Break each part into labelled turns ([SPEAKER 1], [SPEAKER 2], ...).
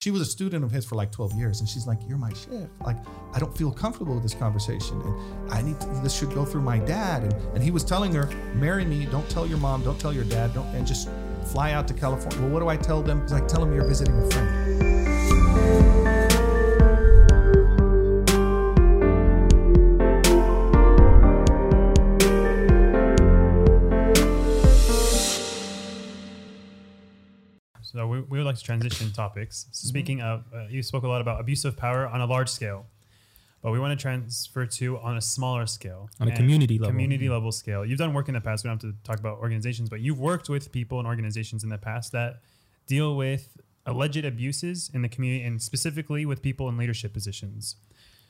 [SPEAKER 1] she was a student of his for like 12 years and she's like you're my sheikh like i don't feel comfortable with this conversation and i need to, this should go through my dad. And, and he was telling her marry me don't tell your mom don't tell your dad don't and just fly out to california. Well what do i tell them? He's like tell them you're visiting a friend
[SPEAKER 2] like to transition topics. So mm-hmm. speaking of, uh, you spoke a lot about abuse of power on a large scale, but we want to transfer to on a smaller scale,
[SPEAKER 3] On a community level.
[SPEAKER 2] Community mm-hmm. level scale. You've done work in the past. We don't have to talk about organizations, but you've worked with people and organizations in the past that deal with alleged abuses in the community, and specifically with people in leadership positions.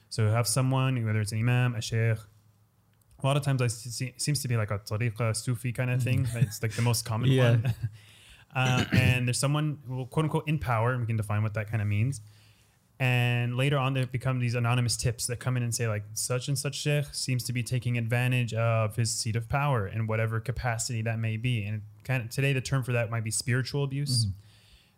[SPEAKER 2] So you have someone, whether it's an imam, a sheikh. A lot of times, I see, it seems to be like a tariqa, Sufi kind of mm-hmm. thing. It's like the most common
[SPEAKER 3] Yeah.
[SPEAKER 2] one. Uh, and there's someone quote unquote in power and we can define what that kind of means. And later on there become these anonymous tips that come in and say like such and such sheikh seems to be taking advantage of his seat of power in whatever capacity that may be. And kind of today the term for that might be spiritual abuse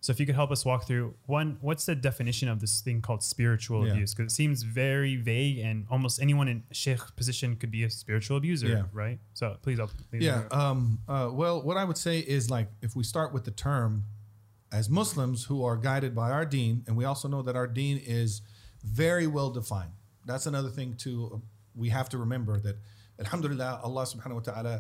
[SPEAKER 2] so if you could help us walk through one what's the definition of this thing called spiritual
[SPEAKER 1] Yeah.
[SPEAKER 2] abuse because it seems very vague and almost anyone in a sheikh position could be a spiritual abuser
[SPEAKER 1] Yeah.
[SPEAKER 2] right so please help please
[SPEAKER 1] Yeah. Um, uh, well, what I would say is like if we start with the term, as Muslims who are guided by our Deen, and we also know that our Deen is very well defined. That's another thing too. uh, We have to remember that, Alhamdulillah, Allah Subhanahu wa Taala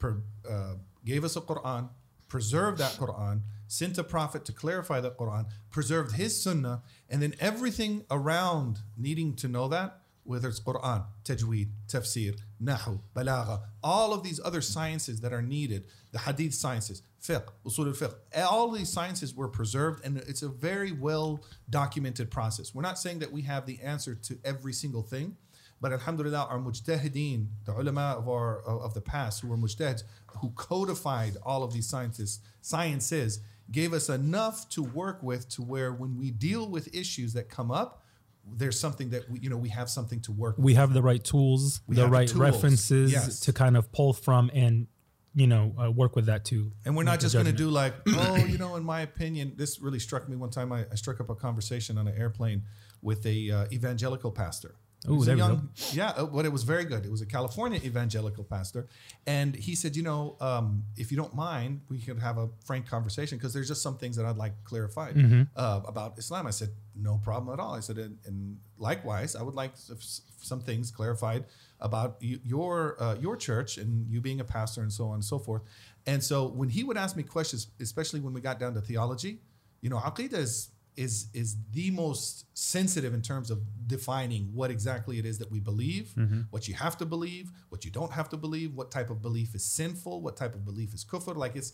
[SPEAKER 1] per, uh, gave us a Quran, preserved that Quran, sent a prophet to clarify the Quran, preserved His Sunnah, and then everything around needing to know that whether it's Quran, Tajweed, Tafsir, Nahu, Balagha, all of these other sciences that are needed, the Hadith sciences, Fiqh, Usul al-Fiqh, all these sciences were preserved and it's a very well documented process. We're not saying that we have the answer to every single thing, but alhamdulillah, our mujtahideen, the ulama of our of the past who were mujtahids, who codified all of these sciences, sciences, gave us enough to work with to where when we deal with issues that come up, there's something that we, you know we have something to work with.
[SPEAKER 3] we have the right tools,
[SPEAKER 1] We
[SPEAKER 3] the right
[SPEAKER 1] tools.
[SPEAKER 3] references
[SPEAKER 1] Yes.
[SPEAKER 3] to kind of pull from and you know uh, work with that too.
[SPEAKER 1] And we're not just going to do like, oh, you know, in my opinion, this really struck me one time. I, I struck up a conversation on an airplane with a uh, evangelical pastor. A
[SPEAKER 3] there we
[SPEAKER 1] young- Yeah, uh, but it was very good. It was a California evangelical pastor, and he said, you know, um, if you don't mind, we could have a frank conversation because there's just some things that I'd like clarified
[SPEAKER 3] Mm-hmm.
[SPEAKER 1] uh, about Islam. I said, no problem at all. I said, and, and likewise, I would like some things clarified about you, your uh, your church and you being a pastor and so on and so forth. And so when he would ask me questions, especially when we got down to theology, you know, aqidah is is is the most sensitive in terms of defining what exactly it is that we believe, what you have to believe, what you don't have to believe, what type of belief is sinful, what type of belief is kufr. Like it's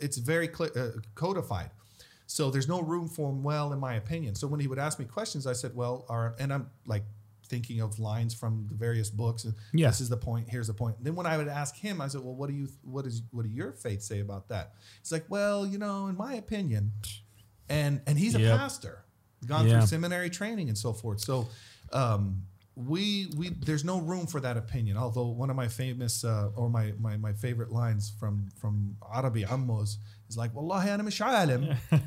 [SPEAKER 1] it's very clear, uh, codified. So there's no room for him. well, in my opinion. So when he would ask me questions, I said, well, and I'm like thinking of lines from the various books. And
[SPEAKER 3] Yeah.
[SPEAKER 1] This is the point. Here's the point. Then when I would ask him, I said, well, what do you, what is, what do your faith say about that? He's like, well, you know, in my opinion, and and he's
[SPEAKER 3] yep.
[SPEAKER 1] a pastor, gone
[SPEAKER 3] yeah.
[SPEAKER 1] through seminary training and so forth. So um, we we there's no room for that opinion. Although one of my famous uh, or my, my my favorite lines from from Arabi Ammos is like, "Wallahi ana mish alim,
[SPEAKER 2] I'm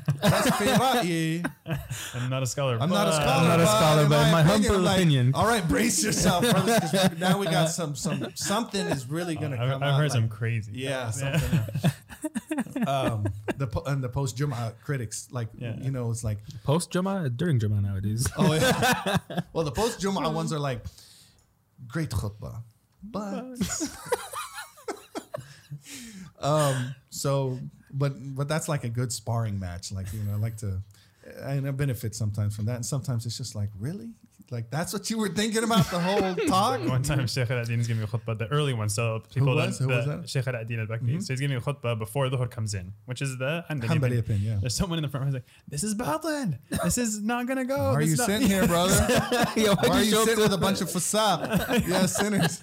[SPEAKER 2] not a scholar.
[SPEAKER 1] I'm not a scholar.
[SPEAKER 3] I'm not a scholar, but, but my,
[SPEAKER 1] opinion,
[SPEAKER 3] humble
[SPEAKER 1] like,
[SPEAKER 3] opinion.
[SPEAKER 1] All right, brace yourself, brothers. now we got some some something is really going
[SPEAKER 2] to uh,
[SPEAKER 1] come.
[SPEAKER 2] I've
[SPEAKER 1] out,
[SPEAKER 2] heard
[SPEAKER 1] like, some
[SPEAKER 2] crazy.
[SPEAKER 1] Yeah, yeah. something. um, the po- and the post Jum'ah critics, like
[SPEAKER 2] Yeah.
[SPEAKER 1] you know, it's like,
[SPEAKER 3] Post Juma, during Juma nowadays.
[SPEAKER 1] oh, yeah. well, the post Jum'ah ones are like, great khutbah, but um, so, but but that's like a good sparring match. Like you know, I like to, and I benefit sometimes from that, and sometimes it's just like, really, like that's what you were thinking about the whole talk.
[SPEAKER 2] One time, Sheikh Al-Adin is giving me a khutbah, the early one. So people
[SPEAKER 1] was?
[SPEAKER 2] don't,
[SPEAKER 1] Who was that? Mm-hmm.
[SPEAKER 2] Sheikh Al-Adin al-Bakri. So he's giving me a khutbah before the Dhuhr comes in, which is the Hanbali
[SPEAKER 1] Hanbali
[SPEAKER 2] opinion.
[SPEAKER 1] opinion, yeah.
[SPEAKER 2] There's someone in the front who's like, this is batil. This is not going to go.
[SPEAKER 1] Why are you
[SPEAKER 2] not-
[SPEAKER 1] sitting here, brother?
[SPEAKER 3] Yo,
[SPEAKER 1] Why are you
[SPEAKER 3] show up
[SPEAKER 1] sitting with a bunch of fasad? yeah, sinners.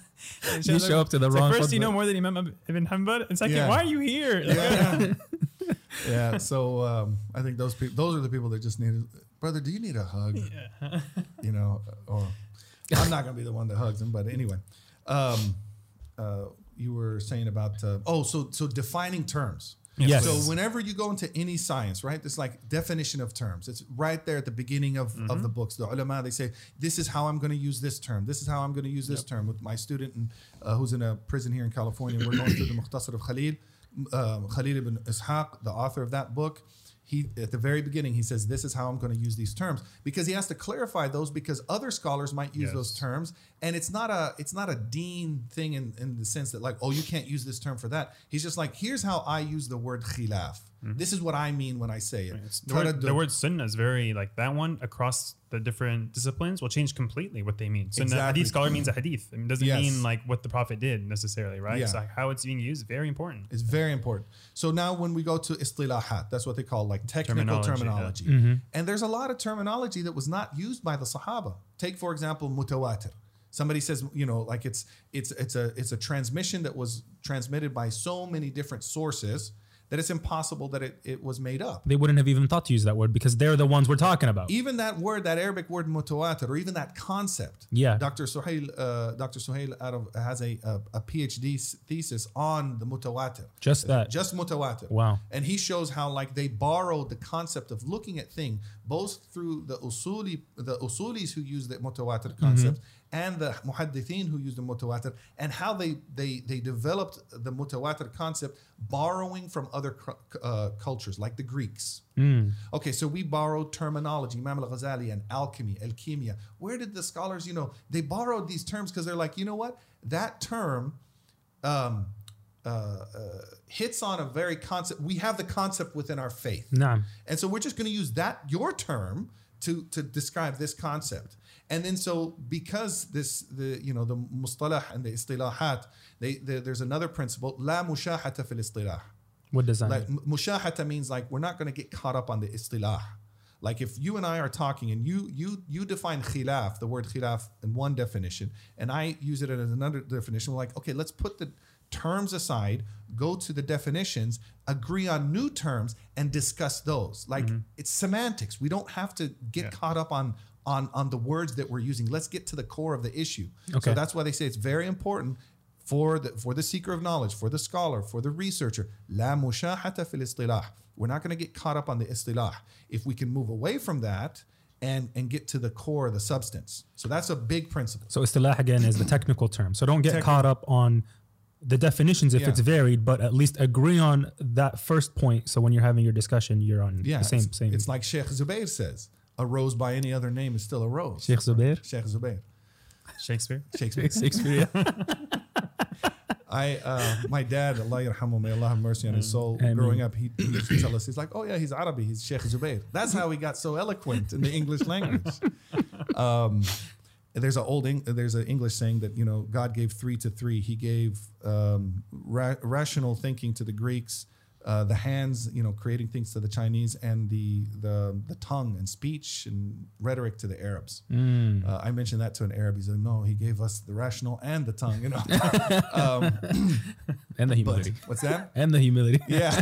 [SPEAKER 3] You
[SPEAKER 2] Sheikh's
[SPEAKER 3] show up to the
[SPEAKER 2] it's like,
[SPEAKER 3] wrong
[SPEAKER 2] First, you know more than Imam Ibn Hanbal. And second,
[SPEAKER 1] Yeah.
[SPEAKER 2] why are you here?
[SPEAKER 1] Yeah, yeah. So um, I think those people, those are the people that just need, brother. Do you need a hug? Yeah. You know, or I'm not gonna be the one that hugs him, but anyway, um, uh, you were saying about uh, oh, so so defining terms.
[SPEAKER 3] Yes.
[SPEAKER 1] So whenever you go into any science, right, it's like definition of terms. It's right there at the beginning of, of the books. The ulama they say this is how I'm going to use this term. This is how I'm going to use this term. With my student and, uh, who's in a prison here in California, we're going through the Mukhtasar of Khalil, uh, Khalil ibn Ishaq, the author of that book. He at the very beginning he says this is how I'm going to use these terms because he has to clarify those because other scholars might use
[SPEAKER 2] Yes.
[SPEAKER 1] those terms and it's not a it's not a deen thing in, in the sense that like oh you can't use this term for that he's just like here's how i use the word khilaf mm-hmm. this is what i mean when i say it
[SPEAKER 2] The word, the word sunnah is very like that one across the different disciplines will change completely what they mean. so
[SPEAKER 1] Exactly.
[SPEAKER 2] hadith scholar means a hadith. I mean, it doesn't
[SPEAKER 1] Yes.
[SPEAKER 2] mean like what the prophet did necessarily, right?
[SPEAKER 1] Yeah.
[SPEAKER 2] So how it's being used, very important.
[SPEAKER 1] It's very important. So now when we go to istilahat, that's what they call like technical
[SPEAKER 2] Terminology,
[SPEAKER 1] terminology.
[SPEAKER 2] yeah.
[SPEAKER 1] And there's a lot of terminology that was not used by the Sahaba. Take for example mutawatir. Somebody says, you know, like it's it's it's a it's a transmission that was transmitted by so many different sources that it's impossible that it, it was made up.
[SPEAKER 3] They wouldn't have even thought to use that word because they're the ones we're talking about.
[SPEAKER 1] Even that word, that Arabic word mutawatir, or even that concept.
[SPEAKER 3] Yeah.
[SPEAKER 1] Dr. Suhail, uh, Dr. Suhail out of, has a, a, a PhD thesis on the mutawatir.
[SPEAKER 3] Just that.
[SPEAKER 1] Just mutawatir.
[SPEAKER 3] Wow.
[SPEAKER 1] And he shows how like they borrowed the concept of looking at thing both through the usuli, the usulis who use the mutawatir concept and the muhaddithin who used the mutawatir and how they they they developed the mutawatir concept borrowing from other uh, cultures like the Greeks. Okay, so we borrowed terminology, Imam al-Ghazali and alchemy, alchemia. Where did the scholars, you know, they borrowed these terms because they're like, you know what? That term um, uh, uh, hits on a very concept. We have the concept within our faith.
[SPEAKER 3] Naam.
[SPEAKER 1] And so we're just going to use that, your term, to, to describe this concept. And then so because this, the you know, the mustalah and the istilahat, they, they, there's another principle, la mushahata fil istilah.
[SPEAKER 3] What does that
[SPEAKER 1] Like
[SPEAKER 3] mean?
[SPEAKER 1] mushahata means like we're not going to get caught up on the istilah. Like if you and I are talking and you you you define khilaf, the word khilaf in one definition, and I use it as another definition, we're like, okay, let's put the terms aside, go to the definitions, agree on new terms, and discuss those. Like mm-hmm. it's semantics. We don't have to get
[SPEAKER 2] Yeah.
[SPEAKER 1] caught up on on on the words that we're using. Let's get to the core of the issue.
[SPEAKER 3] Okay.
[SPEAKER 1] So that's why they say it's very important for the for the seeker of knowledge, for the scholar, for the researcher. La mushahata fil istilah. We're not going to get caught up on the istilah. If we can move away from that and and get to the core of the substance. So that's a big principle.
[SPEAKER 3] So istilah again is the technical term. So don't get
[SPEAKER 1] Techni-
[SPEAKER 3] caught up on the definitions if
[SPEAKER 1] Yeah.
[SPEAKER 3] it's varied, but at least agree on that first point. So when you're having your discussion, you're on
[SPEAKER 1] Yeah,
[SPEAKER 3] the same
[SPEAKER 1] it's,
[SPEAKER 3] same.
[SPEAKER 1] it's like Sheikh Zubair says, a rose by any other name is still a rose.
[SPEAKER 3] Sheikh Zubair.
[SPEAKER 1] Sheikh Zubair.
[SPEAKER 2] Shakespeare.
[SPEAKER 1] Shakespeare.
[SPEAKER 3] Shakespeare.
[SPEAKER 1] I uh, my dad, Allah yarhamu, may Allah have mercy on his soul.
[SPEAKER 3] Ameen.
[SPEAKER 1] Growing up, he, he used to tell us, he's like, oh yeah, he's Arabi, he's Sheikh Zubair. That's how he got so eloquent in the English language. Um, there's an old there's an English saying that you know God gave three to three. He gave um, ra- rational thinking to the Greeks, uh, the hands, you know, creating things to the Chinese, and the the the tongue and speech and rhetoric to the Arabs. Uh, I mentioned that to an Arab. He's like, no, he gave us the rational and the tongue. You know, um,
[SPEAKER 3] and the
[SPEAKER 1] but
[SPEAKER 3] humility.
[SPEAKER 1] what's that?
[SPEAKER 3] and the humility.
[SPEAKER 1] Yeah.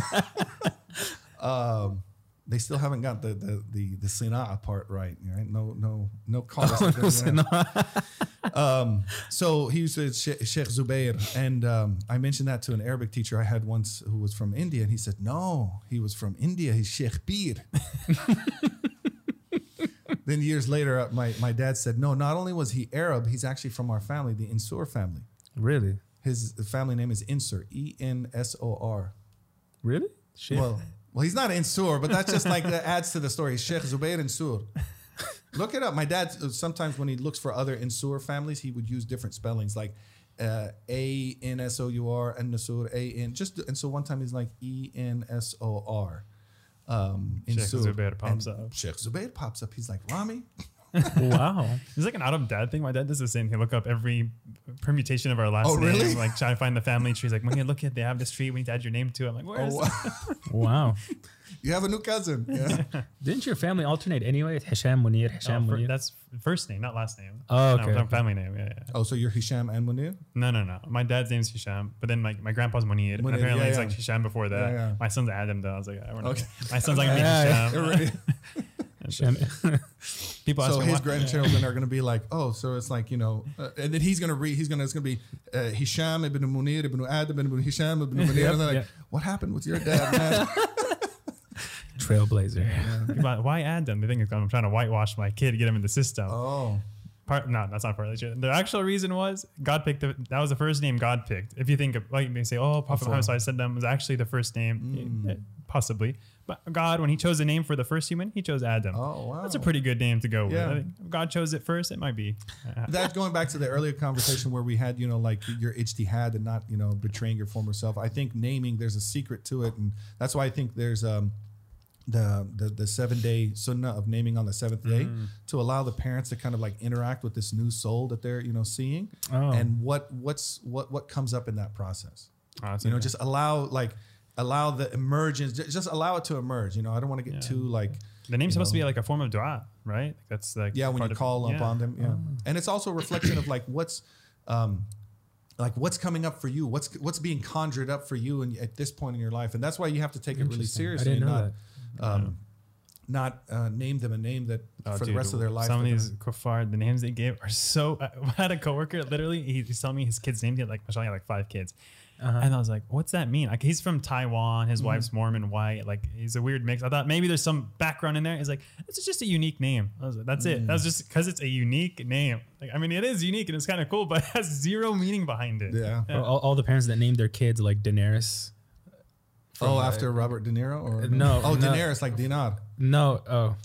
[SPEAKER 1] um, they still haven't got the the the, the sina'a part right. Right? No no no callers. um, so he was with Sheikh Sheikh Zubair, and um, I mentioned that to an Arabic teacher I had once who was from India, and he said, "No, he was from India. He's Sheikh Bir." then years later, uh, my my dad said, "No, not only was he Arab, he's actually from our family, the Insur family.
[SPEAKER 3] really?
[SPEAKER 1] His family name is Insur, E N S O R.
[SPEAKER 3] Really? Shit.
[SPEAKER 1] Well, well, he's not Insur, but that's just like that adds to the story. Sheikh Zubair Insur. Look it up. My dad uh, sometimes when he looks for other Insur families, he would use different spellings like uh, A N S O U R and Nasur A N. Just and so one time he's like E N S O R. Um,
[SPEAKER 2] Sheikh. Zubair pops up.
[SPEAKER 1] Sheikh Zubair pops up. He's like Rami.
[SPEAKER 3] Wow.
[SPEAKER 2] It's like an out of dad thing. My dad does the same thing. Look up every permutation of our last
[SPEAKER 1] Oh,
[SPEAKER 2] name.
[SPEAKER 1] really?
[SPEAKER 2] Like try to find the family tree. He's like, when you look at, they have this tree. We need to add your name to it. I'm like, where oh, is
[SPEAKER 1] Oh,
[SPEAKER 2] it?
[SPEAKER 3] Wow.
[SPEAKER 1] you have a new cousin. Yeah.
[SPEAKER 3] Didn't your family alternate anyway? Hisham Munir,
[SPEAKER 2] Oh,
[SPEAKER 3] Hisham
[SPEAKER 2] fir-
[SPEAKER 3] Munir.
[SPEAKER 2] that's first name, not last name.
[SPEAKER 3] Oh,
[SPEAKER 2] No,
[SPEAKER 3] okay,
[SPEAKER 2] no, family name. Yeah, yeah.
[SPEAKER 1] oh, so you're Hisham and Munir?
[SPEAKER 2] No, no, no. My dad's name's Hisham, but then my, my grandpa's Munir. And
[SPEAKER 1] Munir,
[SPEAKER 2] apparently
[SPEAKER 1] yeah,
[SPEAKER 2] it's
[SPEAKER 1] yeah.
[SPEAKER 2] like Hisham before that.
[SPEAKER 1] Yeah, yeah.
[SPEAKER 2] My son's Adam though. I was like, I don't know.
[SPEAKER 1] Okay.
[SPEAKER 2] My son's like me,
[SPEAKER 3] Yeah,
[SPEAKER 2] Hisham.
[SPEAKER 1] You're right.
[SPEAKER 3] Shem-
[SPEAKER 2] People ask
[SPEAKER 1] So
[SPEAKER 2] me
[SPEAKER 1] his
[SPEAKER 2] why-
[SPEAKER 1] grandchildren are going to be like, oh, so it's like you know, uh, and then he's going to read. He's going to it's going to be uh, Hisham ibn Munir ibn Adam ibn Hisham ibn Munir.
[SPEAKER 3] Yep,
[SPEAKER 1] and they're like,
[SPEAKER 3] yep.
[SPEAKER 1] what happened with your dad, man?
[SPEAKER 3] Trailblazer.
[SPEAKER 2] People why add them? They think it's- I'm trying to whitewash my kid, get him in the system.
[SPEAKER 1] oh,
[SPEAKER 2] Part, no, that's not partly true. The actual reason was God picked the, that was the first name God picked. If you think of like they say, oh, Prophet Muhammad Sallallahu Alaihi Wasallam was actually the first name,
[SPEAKER 1] Mm.
[SPEAKER 2] eh, possibly. But God, when He chose a name for the first human, He chose Adam.
[SPEAKER 1] Oh, wow.
[SPEAKER 2] That's a pretty good name to go with.
[SPEAKER 1] Yeah.
[SPEAKER 2] I think if God chose it first. It might be. uh,
[SPEAKER 1] that's going back to the earlier conversation where we had, you know, like your ijtihad and not, you know, betraying your former self. I think naming there's a secret to it, and that's why I think there's um the the, the seven day sunnah of naming on the seventh day
[SPEAKER 2] Mm.
[SPEAKER 1] to allow the parents to kind of like interact with this new soul that they're you know seeing,
[SPEAKER 3] Oh.
[SPEAKER 1] and what what's what what comes up in that process.
[SPEAKER 2] oh,
[SPEAKER 1] You know,
[SPEAKER 2] okay.
[SPEAKER 1] just allow like allow the emergence, just allow it to emerge. You know, I don't want to get
[SPEAKER 2] Yeah.
[SPEAKER 1] too like
[SPEAKER 2] the name's supposed to be like a form of dua, right? That's like
[SPEAKER 1] yeah when you call upon them yeah and it's also a reflection of like what's um like what's coming up for you what's what's being conjured up for you and at this point in your life and that's why you have to take it really
[SPEAKER 3] Interesting. I
[SPEAKER 1] seriously
[SPEAKER 3] didn't know
[SPEAKER 1] not um not uh, name them a name that
[SPEAKER 2] Oh,
[SPEAKER 1] for the rest of their life
[SPEAKER 2] Some of these kuffar, the names they gave are so. I had a coworker literally. He, he's telling me his kid's name. He had like, mashallah, had like five kids,
[SPEAKER 3] Uh-huh.
[SPEAKER 2] and I was like, "What's that mean?" Like, he's from Taiwan. His
[SPEAKER 1] Mm-hmm.
[SPEAKER 2] wife's Mormon, white. Like, he's a weird mix. I thought maybe there's some background in there. He's like, "It's just a unique name." I was like, "That's it.
[SPEAKER 1] Mm.
[SPEAKER 2] That's just because it's a unique name." Like, I mean, it is unique and it's kind of cool, but it has zero meaning behind it.
[SPEAKER 1] yeah
[SPEAKER 3] All, all the parents that named their kids like Daenerys.
[SPEAKER 1] Oh after robert de niro or
[SPEAKER 3] No,
[SPEAKER 1] oh
[SPEAKER 3] no.
[SPEAKER 1] daenerys like dinar
[SPEAKER 3] No, oh,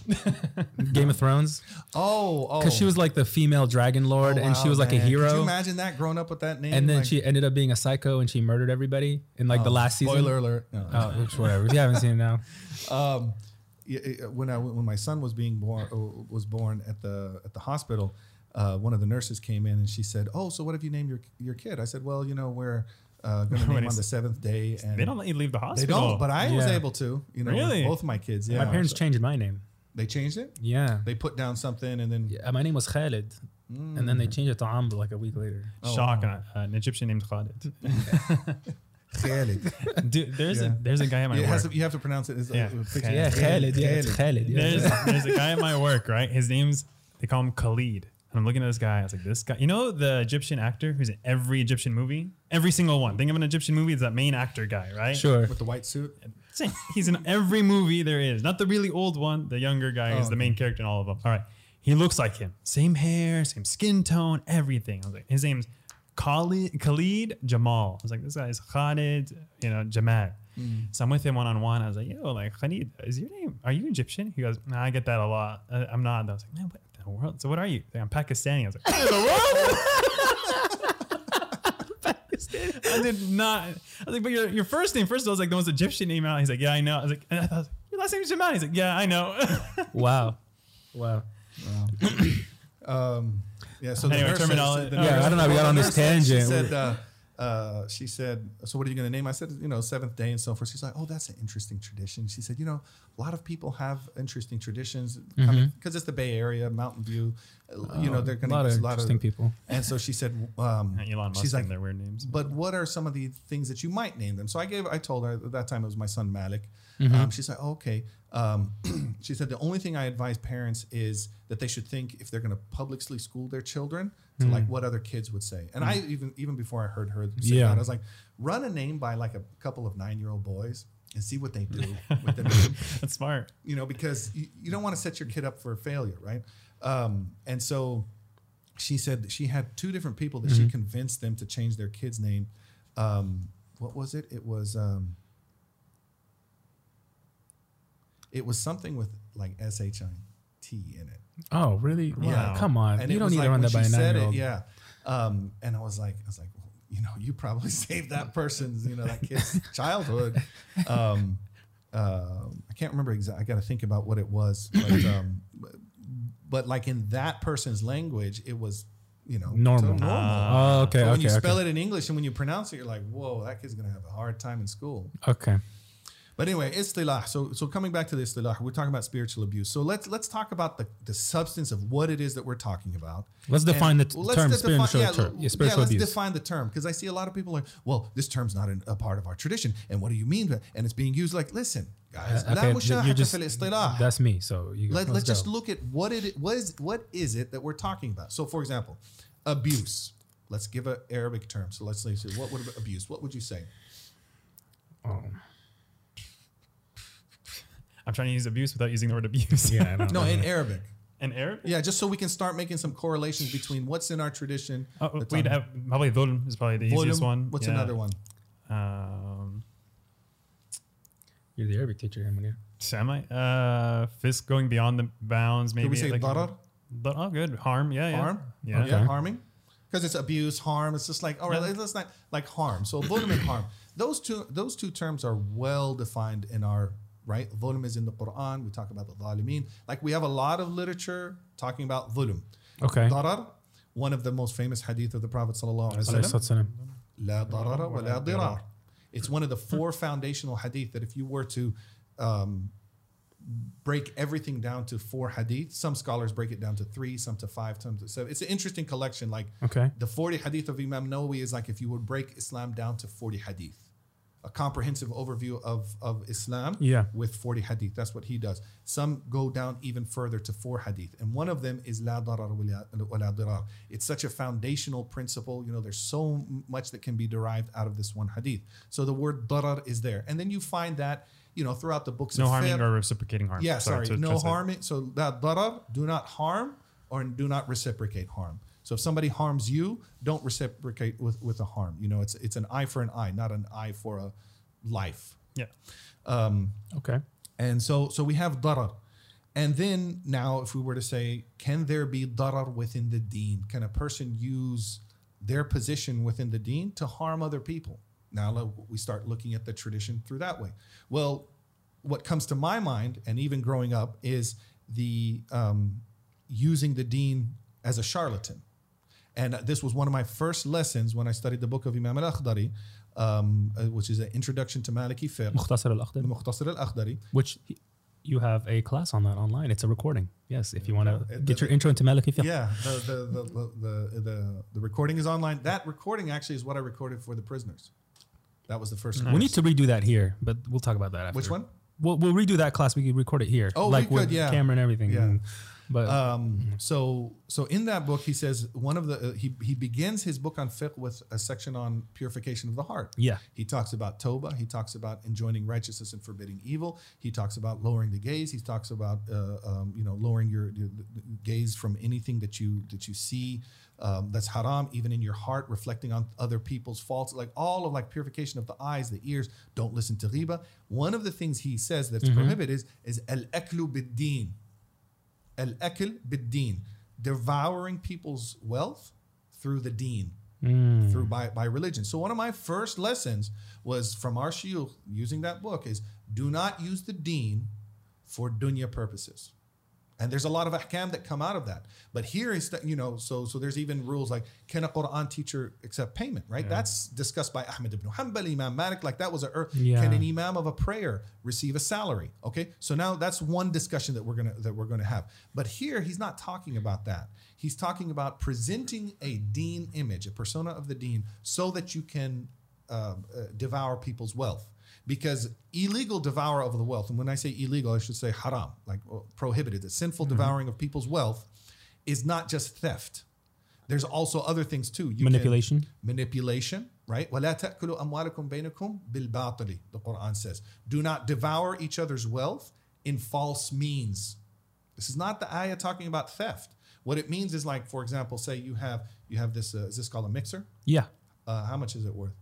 [SPEAKER 3] Game of Thrones,
[SPEAKER 1] oh oh
[SPEAKER 3] because she was like the female dragon lord,
[SPEAKER 1] Oh,
[SPEAKER 3] and she was like
[SPEAKER 1] man.
[SPEAKER 3] a
[SPEAKER 1] Could you
[SPEAKER 3] hero.
[SPEAKER 1] imagine that growing up with that name
[SPEAKER 3] And then
[SPEAKER 1] Like-
[SPEAKER 3] she ended up being a psycho, and she murdered everybody in like the
[SPEAKER 1] Oh,
[SPEAKER 3] last season.
[SPEAKER 1] spoiler alert No.
[SPEAKER 3] Oh, which whatever. You haven't seen it now.
[SPEAKER 1] um, when I when my son was being born uh, was born at the at the hospital, uh, one of the nurses came in and she said, "Oh, so what have you named your your kid?" I said, "Well, you know, we're uh, going to name on the seventh day." And
[SPEAKER 2] They don't let you leave the hospital.
[SPEAKER 1] They don't, but I was able to. You know,
[SPEAKER 2] Really?
[SPEAKER 1] both my kids. Yeah,
[SPEAKER 3] My parents
[SPEAKER 1] So
[SPEAKER 3] changed my name.
[SPEAKER 1] they changed it.
[SPEAKER 3] Yeah.
[SPEAKER 1] They put down something and then
[SPEAKER 3] yeah my name was Khalid, and then they changed it to Amr like a week later.
[SPEAKER 1] Oh,
[SPEAKER 2] Shock,
[SPEAKER 1] wow.
[SPEAKER 2] uh, an Egyptian named Khalid.
[SPEAKER 1] Khalid.
[SPEAKER 2] Dude, there's
[SPEAKER 1] Yeah.
[SPEAKER 2] a there's a guy at my
[SPEAKER 1] it
[SPEAKER 2] work.
[SPEAKER 1] to, you have to pronounce it. As
[SPEAKER 2] Yeah.
[SPEAKER 1] a picture.
[SPEAKER 2] Yeah,
[SPEAKER 3] Khalid. Yeah, it's Khalid. Yeah.
[SPEAKER 2] there's there's a guy at my work, right? His name's they call him Khalid. And I'm looking at this guy. I was like, this guy. You know the Egyptian actor who's in every Egyptian movie, every single one. Think of an Egyptian movie. It's that main actor guy, right?
[SPEAKER 3] Sure.
[SPEAKER 1] With the white suit.
[SPEAKER 2] Same. He's in every movie there is. Not the really old one. The younger guy is
[SPEAKER 1] Oh,
[SPEAKER 2] the main character in all of them. All right. He looks like him. Same hair, same skin tone, everything. I was like, his name's Khalid, Khalid Jamal. I was like, this guy is Khalid, you know, Jamal.
[SPEAKER 1] Mm.
[SPEAKER 2] So I'm with him one on one. I was like, yo, like Khalid, is your name? Are you Egyptian? He goes, nah, I get that a lot. Uh, I'm not. I was like, man, what in the world? So what are you? I'm Pakistani. I was like, what in the world? I did not. I was like, but your, your first name, first of all, was like the most Egyptian name out. He's like, yeah, I know. I was like, and I thought, your last name is Jamal. He's like, yeah, I know.
[SPEAKER 3] Wow. Wow.
[SPEAKER 1] Um, yeah. So the
[SPEAKER 2] Anyway,
[SPEAKER 1] nurse said-
[SPEAKER 2] terminology-
[SPEAKER 1] the
[SPEAKER 2] Yeah,
[SPEAKER 1] nurse-
[SPEAKER 3] I don't know, we got on this
[SPEAKER 1] nurse She
[SPEAKER 3] tangent.
[SPEAKER 1] said, uh, uh, she said, so what are you going to name? I said, you know, seventh day and so forth. She's like, oh, that's an interesting tradition. She said, you know, a lot of people have interesting traditions because it's the Bay Area, Mountain View. uh, you know, they're
[SPEAKER 3] a
[SPEAKER 1] going
[SPEAKER 3] lot
[SPEAKER 1] to
[SPEAKER 3] of
[SPEAKER 1] use a lot
[SPEAKER 3] interesting
[SPEAKER 1] of
[SPEAKER 3] people.
[SPEAKER 1] And so she said, um,
[SPEAKER 2] Elon Musk
[SPEAKER 1] she's like,
[SPEAKER 2] and their weird names.
[SPEAKER 1] but what are some of the things that you might name them? So I gave, I told her at that time it was my son Malik.
[SPEAKER 3] Mm-hmm.
[SPEAKER 1] Um, she's like, oh, okay. Um, she said the only thing I advise parents is that they should think if they're going to publicly school their children to like what other kids would say. And I even even before I heard her say
[SPEAKER 3] Mm-hmm. Yeah.
[SPEAKER 1] that, I was like, run a name by like a couple of nine year old boys and see what they do with the name
[SPEAKER 2] That's smart.
[SPEAKER 1] you know, because you, you don't want to set your kid up for failure, right? Um, and so she said that she had two different people that she convinced them to change their kid's name. Um, what was it? It was um, it was something with like S H I T in it.
[SPEAKER 3] Oh, really?
[SPEAKER 2] Wow.
[SPEAKER 3] Yeah. Come on.
[SPEAKER 1] And
[SPEAKER 3] you don't need
[SPEAKER 1] like
[SPEAKER 3] to run that by a nine-year-old.
[SPEAKER 1] it, yeah. Um, and I was like, I was like, well, you know, you probably saved that person's, you know, that kid's childhood. Um, uh, I can't remember exactly. I got to think about what it was, but, um, but, but like in that person's language, it was, you know,
[SPEAKER 3] Normal.
[SPEAKER 1] so normal.
[SPEAKER 3] Oh, okay.
[SPEAKER 1] but when
[SPEAKER 3] okay.
[SPEAKER 1] you
[SPEAKER 3] okay.
[SPEAKER 1] spell it in English and when you pronounce it, you're like, whoa, that kid's gonna have a hard time in school.
[SPEAKER 3] Okay.
[SPEAKER 1] But anyway, istilah. So so coming back to the istilah, we're talking about spiritual abuse. So let's let's talk about the, the substance of what it is that we're talking about.
[SPEAKER 3] Let's and define the
[SPEAKER 1] t- let's
[SPEAKER 3] term
[SPEAKER 1] spiritual, defi- yeah,
[SPEAKER 3] term. Yeah, spiritual yeah,
[SPEAKER 1] let's
[SPEAKER 3] abuse.
[SPEAKER 1] define the term because I see a lot of people like, well, this term's not an, a part of our tradition. And what do you mean? And it's being used like, listen, guys,
[SPEAKER 3] uh, okay, you just, that's me. So you,
[SPEAKER 1] Let, us just look at what it what is what is it that we're talking about. So for example, abuse. Let's give an Arabic term. So let's say, what would abuse? What would you say?
[SPEAKER 3] Um
[SPEAKER 2] I'm trying to use abuse without using the word abuse.
[SPEAKER 3] Yeah, I don't
[SPEAKER 1] No,
[SPEAKER 3] know.
[SPEAKER 1] in Arabic.
[SPEAKER 2] In Arabic?
[SPEAKER 1] Yeah, just so we can start making some correlations between what's in our tradition.
[SPEAKER 2] Oh, we'd have, probably dhulm is probably the
[SPEAKER 1] dhulm.
[SPEAKER 2] easiest one.
[SPEAKER 1] What's
[SPEAKER 2] Yeah.
[SPEAKER 1] another one?
[SPEAKER 2] Um,
[SPEAKER 3] You're the Arabic teacher, Munir.
[SPEAKER 2] am I? Uh, fist going beyond the bounds. Maybe
[SPEAKER 1] Can we say
[SPEAKER 2] like,
[SPEAKER 1] darar?
[SPEAKER 2] But oh, good. Harm. Yeah, yeah.
[SPEAKER 1] Harm?
[SPEAKER 2] Yeah.
[SPEAKER 3] Okay.
[SPEAKER 1] Yeah, harming. Because it's abuse, harm. It's just like, all right,
[SPEAKER 2] Yeah.
[SPEAKER 1] let's not like harm. So dhulm and harm. Those two those two terms are well defined in our right? Dhulm is in the Quran. We talk about the dhalimeen. Like we have a lot of literature talking about dhulm.
[SPEAKER 3] Okay.
[SPEAKER 1] Darar, one of the most famous hadith of the Prophet sallallahu alaihi wasallam.
[SPEAKER 3] La
[SPEAKER 1] darara wa la dirar. It's one of the four foundational hadith that if you were to um, break everything down to four hadith, some scholars break it down to three, some to five, some to, so it's an interesting collection. Like
[SPEAKER 3] okay.
[SPEAKER 1] the 40 hadith of Imam Nawawi is like if you would break Islam down to 40 hadith. A comprehensive overview of, of Islam
[SPEAKER 3] Yeah.
[SPEAKER 1] with 40 hadith. That's what he does. Some go down even further to four hadith. And one of them is La darar wala dirar. It's such a foundational principle. You know, there's so much that can be derived out of this one hadith. So the word darar is there. And then you find that, you know, throughout the books
[SPEAKER 2] No
[SPEAKER 1] of
[SPEAKER 2] harming or reciprocating harm.
[SPEAKER 1] yeah, sorry,
[SPEAKER 2] to
[SPEAKER 1] no harming. So that darar, do not harm or do not reciprocate harm. So if somebody harms you, don't reciprocate with, with a harm. You know, it's it's an eye for an eye, not an eye for a life.
[SPEAKER 2] Yeah.
[SPEAKER 3] Okay.
[SPEAKER 1] And so so we have darar. And then now if we were to say, can there be darar within the deen? Can a person use their position within the deen to harm other people? Now we start looking at the tradition through that way. Well, what comes to my mind, and even growing up, is the um, using the deen as a charlatan. And this was one of my first lessons when I studied the book of Imam al-Akhdari, um, uh, which is an introduction to Maliki fiqh,
[SPEAKER 3] Mukhtasar.
[SPEAKER 1] Mukhtasar al-Akhdari.
[SPEAKER 3] Which he- you have a class on that online. It's a recording. Yes, if you want to get your intro into Maliki fiqh.
[SPEAKER 1] Yeah, the the, the, the, the, recording is online. That recording actually is what I recorded for the prisoners. That was the first.
[SPEAKER 3] We need to redo that here, but we'll talk about that after.
[SPEAKER 1] Which one?
[SPEAKER 3] We'll, we'll redo that class. We can record it here.
[SPEAKER 1] Oh, we
[SPEAKER 3] like with
[SPEAKER 1] yeah.
[SPEAKER 3] camera and everything.
[SPEAKER 1] Yeah.
[SPEAKER 3] And- but
[SPEAKER 1] Um, so so in that book he says one of the uh, he he begins his book on fiqh with a section on purification of the heart.
[SPEAKER 3] yeah,
[SPEAKER 1] He talks about Toba. He talks about enjoining righteousness and forbidding evil. He talks about lowering the gaze. He talks about uh, um, you know lowering your, your gaze from anything that you that you see um, that's haram, even in your heart, reflecting on other people's faults, like all of like purification of the eyes, the ears. Don't listen to ghiba. One of the things he says that's prohibited is is al aklu bid al akl bid devouring people's wealth through the deen through by, by religion. So one of my first lessons was from our shiur using that book is do not use the deen for dunya purposes. And there's a lot of ahkam that come out of that. But here is that, you know, so so there's even rules like can a Quran teacher accept payment, right? That's discussed by Ahmed ibn Hanbal, Imam Malik, like that was a er,
[SPEAKER 3] Yeah.
[SPEAKER 1] can an imam of a prayer receive a salary? Okay? So now that's one discussion that we're to that we're to have. But here he's not talking about that. He's talking about presenting a deen image, a persona of the deen so that you can um, uh, devour people's wealth because illegal devour of the wealth and when i say illegal i should say haram like well, prohibited the sinful devouring of people's wealth is not just theft there's also other things too you can-
[SPEAKER 3] manipulation.
[SPEAKER 1] manipulation right ولا تأكلوا أموالكم بينكم بالباطل the Quran says do not devour each other's wealth in false means this is not the ayah talking about theft what it means is like for example say you have you have this uh, is this called a mixer
[SPEAKER 3] Yeah,
[SPEAKER 1] uh, how much is it worth?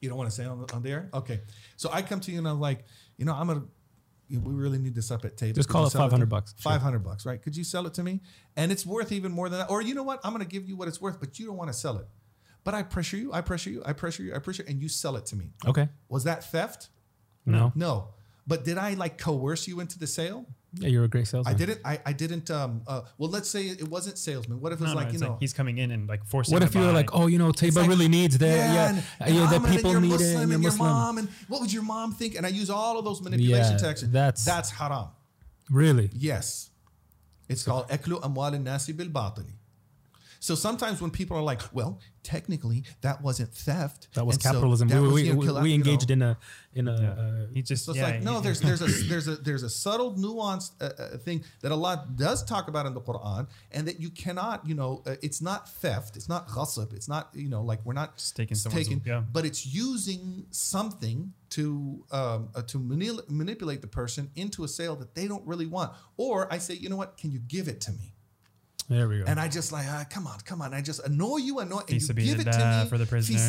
[SPEAKER 1] You don't want to say on, on the air? Okay. So I come to you and I'm like, you know, I'm going to, we really need this up at table.
[SPEAKER 3] Just
[SPEAKER 1] Could
[SPEAKER 3] call it 500
[SPEAKER 1] to-
[SPEAKER 3] bucks. Sure.
[SPEAKER 1] 500 bucks, right? Could you sell it to me? And it's worth even more than that. Or you know what? I'm going to give you what it's worth, but you don't want to sell it. But I pressure you, I pressure you, I pressure you, I pressure, you, and you sell it to me.
[SPEAKER 3] okay.
[SPEAKER 1] Was that theft?
[SPEAKER 3] No.
[SPEAKER 1] No. But did I like coerce you into the sale?
[SPEAKER 3] Yeah, you're a great salesman.
[SPEAKER 1] I didn't. I, I didn't. Um. Uh. Well, let's say it wasn't salesman. What if it was
[SPEAKER 2] No, no,
[SPEAKER 1] like you know?
[SPEAKER 2] like he's coming in and like forcing.
[SPEAKER 3] What if you were like, oh, you know, Taiba
[SPEAKER 1] like,
[SPEAKER 3] really needs that? Yeah,
[SPEAKER 1] and-
[SPEAKER 3] yeah,
[SPEAKER 1] and
[SPEAKER 3] the
[SPEAKER 1] Ahmed, and
[SPEAKER 3] people
[SPEAKER 1] you're
[SPEAKER 3] need
[SPEAKER 1] Muslim,
[SPEAKER 3] it, and
[SPEAKER 1] and
[SPEAKER 3] you're
[SPEAKER 1] your
[SPEAKER 3] Muslim.
[SPEAKER 1] mom, and what would your mom think? And I use all of those manipulation
[SPEAKER 3] Yeah,
[SPEAKER 1] tactics.
[SPEAKER 3] that's-
[SPEAKER 1] that's haram.
[SPEAKER 3] Really?
[SPEAKER 1] Yes, it's called eklu amwal nasi bil batili. So sometimes when people are like, "Well, technically that wasn't theft.
[SPEAKER 3] That was
[SPEAKER 1] and so
[SPEAKER 3] capitalism.
[SPEAKER 1] that
[SPEAKER 3] we
[SPEAKER 1] was,
[SPEAKER 3] we,
[SPEAKER 1] you know,
[SPEAKER 3] we,
[SPEAKER 1] kill-
[SPEAKER 3] we
[SPEAKER 1] you know,
[SPEAKER 3] engaged in a in a. Uh,
[SPEAKER 2] he just
[SPEAKER 1] So it's
[SPEAKER 2] yeah,
[SPEAKER 1] like no,
[SPEAKER 2] he-
[SPEAKER 1] there's there's a there's a there's a subtle nuanced uh, uh, thing that Allah does talk about in the Quran, and that you cannot, you know, uh, it's not theft, it's not ghasab, it's not, you know, like we're not
[SPEAKER 2] Just taking
[SPEAKER 1] taking,
[SPEAKER 2] yeah.
[SPEAKER 1] but it's using something to um, uh, to manil- manipulate the person into a sale that they don't really want, or I say, you know what, can you give it to me?
[SPEAKER 3] There we go.
[SPEAKER 1] And I just like, ah, come on, come on. I just annoy you, annoy, and you give it to me
[SPEAKER 2] for the prisoners,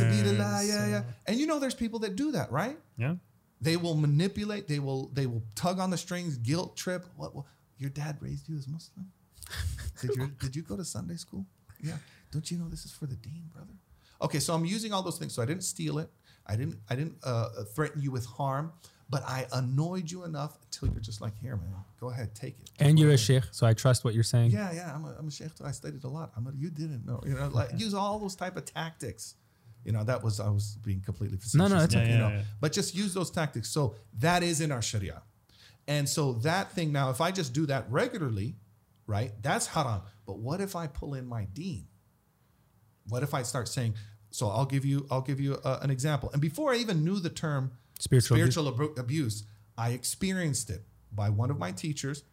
[SPEAKER 1] yeah, yeah. And you know, there's people that do that, right?
[SPEAKER 2] yeah.
[SPEAKER 1] They will manipulate. They will. They will tug on the strings, guilt trip. What? what your dad raised you as Muslim? Did you Did you go to Sunday school? Yeah. Don't you know this is for the deen, brother? Okay, so I'm using all those things. So I didn't steal it. I didn't. I didn't uh, threaten you with harm. But I annoyed you enough until you're just like, here, man, go ahead, take it.
[SPEAKER 3] and you're a sheikh, so I trust what you're saying.
[SPEAKER 1] Yeah, yeah. I'm a, I'm a sheikh. too. I studied a lot. I'm a, you didn't know. You know, like use all those type of tactics. You know, that was I was being completely facetious.
[SPEAKER 3] No, no, it's
[SPEAKER 2] Yeah,
[SPEAKER 3] okay.
[SPEAKER 1] You
[SPEAKER 2] yeah,
[SPEAKER 1] know,
[SPEAKER 2] yeah.
[SPEAKER 1] but just use those tactics. So that is in our Sharia, and so that thing now, if I just do that regularly, right, that's haram. But what if I pull in my Deen? What if I start saying? So I'll give you I'll give you uh, an example. And before I even knew the term
[SPEAKER 3] Spiritual abuse.
[SPEAKER 1] spiritual abu- abuse, I experienced it by one of my teachers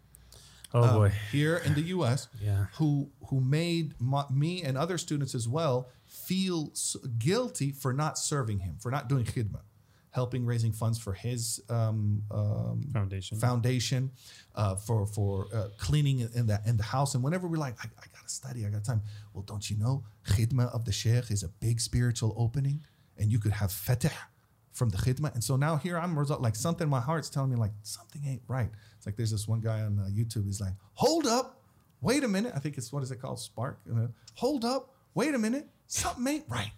[SPEAKER 3] Oh
[SPEAKER 1] um,
[SPEAKER 3] boy.
[SPEAKER 1] here in the U.S.
[SPEAKER 3] Yeah.
[SPEAKER 1] who who made my, me and other students as well feel guilty for not serving him, for not doing khidmah, helping raising funds for his um, um,
[SPEAKER 2] Foundation.
[SPEAKER 1] foundation, uh, for for uh, cleaning in the in the house. And whenever we're like, I, I gotta study, I got time. Well, don't you know, khidmah of the sheikh is a big spiritual opening, and you could have fatah from the khidmah. And so now here I'm result like something in my heart's telling me like something ain't right. It's like there's this one guy on uh, YouTube. He's like, hold up, wait a minute. I think it's what is it called, Spark. Uh, hold up, wait a minute, something ain't right.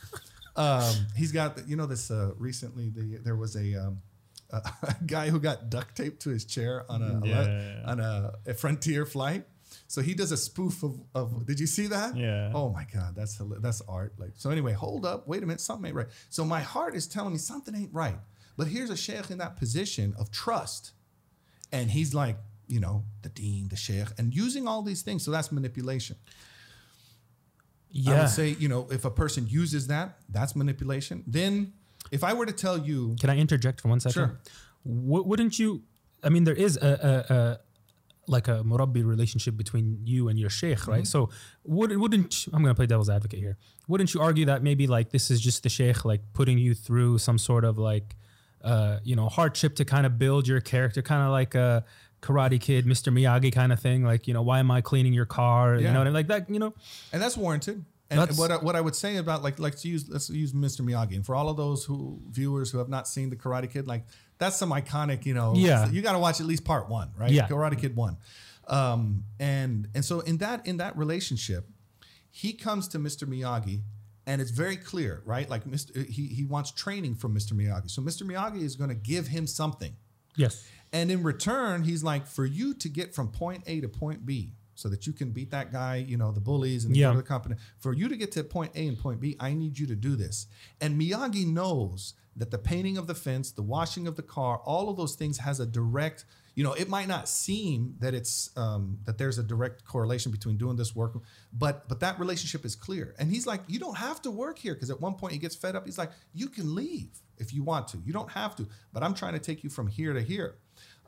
[SPEAKER 1] um, he's got the- you know this uh, recently. The, there was a, um, a a guy who got duct taped to his chair on a, a
[SPEAKER 2] Yeah, yeah, yeah.
[SPEAKER 1] on a, a frontier flight. So he does a spoof of, of did you see that?
[SPEAKER 2] Yeah.
[SPEAKER 1] Oh my God, that's that's art. Like so. Anyway, hold up, wait a minute, something ain't right. So my heart is telling me something ain't right. But here's a sheikh in that position of trust, and he's like, you know, the deen, the sheikh, and using all these things. So that's manipulation. I
[SPEAKER 3] Yeah.
[SPEAKER 1] would say, you know, if a person uses that, that's manipulation. Then, if I were to tell you,
[SPEAKER 3] Can I interject for one second?
[SPEAKER 1] Sure.
[SPEAKER 3] W- wouldn't you? I mean, there is a, a, a like a murabbi relationship between you and your sheikh, right? So, would, wouldn't I'm going to play devil's advocate here? Wouldn't you argue that maybe like this is just the sheikh like putting you through some sort of like, uh, you know, hardship to kind of build your character, kind of like a Karate Kid, Mr. Miyagi kind of thing? Like, you know, why am I cleaning your car? You know what I mean? Like that, you know.
[SPEAKER 1] and that's warranted. And
[SPEAKER 3] That's-
[SPEAKER 1] what I, what I would say about like let's use let's use Mr. Miyagi, and for all of those who viewers who have not seen the Karate Kid, like that's some iconic, you know,
[SPEAKER 3] Yeah.
[SPEAKER 1] you got to watch at least part one, right?
[SPEAKER 3] Yeah.
[SPEAKER 1] Karate Kid one, um, and and so in that in that relationship, he comes to Mr. Miyagi, and it's very clear, right? Like Mr. He he wants training from Mr. Miyagi, so Mr. Miyagi is going to give him something.
[SPEAKER 3] Yes.
[SPEAKER 1] And in return, he's like, for you to get from point A to point B, so that you can beat that guy, you know, the bullies and
[SPEAKER 3] Yeah.
[SPEAKER 1] the company. For you to get to point A and point B, I need you to do this. And Miyagi knows that the painting of the fence, the washing of the car, all of those things has a direct. You know, it might not seem that it's um, that there's a direct correlation between doing this work, but but that relationship is clear. And he's like, you don't have to work here because at one point he gets fed up. He's like, you can leave if you want to. You don't have to, but I'm trying to take you from here to here.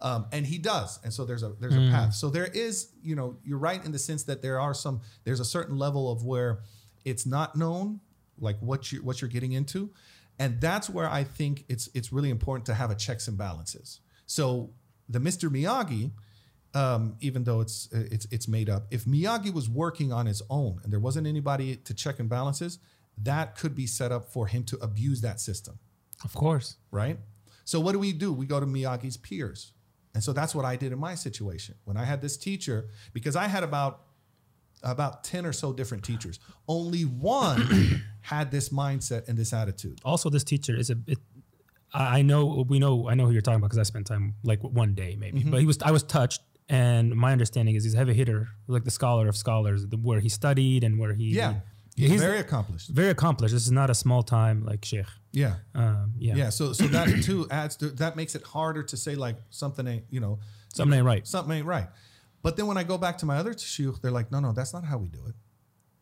[SPEAKER 1] Um, and he does, and so there's a there's a path. So there is, you know, you're right in the sense that there are some there's a certain level of where it's not known, like what you what you're getting into, and that's where I think it's it's really important to have a checks and balances. So the Mr. Miyagi, um, even though it's it's it's made up, if Miyagi was working on his own and there wasn't anybody to check and balances, that could be set up for him to abuse that system
[SPEAKER 3] Of course.
[SPEAKER 1] right? So what do we do? We go to Miyagi's peers. And so that's what I did in my situation. When I had this teacher, because I had about about 10 or so different teachers. Only one had this mindset and this attitude.
[SPEAKER 3] also this teacher is a bit I know we know I know who you're talking about because I spent time like one day maybe,
[SPEAKER 1] Mm-hmm.
[SPEAKER 3] but he was I was touched, and my understanding is he's a heavy hitter, like the scholar of scholars, the, where he studied and where he
[SPEAKER 1] Yeah.
[SPEAKER 3] he's,
[SPEAKER 1] He's,
[SPEAKER 3] very
[SPEAKER 1] accomplished.
[SPEAKER 3] very accomplished. This is not a small time like sheikh.
[SPEAKER 1] Yeah.
[SPEAKER 3] Um, yeah,
[SPEAKER 1] Yeah. So so that too adds to that makes it harder to say like something ain't, you know,
[SPEAKER 3] something ain't right.
[SPEAKER 1] something ain't right. But then when I go back to my other shuyukh, they're like, no, no, that's not how we do it.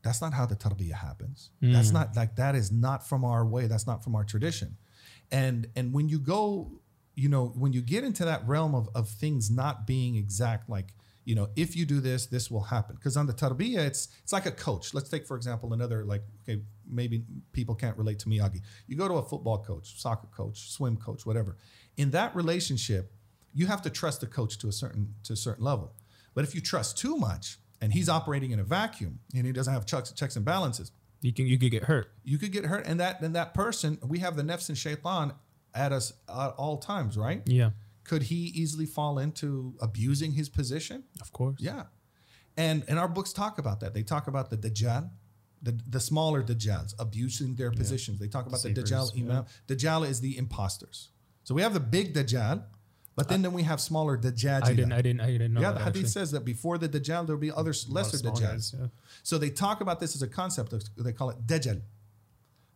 [SPEAKER 1] That's not how the tarbiyah happens. That's not like that is not from our way. That's not from our tradition. And and when you go, you know, when you get into that realm of of things not being exact, like you know, if you do this, this will happen. Because on the tarbiyah, it's it's like a coach. Let's take for example another like okay, maybe people can't relate to Miyagi. You go to a football coach, soccer coach, swim coach, whatever. In that relationship, you have to trust the coach to a certain to a certain level. But if you trust too much and he's operating in a vacuum and he doesn't have checks, checks and balances,
[SPEAKER 3] You can you could get hurt.
[SPEAKER 1] you could get hurt. And that and that person, we have the nefs and shaitan at us at all times, right?
[SPEAKER 3] Yeah,
[SPEAKER 1] Could he easily fall into abusing his position?
[SPEAKER 3] of course.
[SPEAKER 1] Yeah. And and our books talk about that. They talk about the Dajjal, the, the smaller Dajjals abusing their positions. They talk about the
[SPEAKER 2] Deceivers,
[SPEAKER 1] Dajjal Imam. Dajjal is the imposters. So we have the big Dajjal, but then, then we have smaller Dajjal.
[SPEAKER 3] I didn't I didn't I didn't know.
[SPEAKER 1] yeah, the hadith
[SPEAKER 3] actually.
[SPEAKER 1] says that before the Dajjal, there will be other lesser Dajjals.
[SPEAKER 2] yeah.
[SPEAKER 1] So they talk about this as a concept. They call it Dajjal.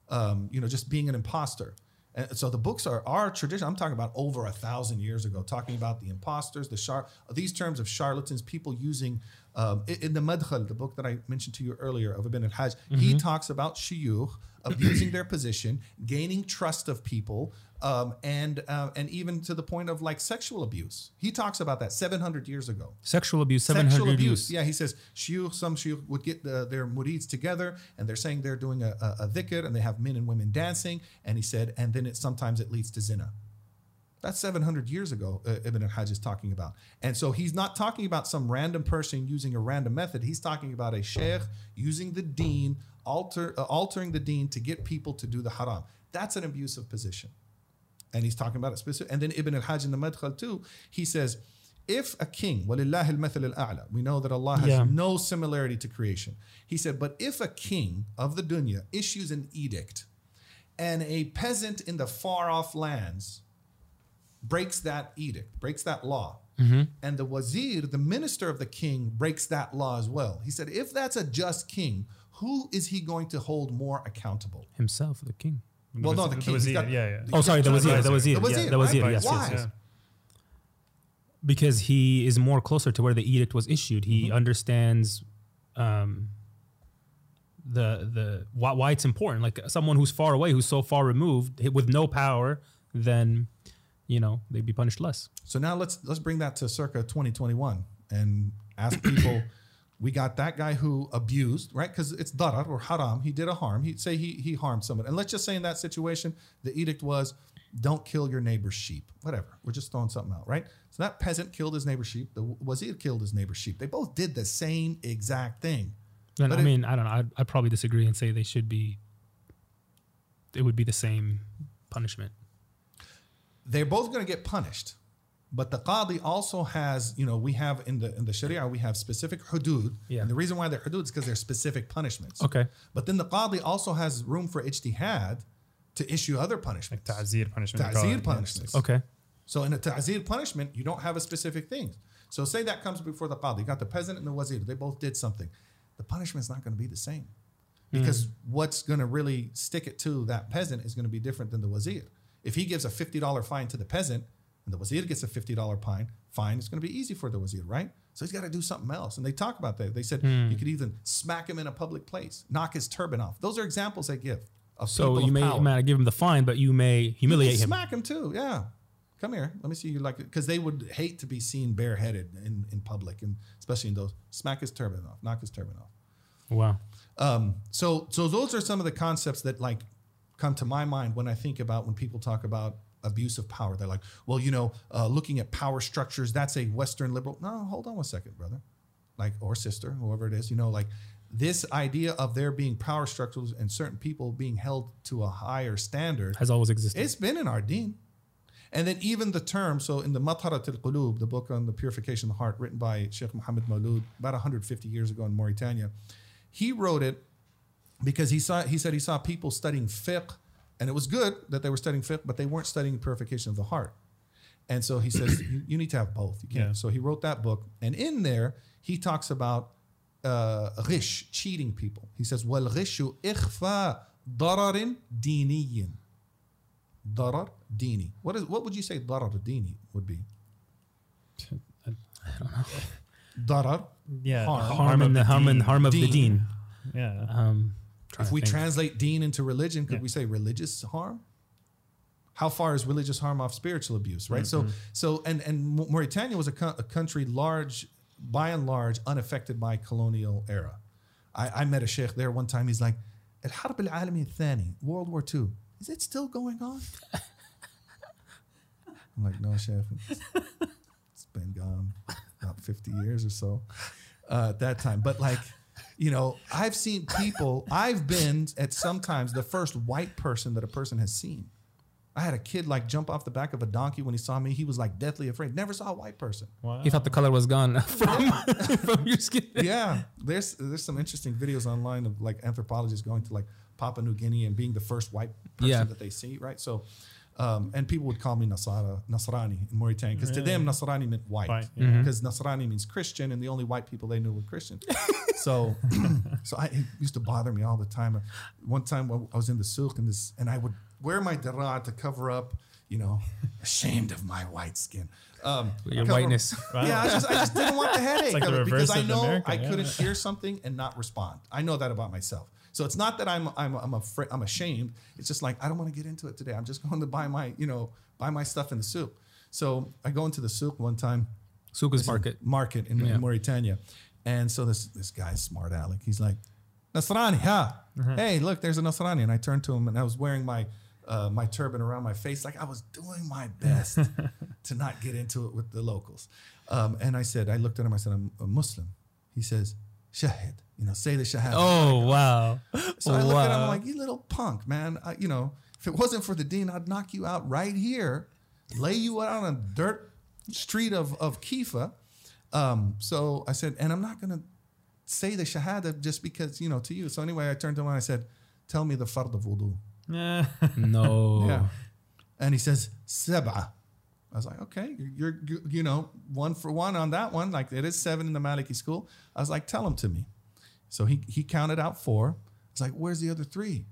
[SPEAKER 1] Um, you know, just being an imposter. And so the books are our tradition. I'm talking about over a thousand years ago, talking about the imposters, the char. These terms of charlatans, people using um, in, the Madkhal, the book that I mentioned to you earlier of Ibn al-Hajj. He talks about shiyukh abusing their position, gaining trust of people, um, and uh, and even to the point of like sexual abuse. He talks about that 700 years ago
[SPEAKER 3] Sexual abuse, seven
[SPEAKER 1] sexual abuse. Yeah, he says shuyukh, some shuyukh would get the, their murids together and they're saying they're doing a, a, a dhikr and they have men and women dancing. And he said, and then it sometimes it leads to zina. That's 700 years ago, uh, Ibn al-Hajj is talking about. And so he's not talking about some random person using a random method. He's talking about a sheikh using the deen, alter, uh, altering the deen to get people to do the haram. That's an abusive position. And he's talking about it specifically. And then Ibn al-Hajj in the Madkhal too, he says, if a king, وَلِلَّهِ الْمَثَلِ We know that Allah has
[SPEAKER 3] yeah.
[SPEAKER 1] no similarity to creation. He said, but if a king of the dunya issues an edict and a peasant in the far off lands breaks that edict, breaks that law, and the wazir, the minister of the king, breaks that law as well. He said, if that's a just king, who is he going to hold more accountable?
[SPEAKER 3] Himself, the king.
[SPEAKER 1] Well, no, the king. he's
[SPEAKER 2] wazir,
[SPEAKER 1] got-
[SPEAKER 2] yeah, yeah.
[SPEAKER 3] Oh, sorry, the
[SPEAKER 2] The
[SPEAKER 3] wazir, the
[SPEAKER 2] advisor.
[SPEAKER 3] wazir,
[SPEAKER 1] The
[SPEAKER 3] yeah,
[SPEAKER 1] wazir,
[SPEAKER 3] the wazir,
[SPEAKER 1] right?
[SPEAKER 3] yes,
[SPEAKER 1] Why?
[SPEAKER 3] yes, yes.
[SPEAKER 2] Yeah.
[SPEAKER 3] Because he is more closer to where the edict was issued. He
[SPEAKER 1] Mm-hmm.
[SPEAKER 3] understands um, the the why, why it's important. Like someone who's far away, who's so far removed, with no power, then you know they'd be punished less.
[SPEAKER 1] So now let's let's bring that to circa 2021 and ask people. we got that guy who abused, right? Because it's darar or haram. He did a harm. He'd say he he harmed someone, and let's just say in that situation, the edict was, don't kill your neighbor's sheep. Whatever. We're just throwing something out, right? So that peasant killed his neighbor's sheep. The wazir killed his neighbor's sheep. They both did the same exact thing.
[SPEAKER 3] And
[SPEAKER 1] But
[SPEAKER 3] I
[SPEAKER 1] it-
[SPEAKER 3] mean, I don't know. I'd, I'd probably disagree and say they should be. It would be the same punishment.
[SPEAKER 1] They're both going to get punished. But the qadi also has, you know, we have in the in the Sharia we have specific hudud,
[SPEAKER 3] Yeah.
[SPEAKER 1] and the reason why they're hudud is because they're specific punishments.
[SPEAKER 3] Okay.
[SPEAKER 1] But then the qadi also has room for ijtihad to issue other punishments.
[SPEAKER 2] like Ta'zir punishment.
[SPEAKER 1] Ta'zir punishments.
[SPEAKER 3] Okay.
[SPEAKER 1] So in a ta'zir punishment, you don't have a specific thing. So say that comes before the qadi. You got the peasant and the wazir. They both did something. The punishment's not going to be the same. Mm. Because what's going to really stick it to that peasant is going to be different than the wazir. If he gives a $50 fine to the peasant and the wazir gets a $50 fine, fine, it's going to be easy for the wazir, right? So he's got to do something else. And they talk about that. They said you could even smack him in a public place, knock his turban off. Those are examples they give of
[SPEAKER 3] So you
[SPEAKER 1] of
[SPEAKER 3] may,
[SPEAKER 1] power.
[SPEAKER 3] may give him the fine, but you may humiliate
[SPEAKER 1] You
[SPEAKER 3] him.
[SPEAKER 1] Smack him too. Yeah. Come here. Let me see you like. Because they would hate to be seen bareheaded in, in public, and especially in those. Smack his turban off. Knock his turban off.
[SPEAKER 3] Wow.
[SPEAKER 1] Um, so so those are some of the concepts that like come to my mind when I think about when people talk about abuse of power. They're like, well, you know, uh, looking at power structures, that's a Western liberal. No, hold on one second, brother. Like or sister, whoever it is, you know, like this idea of there being power structures and certain people being held to a higher standard
[SPEAKER 3] Has always existed.
[SPEAKER 1] it's been in our deen. And then even the term, so in the Matharat al-Qulub, the book on the purification of the heart written by Sheikh Muhammad Maulud about 150 years ago in Mauritania, he wrote it because he saw he said he saw people studying fiqh, and it was good that they were studying fiqh, but they weren't studying purification of the heart. And so he says you, you, need to have both. You can't.
[SPEAKER 2] Yeah.
[SPEAKER 1] So he wrote that book, and in there he talks about uh, rish, cheating people. He says well rishu ikhfa dararin diniyin. Darar dini. What is what would you say darar dini would be? I don't know. Darar.
[SPEAKER 2] Yeah,
[SPEAKER 1] harm,
[SPEAKER 3] harm,
[SPEAKER 2] harm,
[SPEAKER 3] of the, harm, harm of the
[SPEAKER 1] deen.
[SPEAKER 2] Yeah.
[SPEAKER 3] Um,
[SPEAKER 1] if we translate Deen into religion, could
[SPEAKER 2] Yeah.
[SPEAKER 1] we say religious harm? How far is religious harm off spiritual abuse, right? So, so, and and Mauritania was a, co- a country large, by and large, unaffected by colonial era. I, I met a sheikh there one time. He's like, "El Harb al Alami Thani, World War II, is it still going on?" I'm like, "No, sheikh, it's, it's been gone about 50 years or so uh, at that time." But like, you know, I've seen people. I've been at sometimes the first white person that a person has seen. I had a kid like jump off the back of a donkey when he saw me. He was like deathly afraid. Never saw a white person.
[SPEAKER 2] Wow.
[SPEAKER 3] he thought the color was gone from, from your skin.
[SPEAKER 1] yeah, there's there's some interesting videos online of like anthropologists going to like Papua New Guinea and being the first white person
[SPEAKER 3] Yeah.
[SPEAKER 1] that they see, right? So, um, and people would call me Nasara, Nasrani in Mauritania because to them Nasrani meant white,
[SPEAKER 2] White, yeah.
[SPEAKER 1] because Nasrani means Christian, and the only white people they knew were Christian. so, so I, it used to bother me all the time. One time I was in the souk and this, and I would wear my dara to cover up, you know, ashamed of my white skin. Um,
[SPEAKER 3] Your
[SPEAKER 1] cover-
[SPEAKER 3] whiteness.
[SPEAKER 1] yeah, I just, I just didn't want the headache
[SPEAKER 2] like
[SPEAKER 1] of
[SPEAKER 2] the
[SPEAKER 1] it because I know
[SPEAKER 2] America,
[SPEAKER 1] I
[SPEAKER 2] yeah.
[SPEAKER 1] couldn't hear something and not respond. I know that about myself. So it's not that I'm I'm I'm afraid I'm ashamed. It's just like I don't want to get into it today. I'm just going to buy my you know buy my stuff in the souk. So I go into the souk one time,
[SPEAKER 3] Souk is market.
[SPEAKER 1] market in,
[SPEAKER 3] Yeah.
[SPEAKER 1] in Mauritania, and so this this guy's smart aleck. He's like, Nasrani, huh? Hey, look, there's a Nasrani, and I turned to him, and I was wearing my uh, my turban around my face, like I was doing my best to not get into it with the locals. Um, and I said, I looked at him, I said, I'm a Muslim. He says, Shahid, you know, say the Shahada.
[SPEAKER 3] Oh wow!
[SPEAKER 1] So I look at him
[SPEAKER 3] Wow.
[SPEAKER 1] like, you little punk, man. I, you know, if it wasn't for the deen, I'd knock you out right here, lay you out on a dirt street of, of Kifa. Um, so I said, and I'm not going to say the Shahada just because, you know, to you. So anyway, I turned to him and I said, tell me the fard of wudu.
[SPEAKER 3] No.
[SPEAKER 1] Yeah. And he says, Sab'a. I was like, okay, you're, you know, one for one on that one. Like it is seven in the Maliki school. I was like, tell them to me. So he, he counted out four. I was like, where's the other three?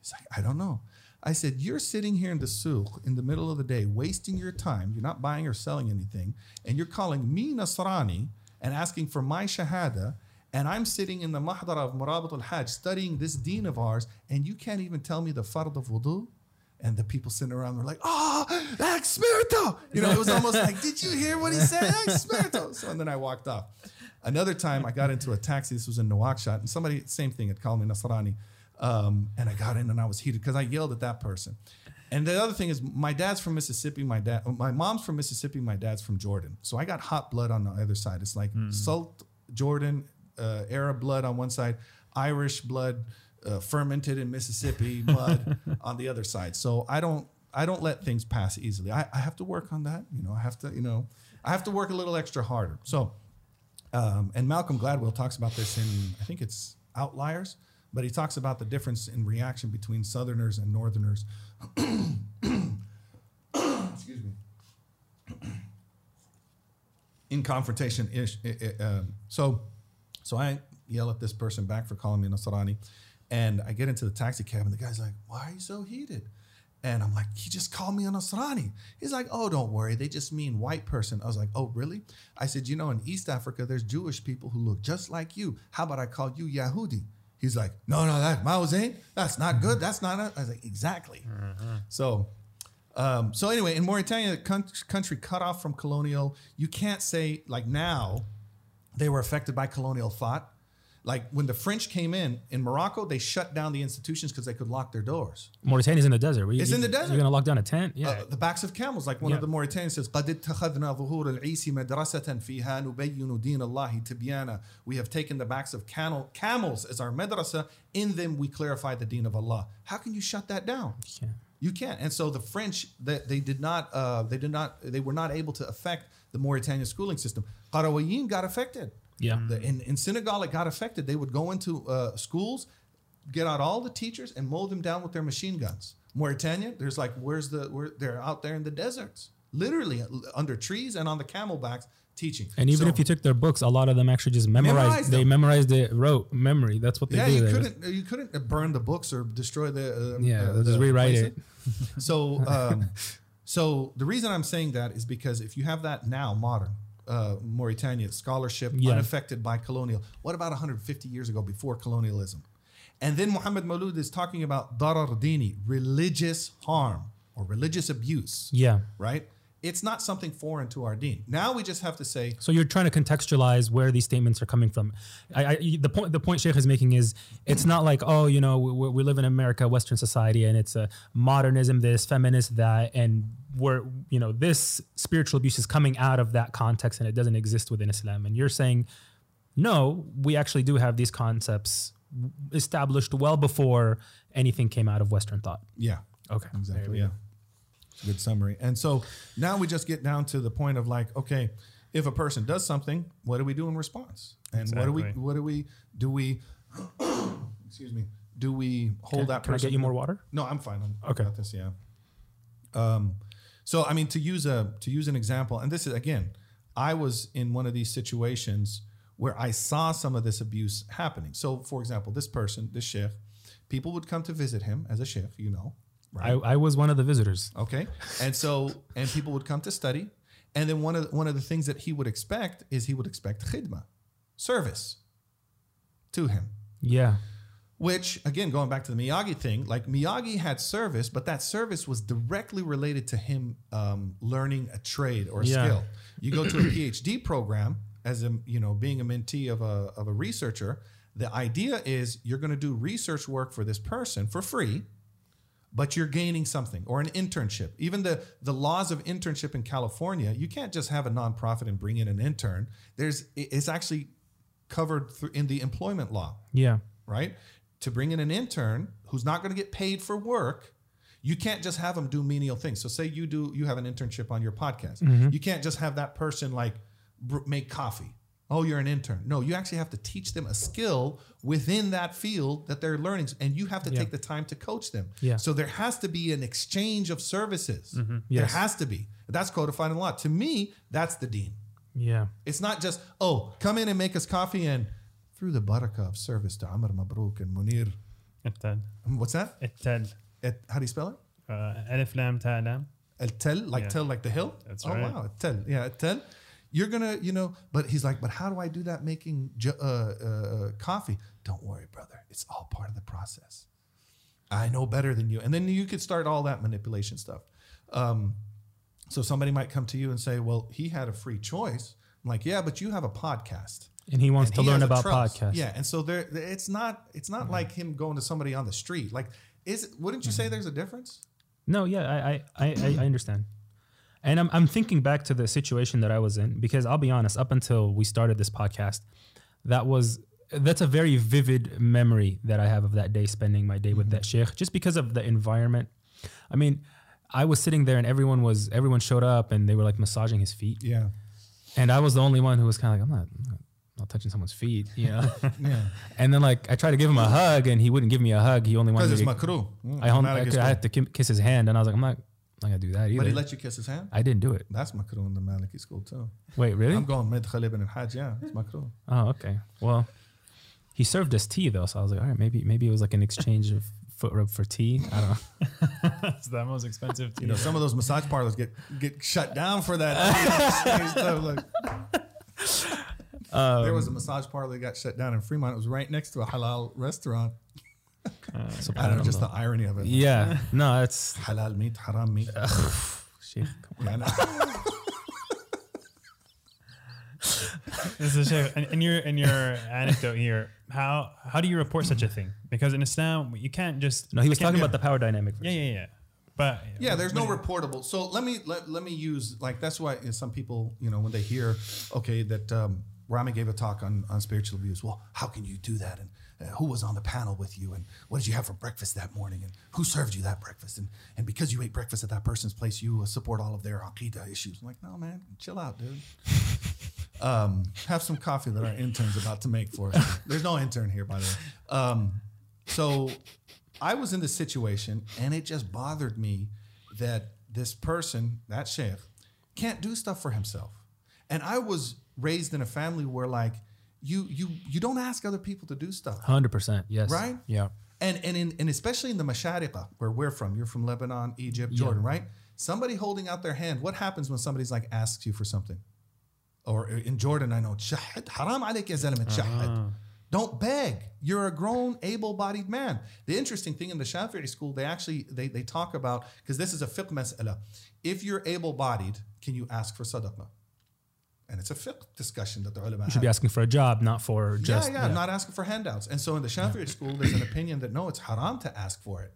[SPEAKER 1] He's like, I don't know. I said, you're sitting here in the souk in the middle of the day, wasting your time. You're not buying or selling anything. And you're calling me Nasrani and asking for my Shahada. And I'm sitting in the Mahdara of Murabit al-Hajj studying this deen of ours. And you can't even tell me the Fard of Wudu. And the people sitting around were like, oh, Spirito. You know, it was almost like, did you hear what he said? Spirito. So, and then I walked off. Another time I got into a taxi. This was in Nouakchott. And somebody, same thing, had called me Nasrani. Um, and I got in and I was heated because I yelled at that person. And the other thing is, my dad's from Mississippi. My dad, my mom's from Mississippi. My dad's from Jordan. So I got hot blood on the other side. It's like salt, Jordan, uh, Arab blood on one side, Irish blood, uh, fermented in Mississippi mud on the other side. So I don't, I don't let things pass easily. I, I have to work on that. You know, I have to, you know, I have to work a little extra harder. So um, and Malcolm Gladwell talks about this in, I think it's Outliers, but he talks about the difference in reaction between Southerners and Northerners. Excuse me. in confrontation ish. i- um, so, so I yell at this person back for calling me Nasrani, and I get into the taxi cab, and the guy's like, "Why are you so heated?" And I'm like, he just called me an Nasrani. He's like, oh, don't worry. They just mean white person. I was like, oh, really? I said, you know, in East Africa, there's Jewish people who look just like you. How about I call you Yahudi? He's like, no, no, that Mao Zedong, that's not good. That's not. A-. I was like, exactly. So, um, so anyway, in Mauritania, the country cut off from colonial. You can't say like now they were affected by colonial thought. Like when the French came in in Morocco, they shut down the institutions because they could lock their doors.
[SPEAKER 3] Mauritania's in the desert. Were you-
[SPEAKER 1] It's in the
[SPEAKER 3] you-
[SPEAKER 1] desert.
[SPEAKER 3] You're gonna lock down a tent? Yeah.
[SPEAKER 1] Uh, the backs of camels, like one
[SPEAKER 3] Yeah.
[SPEAKER 1] of the Mauritanians says, قد اتخذنا ظهور العيس مدرسة فيها نبين دين الله تبيانا. We have taken the backs of camel, camels as our madrasa. In them, we clarify the deen of Allah. How can you shut that down?
[SPEAKER 3] Yeah.
[SPEAKER 1] You can't. And so the French, they, they did not, uh, they did not, they were not able to affect the Mauritanian schooling system. Qarawiyyin got affected.
[SPEAKER 3] Yeah.
[SPEAKER 1] The, in, in Senegal, it got affected. They would go into uh, schools, get out all the teachers, and mow them down with their machine guns. Mauritania, there's like, where's the, where they're out there in the deserts, literally under trees and on the camelbacks teaching.
[SPEAKER 3] And even
[SPEAKER 1] So-
[SPEAKER 3] if you took their books, a lot of them actually just memorized.
[SPEAKER 1] Memorized
[SPEAKER 3] they memorized it, wrote memory. That's what they did.
[SPEAKER 1] yeah,
[SPEAKER 3] do.
[SPEAKER 1] you
[SPEAKER 3] They-
[SPEAKER 1] couldn't, you couldn't burn the books or destroy the, uh,
[SPEAKER 3] Yeah,
[SPEAKER 1] uh,
[SPEAKER 3] they'll just
[SPEAKER 1] the
[SPEAKER 3] rewrite
[SPEAKER 1] place.
[SPEAKER 3] it.
[SPEAKER 1] So, um, so the reason I'm saying that is because if you have that now, modern uh, Mauritania scholarship,
[SPEAKER 3] Yeah.
[SPEAKER 1] unaffected by colonial. What about 150 years ago, before colonialism? And then Muhammad Maulud is talking about darar dini, religious harm or religious abuse,
[SPEAKER 3] Yeah.
[SPEAKER 1] right? It's not something foreign to our deen. Now we just have to say,
[SPEAKER 3] So you're trying to contextualize where these statements are coming from. I, I, the point the point Sheikh is making is it's not like oh you know we, we live in America, Western society, and it's a modernism this, feminist that, and we're you know this spiritual abuse is coming out of that context and it doesn't exist within Islam. And you're saying no, we actually do have these concepts established well before anything came out of Western thought.
[SPEAKER 1] yeah,
[SPEAKER 3] Okay,
[SPEAKER 1] Exactly. Yeah. A good summary. And so now we just get down to the point of like, okay, if a person does something, what do we do in response? And what do we what do we do we excuse me, do we hold that person?
[SPEAKER 3] Can I get you more water?
[SPEAKER 1] No, I'm fine. I'm
[SPEAKER 3] Okay.
[SPEAKER 1] got this, yeah. Um so I mean to use a to use an example, and this is again, I was in one of these situations where I saw some of this abuse happening. So for example, this person, this sheikh, people would come to visit him as a sheikh, you know.
[SPEAKER 3] I, I was one of the visitors.
[SPEAKER 1] Okay. And so, and people would come to study. And then one of the, one of the things that he would expect is he would expect khidma, service to him.
[SPEAKER 3] Yeah,
[SPEAKER 1] Which, again, going back to the Miyagi thing, like Miyagi had service, but that service was directly related to him um, learning a trade or a
[SPEAKER 3] Yeah.
[SPEAKER 1] skill. You go to a PhD program as a, you know, being a mentee of a, of a researcher, the idea is you're going to do research work for this person for free but you're gaining something or an internship. Even the the laws of internship in California, you can't just have a nonprofit and bring in an intern. There's it's actually covered through in the employment law,
[SPEAKER 3] yeah.
[SPEAKER 1] right? To bring in an intern who's not going to get paid for work, you can't just have them do menial things. So say you do you have an internship on your podcast. Mm-hmm. You can't just have that person like make coffee. Oh, you're an intern. No, you actually have to teach them a skill within that field that they're learning, and you have to yeah. take the time to coach them.
[SPEAKER 3] Yeah.
[SPEAKER 1] So there has to be an exchange of services. Mm-hmm.
[SPEAKER 3] Yes.
[SPEAKER 1] There has to be. That's codified in law. To me, that's the deen.
[SPEAKER 3] Yeah.
[SPEAKER 1] It's not just oh, come in and make us coffee and through the barakah of service to Amr Mabruk and Munir.
[SPEAKER 2] Ittal.
[SPEAKER 1] Mm, what's that? Ittal. How do you spell it?
[SPEAKER 2] Uh, alif lam
[SPEAKER 1] ta lam. Like
[SPEAKER 2] yeah.
[SPEAKER 1] like the hill.
[SPEAKER 2] That's
[SPEAKER 1] oh,
[SPEAKER 2] right.
[SPEAKER 1] Oh wow, tel yeah tel. You're going to, you know, but he's like, but how do I do that making uh, uh, coffee? Don't worry, brother. It's all part of the process. I know better than you. And then you could start all that manipulation stuff. Um, so somebody might come to you and say, well, he had a free choice. I'm like, yeah, but you have a podcast.
[SPEAKER 3] And he wants
[SPEAKER 1] And
[SPEAKER 3] to
[SPEAKER 1] he
[SPEAKER 3] learn about podcasts.
[SPEAKER 1] Yeah, and so there, it's not, it's not like him going to somebody on the street. Like, is wouldn't you say there's a difference?
[SPEAKER 3] No, yeah, I, I, I I understand. And I'm, I'm thinking back to the situation that I was in because I'll be honest, up until we started this podcast, that was that's a very vivid memory that I have of that day spending my day with mm-hmm. that sheikh, just because of the environment. I mean, I was sitting there and everyone was everyone showed up and they were like massaging his feet,
[SPEAKER 1] Yeah,
[SPEAKER 3] and I was the only one who was kind of like, I'm not, I'm not, not touching someone's feet, you know.
[SPEAKER 1] yeah.
[SPEAKER 3] and then like I tried to give him a hug and he wouldn't give me a hug. He only wanted
[SPEAKER 1] Because it's makruh.
[SPEAKER 3] I, I, I had to kiss his hand, and I was like, I'm not, I'm not gonna do that either.
[SPEAKER 1] But he let you kiss his hand?
[SPEAKER 3] I didn't do it.
[SPEAKER 1] That's makruh in the Maliki school too.
[SPEAKER 3] Wait, really?
[SPEAKER 1] I'm going Medkhal ibn al-Hajj. Yeah, it's makruh.
[SPEAKER 3] oh, okay. Well, he served us tea though, so I was like, all right, maybe maybe it was like an exchange of foot rub for tea. I don't know.
[SPEAKER 2] It's the most expensive tea.
[SPEAKER 1] You know, some of those massage parlors get get shut down for that. stuff. Like, there was a um, massage parlor that got shut down in Fremont. It was right next to a halal restaurant.
[SPEAKER 3] So
[SPEAKER 1] I don't know, just the irony of it.
[SPEAKER 3] yeah, no, it's
[SPEAKER 1] Halal meat, haram meat.
[SPEAKER 3] shit.
[SPEAKER 1] Yeah, I know.
[SPEAKER 2] This is a in, in your in your anecdote here. How how do you report such a thing? Because in Islam, you can't just
[SPEAKER 3] No, he was
[SPEAKER 2] you can't-
[SPEAKER 3] talking about the power dynamic.
[SPEAKER 2] Yeah, yeah, yeah. But
[SPEAKER 1] Yeah, there's no reportable. So let me let, let me use like that's why some people you know when they hear okay that um, Rami gave a talk on on spiritual abuse. Well, how can you do that? And uh, who was on the panel with you? And what did you have for breakfast that morning? And who served you that breakfast? And and because you ate breakfast at that person's place, you uh, support all of their aqidah issues. I'm like, no, man, chill out, dude. um, have some coffee that our intern's about to make for us. There's no intern here, by the way. Um, so I was in this situation and it just bothered me that this person, that sheikh, can't do stuff for himself. And I was raised in a family where like you you you don't ask other people to do stuff.
[SPEAKER 3] Hundred percent. Yes.
[SPEAKER 1] Right?
[SPEAKER 3] Yeah.
[SPEAKER 1] And and in, and especially in the Mashariqa, where we're from, you're from Lebanon, Egypt, Jordan, right? Somebody holding out their hand. What happens when somebody's like asks you for something? Or in Jordan, I know, "Shahid, haram ya zalama, uh-huh. shahid." Don't beg. You're a grown, able-bodied man. The interesting thing in the Shafi'i school, they actually they, they talk about because this is a fiqh mas'ala. If you're able-bodied, can you ask for sadaqah? And it's a fiqh discussion that the ulama
[SPEAKER 3] You should be asking for a job, not for just.
[SPEAKER 1] yeah, yeah, not asking for handouts. And so in the Shafi'i school, there's an opinion that no, it's haram to ask for it.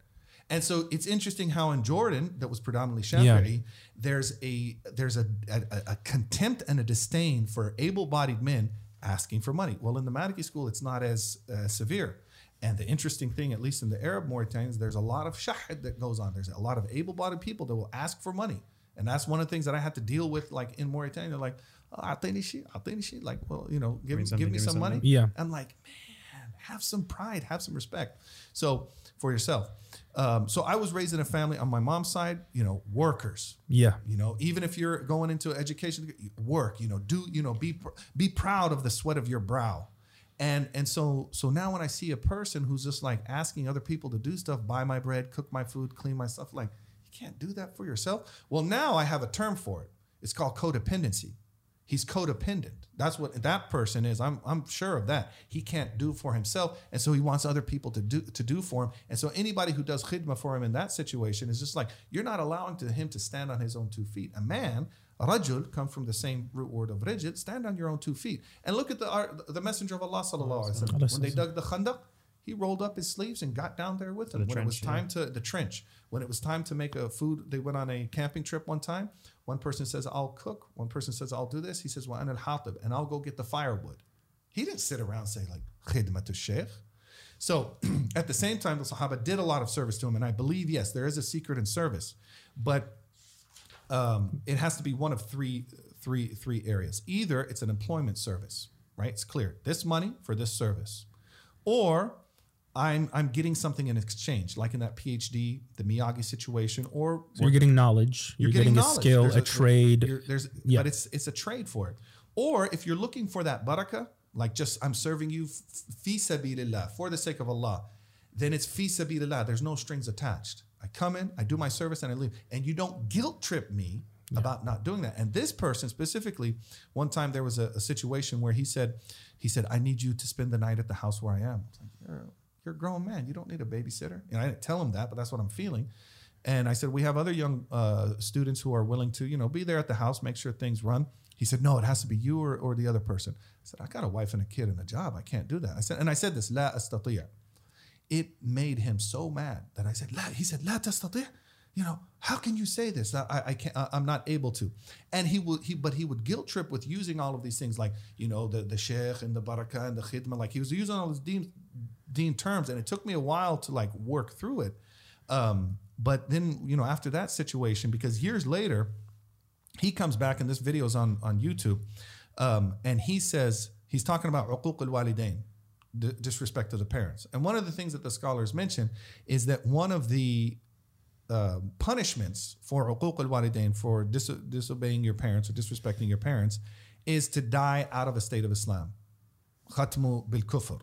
[SPEAKER 1] And so it's interesting how in Jordan, that was predominantly Shafi'i, there's a there's a, a, a contempt and a disdain for able-bodied men asking for money. Well, in the Maliki school, it's not as uh, severe. And the interesting thing, at least in the Arab Mauritanians, there's a lot of shahid that goes on. There's a lot of able-bodied people that will ask for money. And that's one of the things that I had to deal with, like in Mauritania. Like, I think shit, I think shit. Like, well, you know, give,
[SPEAKER 2] me
[SPEAKER 1] give me
[SPEAKER 2] give me
[SPEAKER 1] some money.
[SPEAKER 2] something.
[SPEAKER 3] Yeah.
[SPEAKER 1] I'm like, man, have some pride, have some respect. So for yourself. Um, so I was raised in a family on my mom's side, you know, workers.
[SPEAKER 3] Yeah.
[SPEAKER 1] You know, even if you're going into education, work. You know, do you know be be proud of the sweat of your brow. And and so so now when I see a person who's just like asking other people to do stuff, buy my bread, cook my food, clean my stuff, like you can't do that for yourself. Well, now I have a term for it. It's called codependency. He's codependent. That's what that person is. I'm I'm sure of that. He can't do for himself, and so he wants other people to do to do for him. And so anybody who does khidmah for him in that situation is just like you're not allowing to him to stand on his own two feet. A man, rajul, come from the same root word of rijid, stand on your own two feet. And look at the our, the messenger of Allah sallallahu alaihi wasallam. When they dug the khandaq, he rolled up his sleeves and got down there with them.
[SPEAKER 2] the
[SPEAKER 1] when it was
[SPEAKER 2] trench, yeah.
[SPEAKER 1] time to the trench, when it was time to make a food, they went on a camping trip one time. One person says, "I'll cook." One person says, "I'll do this." He says, "Well, al hatib," and I'll go get the firewood. He didn't sit around and say like khidmatu sheikh. So at the same time, the Sahaba did a lot of service to him, and I believe yes, there is a secret in service, but um, it has to be one of three, three, three areas. Either it's an employment service, right? It's clear this money for this service, or I'm I'm getting something in exchange, like in that PhD, the Miyagi situation, or
[SPEAKER 3] So you're getting knowledge. You're, getting, a
[SPEAKER 1] knowledge.
[SPEAKER 3] skill,
[SPEAKER 1] There's
[SPEAKER 3] a, trade.
[SPEAKER 1] you're- there's,
[SPEAKER 3] Yeah.
[SPEAKER 1] but it's it's a trade for it. Or if you're looking for that baraka, like just I'm serving you fi sabilillah for the sake of Allah, then it's fi sabilillah. There's no strings attached. I come in, I do my service, and I leave. And you don't guilt trip me about not doing that. And this person specifically, one time there was a, a situation where he said, he said, I need you to spend the night at the house where I am. Like, you're, a grown man. You don't need a babysitter. And I didn't tell him that, but that's what I'm feeling. And I said, we have other young uh, students who are willing to, you know, be there at the house, make sure things run. He said, no, it has to be you or, or the other person. I said, I got a wife and a kid and a job. I can't do that. I said, and I said this, la astatiya. It made him so mad that I said, la, he said, la tastatiya. You know, how can you say this? I, I can't, I- I'm not able to. And he would, he, but he would guilt trip with using all of these things like, you know, the, the sheikh and the barakah and the khidmah. Like he was using all these deen terms. And it took me a while to like work through it. Um, but then, you know, after that situation, because years later, he comes back and this video is on on YouTube, um, and he says he's talking about uquq al walidain, disrespect to the parents. And one of the things that the scholars mention is that one of the uh, punishments for uquq al walidain for dis- disobeying your parents or disrespecting your parents is to die out of a state of Islam, khatmu bil kufr.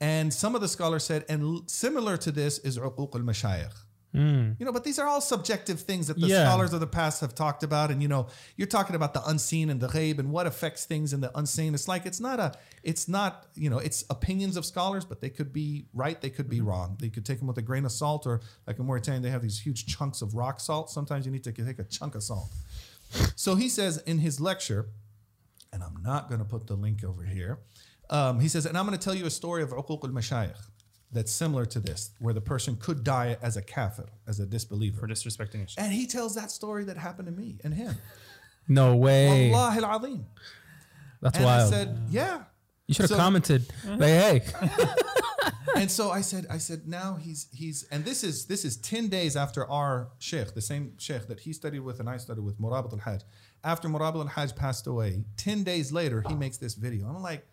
[SPEAKER 1] And some of the scholars said, and similar to this is uquq al mashayikh. Hmm. You know, but these are all subjective things that the
[SPEAKER 3] Yeah.
[SPEAKER 1] scholars of the past have talked about. And you know, you're talking about the unseen and the ghaib and what affects things in the unseen. It's like it's not a, it's not, you know, it's opinions of scholars, but they could be right, they could be hmm. wrong. They could take them with a grain of salt, or like in Mauritania, they have these huge chunks of rock salt. Sometimes you need to take a chunk of salt. So he says in his lecture, and I'm not going to put the link over here. Um, he says, and I'm going to tell you a story of uquq al mashayikh that's similar to this, where the person could die as a kafir, as a disbeliever.
[SPEAKER 2] for disrespecting a.
[SPEAKER 1] And he tells that story that happened to me and him.
[SPEAKER 3] no way.
[SPEAKER 1] Allah al azim.
[SPEAKER 3] That's
[SPEAKER 1] And
[SPEAKER 3] wild.
[SPEAKER 1] I said, yeah.
[SPEAKER 3] you should have
[SPEAKER 1] so-
[SPEAKER 3] commented. Like, hey,
[SPEAKER 1] and so I said, I said, now he's he's and this is this is 10 days after our sheikh, the same sheikh that he studied with and I studied with, Murabit al-Hajj. After Murabit al-Hajj passed away, 10 days later, he makes this video. I'm like,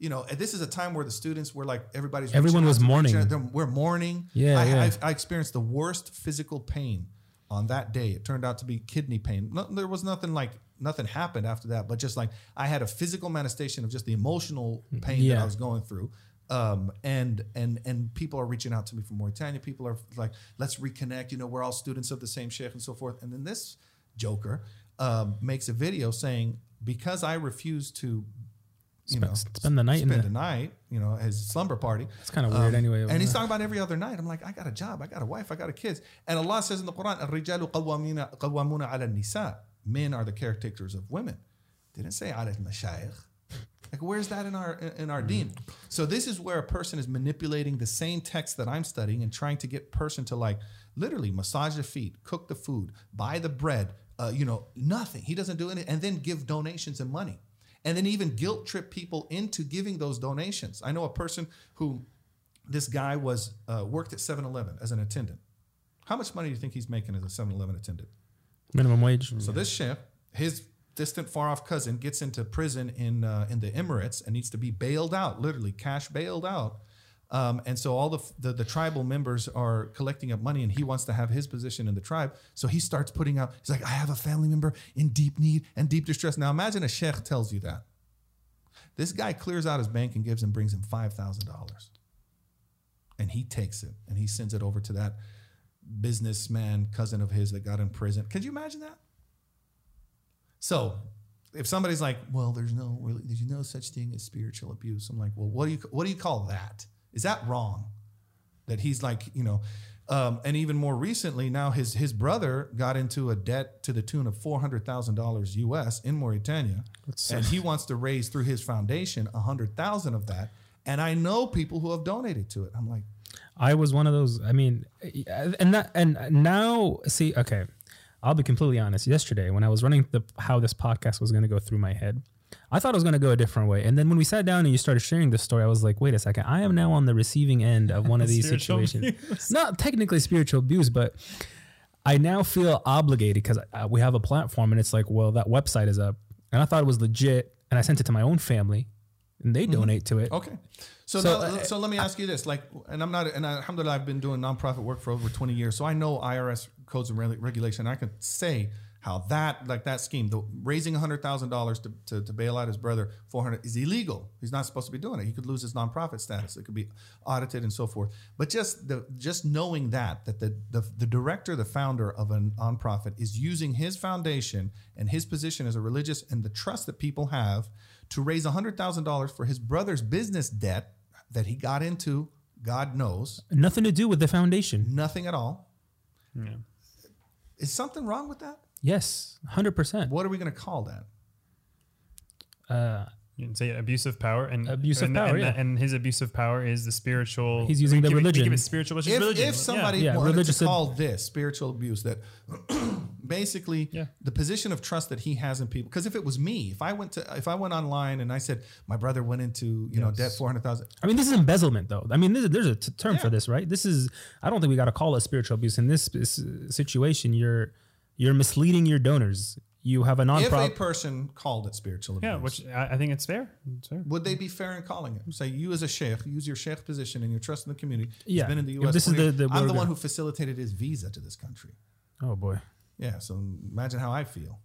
[SPEAKER 1] you know, and this is a time where the students were like everybody's
[SPEAKER 3] Everyone was mourning.
[SPEAKER 1] We're mourning.
[SPEAKER 3] Yeah,
[SPEAKER 1] I,
[SPEAKER 3] yeah.
[SPEAKER 1] I've- I experienced the worst physical pain on that day. It turned out to be kidney pain. No, there was nothing like nothing happened after that, but just like I had a physical manifestation of just the emotional pain that I was going through. Um, and and and people are reaching out to me from Mauritania. People are like, let's reconnect. You know, we're all students of the same sheikh and so forth. And then this joker um, makes a video saying because I refuse to, you
[SPEAKER 3] Spend-
[SPEAKER 1] know,
[SPEAKER 3] spend the night in
[SPEAKER 1] spend
[SPEAKER 3] the-
[SPEAKER 1] the night, you know, his slumber party.
[SPEAKER 3] It's kinda weird anyway,
[SPEAKER 1] And he's
[SPEAKER 3] yeah.
[SPEAKER 1] talking about every other night. I'm like, I got a job, I got a wife, I got a kids. And Allah says in the Quran, الرجال قوامين قوامون على النساء. Men are the caretakers of women. Didn't say على المشايخ. Like, where's that in our in our deen? So this is where a person is manipulating the same text that I'm studying and trying to get person to like literally massage the feet, cook the food, buy the bread. Uh, you know, nothing. He doesn't do anything, and then give donations and money, and then even guilt trip people into giving those donations. I know a person who, this guy was uh, worked at 7-Eleven as an attendant. How much money do you think he's making as a 7-Eleven attendant?
[SPEAKER 3] Minimum wage.
[SPEAKER 1] So this sheikh, his distant, far off cousin, gets into prison in uh, in the Emirates and needs to be bailed out, literally cash bailed out. Um, and so all the, the the tribal members are collecting up money, and he wants to have his position in the tribe. So he starts putting out. He's like, I have a family member in deep need and deep distress. Now imagine a sheikh tells you that. This guy clears out his bank and gives him brings him five thousand dollars, and he takes it and he sends it over to that businessman cousin of his that got in prison. Could you imagine that? So, if somebody's like, "Well, there's no really, there's no such thing as spiritual abuse," I'm like, "Well, what do you what do you call that? Is that wrong?" That he's like, you know, um, and even more recently, now his his brother got into a debt to the tune of four hundred thousand dollars U.S. in Mauritania, and he wants to raise through his foundation a hundred thousand of that. And I know people who have donated to it. I'm like,
[SPEAKER 3] I was one of those. I mean, and that, and now see, okay, I'll be completely honest. Yesterday, when I was running the how this podcast was going to go through my head, I thought it was going to go a different way. And then when we sat down and you started sharing this story, I was like, wait a second, I am now on the receiving end of one of these situations.
[SPEAKER 2] abuse.
[SPEAKER 3] Not technically spiritual abuse, but I now feel obligated because we have a platform, and it's like, well, that website is up, and I thought it was legit, and I sent it to my own family, and they donate to it.
[SPEAKER 1] Okay. So,
[SPEAKER 3] So,
[SPEAKER 1] now-
[SPEAKER 3] uh,
[SPEAKER 1] so let me ask you this: like, and I'm not, and alhamdulillah, I've been doing nonprofit work for over 20 years, so I know IRS codes and reg- regulation. I can say how that, like that scheme, the raising hundred thousand dollars to to to bail out his brother 400 is illegal. He's not supposed to be doing it. He could lose his nonprofit status. It could be audited and so forth. But just the just knowing that that the the, the director, the founder of a nonprofit, is using his foundation and his position as a religious and the trust that people have to raise $100,000 for his brother's business debt that he got into, God knows,
[SPEAKER 3] Nothing to do with the foundation.
[SPEAKER 1] nothing at all.
[SPEAKER 2] Yeah.
[SPEAKER 1] Is something wrong with that?
[SPEAKER 3] Yes, hundred percent.
[SPEAKER 1] What are we going to call that?
[SPEAKER 3] Uh,
[SPEAKER 2] You can say abusive power and
[SPEAKER 3] abusive of
[SPEAKER 2] and,
[SPEAKER 3] power,
[SPEAKER 2] and,
[SPEAKER 3] yeah.
[SPEAKER 2] and his abusive power is the spiritual.
[SPEAKER 3] He's using
[SPEAKER 2] we
[SPEAKER 3] the
[SPEAKER 2] give it- we
[SPEAKER 3] religion.
[SPEAKER 2] give it spiritual, which is
[SPEAKER 1] If,
[SPEAKER 2] religion.
[SPEAKER 1] if somebody
[SPEAKER 3] Yeah,
[SPEAKER 1] wanted
[SPEAKER 3] religious
[SPEAKER 1] to
[SPEAKER 3] ab-
[SPEAKER 1] call this spiritual abuse, that basically
[SPEAKER 2] Yeah.
[SPEAKER 1] the position of trust that he has in people. Because if it was me, if I went to, if I went online and I said my brother went into, you know, debt four hundred thousand,
[SPEAKER 3] I mean, this is embezzlement, though. I mean, there's, there's a t- term
[SPEAKER 1] Yeah.
[SPEAKER 3] for this, right? This is. I don't think we got to call it spiritual abuse in this, s- situation. You're you're misleading your donors. You have a
[SPEAKER 1] if a person called it spiritual abuse,
[SPEAKER 2] yeah, which I, I think it's fair. It's fair.
[SPEAKER 1] Would they be fair in calling it? Say you as a sheikh, use your sheikh position and your trust in the community.
[SPEAKER 3] Yeah.
[SPEAKER 1] He's been in the U.S.
[SPEAKER 3] this is the- the-
[SPEAKER 1] I'm the one
[SPEAKER 3] gonna-
[SPEAKER 1] who facilitated his visa to this country.
[SPEAKER 3] oh boy.
[SPEAKER 1] Yeah, so imagine how I feel.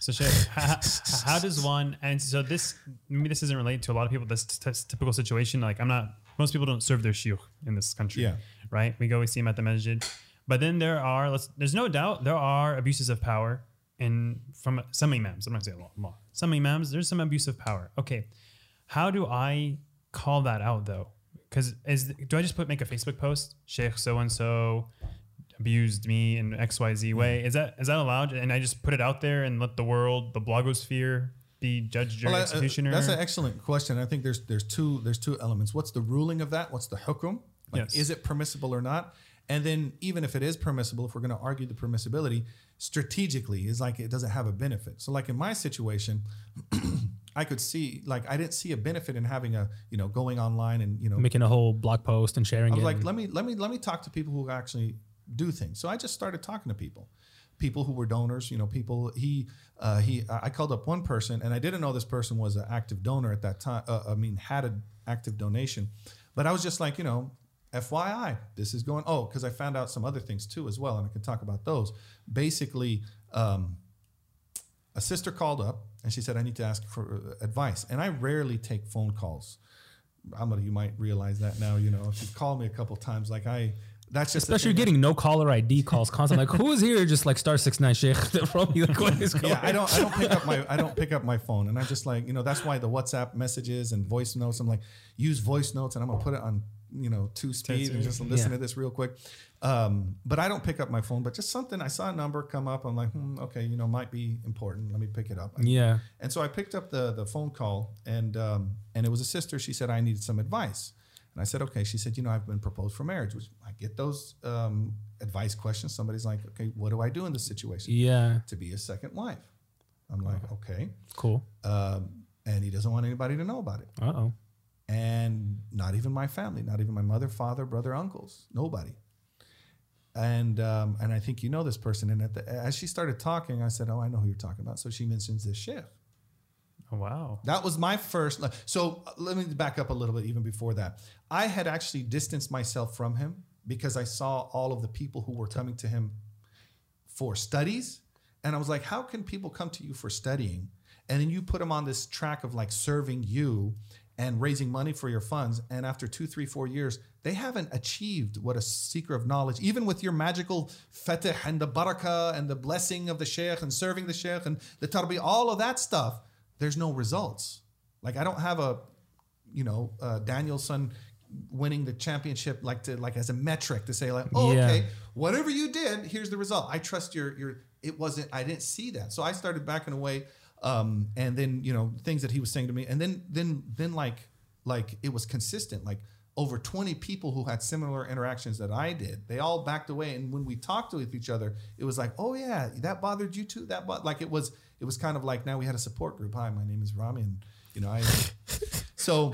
[SPEAKER 2] So, Sheikh, how, how does one, and so this, maybe this isn't related to a lot of people, this t- t- typical situation, like I'm not, most people don't serve their shiur in this country,
[SPEAKER 1] Yeah.
[SPEAKER 2] right? We go, we see him at the masjid. But then there are, let's, there's no doubt, there are abuses of power in from some imams. I'm not saying law, law. Some imams, there's some abuse of power. Okay. How do I call that out though? Because is do I just put make a Facebook post? Sheikh so and so abused me in X Y Z way. Is that is that allowed? And I just put it out there and let the world, the blogosphere, be judged or
[SPEAKER 1] Well, uh,
[SPEAKER 2] executioner.
[SPEAKER 1] that's an excellent question. I think there's there's two there's two elements. What's the ruling of that? What's the hukum? Like,
[SPEAKER 2] Yes.
[SPEAKER 1] is it permissible or not? And then even if it is permissible, if we're going to argue the permissibility strategically, is like it doesn't have a benefit. So like in my situation, I could see like I didn't see a benefit in having a you know going online and you know
[SPEAKER 3] Making a whole blog post and sharing
[SPEAKER 1] I was like, let me let me let me talk to people who actually do things. So I just started talking to people. people who were donors. You know, people he uh, he. I I called up one person, and I didn't know this person was an active donor at that time. Uh, I mean, had an active donation, but I was just like, you know, FYI, this is going. Oh, because I found out some other things too as well, and I can talk about those. Basically, um, a sister called up and she said, "I need to ask for uh, advice." And I rarely take phone calls. I'm gonna. You might realize that now. You know, if you've called me a couple times, like I. That's just
[SPEAKER 3] Especially
[SPEAKER 1] that-
[SPEAKER 3] getting no caller ID calls constantly. Like, who is here? Just like star six nine sheikh. They're probably like, what is going
[SPEAKER 1] yeah, I don't I don't pick up my I don't pick up my phone and I'm just like, you know, that's why the WhatsApp messages and voice notes, I'm like, use voice notes and I'm gonna put it on, you know, two speed and just listen
[SPEAKER 3] Yeah.
[SPEAKER 1] to this real quick. Um, but I don't pick up my phone, but just something I saw a number come up, I'm like, hmm, okay, you know, might be important. Let me pick it up.
[SPEAKER 3] Yeah.
[SPEAKER 1] And so I picked up the the phone call and um, and it was a sister. She said I needed some advice. And I said, okay. She said, you know, I've been proposed for marriage, which I get those um, advice questions. Somebody's like, okay, what do I do in this situation?
[SPEAKER 3] Yeah.
[SPEAKER 1] To be a second wife. I'm like, okay.
[SPEAKER 3] Cool.
[SPEAKER 1] Um, and he doesn't want anybody to know about it.
[SPEAKER 3] Uh oh.
[SPEAKER 1] And not even my family, not even my mother, father, brother, uncles, nobody. And um, and I think you know this person. And at the, as she started talking, I said, "Oh, I know who you're talking about." So she mentions this shift.
[SPEAKER 2] Oh, wow.
[SPEAKER 1] That was my first. So uh, let me back up a little bit. Even before that, I had actually distanced myself from him because I saw all of the people who were coming to him for studies, and I was like, how can people come to you for studying, and then you put them on this track of like serving you and raising money for your funds, and after two, three, four years, they haven't achieved what a seeker of knowledge, even with your magical fatih and the barakah and the blessing of the sheikh and serving the sheikh and the tarbi, all of that stuff there's no results. Like I don't have a, you know, uh, Daniel-san winning the championship like to like as a metric to say like, oh,
[SPEAKER 3] Yeah.
[SPEAKER 1] okay, whatever you did, here's the result. I trust your your. It wasn't. I didn't see that, so I started backing away. Um, and then you know things that he was saying to me, and then then then like like it was consistent. Like over 20 people who had similar interactions that I did, they all backed away. And when we talked with each other, it was like, oh yeah, that bothered you too. That but like it was it was kind of like now we had a support group. Hi, my name is Rami, and you know I. so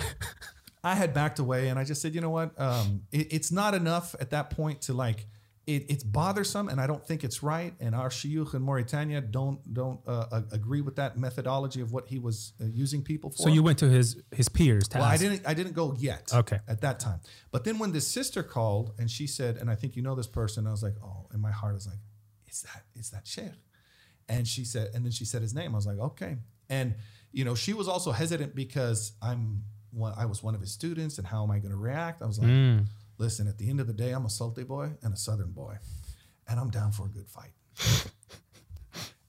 [SPEAKER 1] I had backed away, and I just said, you know what, um, it, it's not enough at that point to like. It, it's bothersome, and I don't think it's right. And our shiyukh in Mauritania don't don't uh, uh, agree with that methodology of what he was uh, using people for.
[SPEAKER 3] So you went to his his peers to
[SPEAKER 1] Well, I didn't. I didn't go yet.
[SPEAKER 3] Okay.
[SPEAKER 1] At that time, but then when this sister called and she said, and I think you know this person, I was like, oh, in my heart, I was like, it's that, it's that sheikh. And she said, and then she said his name. I was like, okay. And you know, she was also hesitant because I'm one, I was one of his students, and how am I going to react? I was like,
[SPEAKER 3] Mm.
[SPEAKER 1] Listen, at the end of the day, I'm a salty boy and a southern boy, and I'm down for a good fight.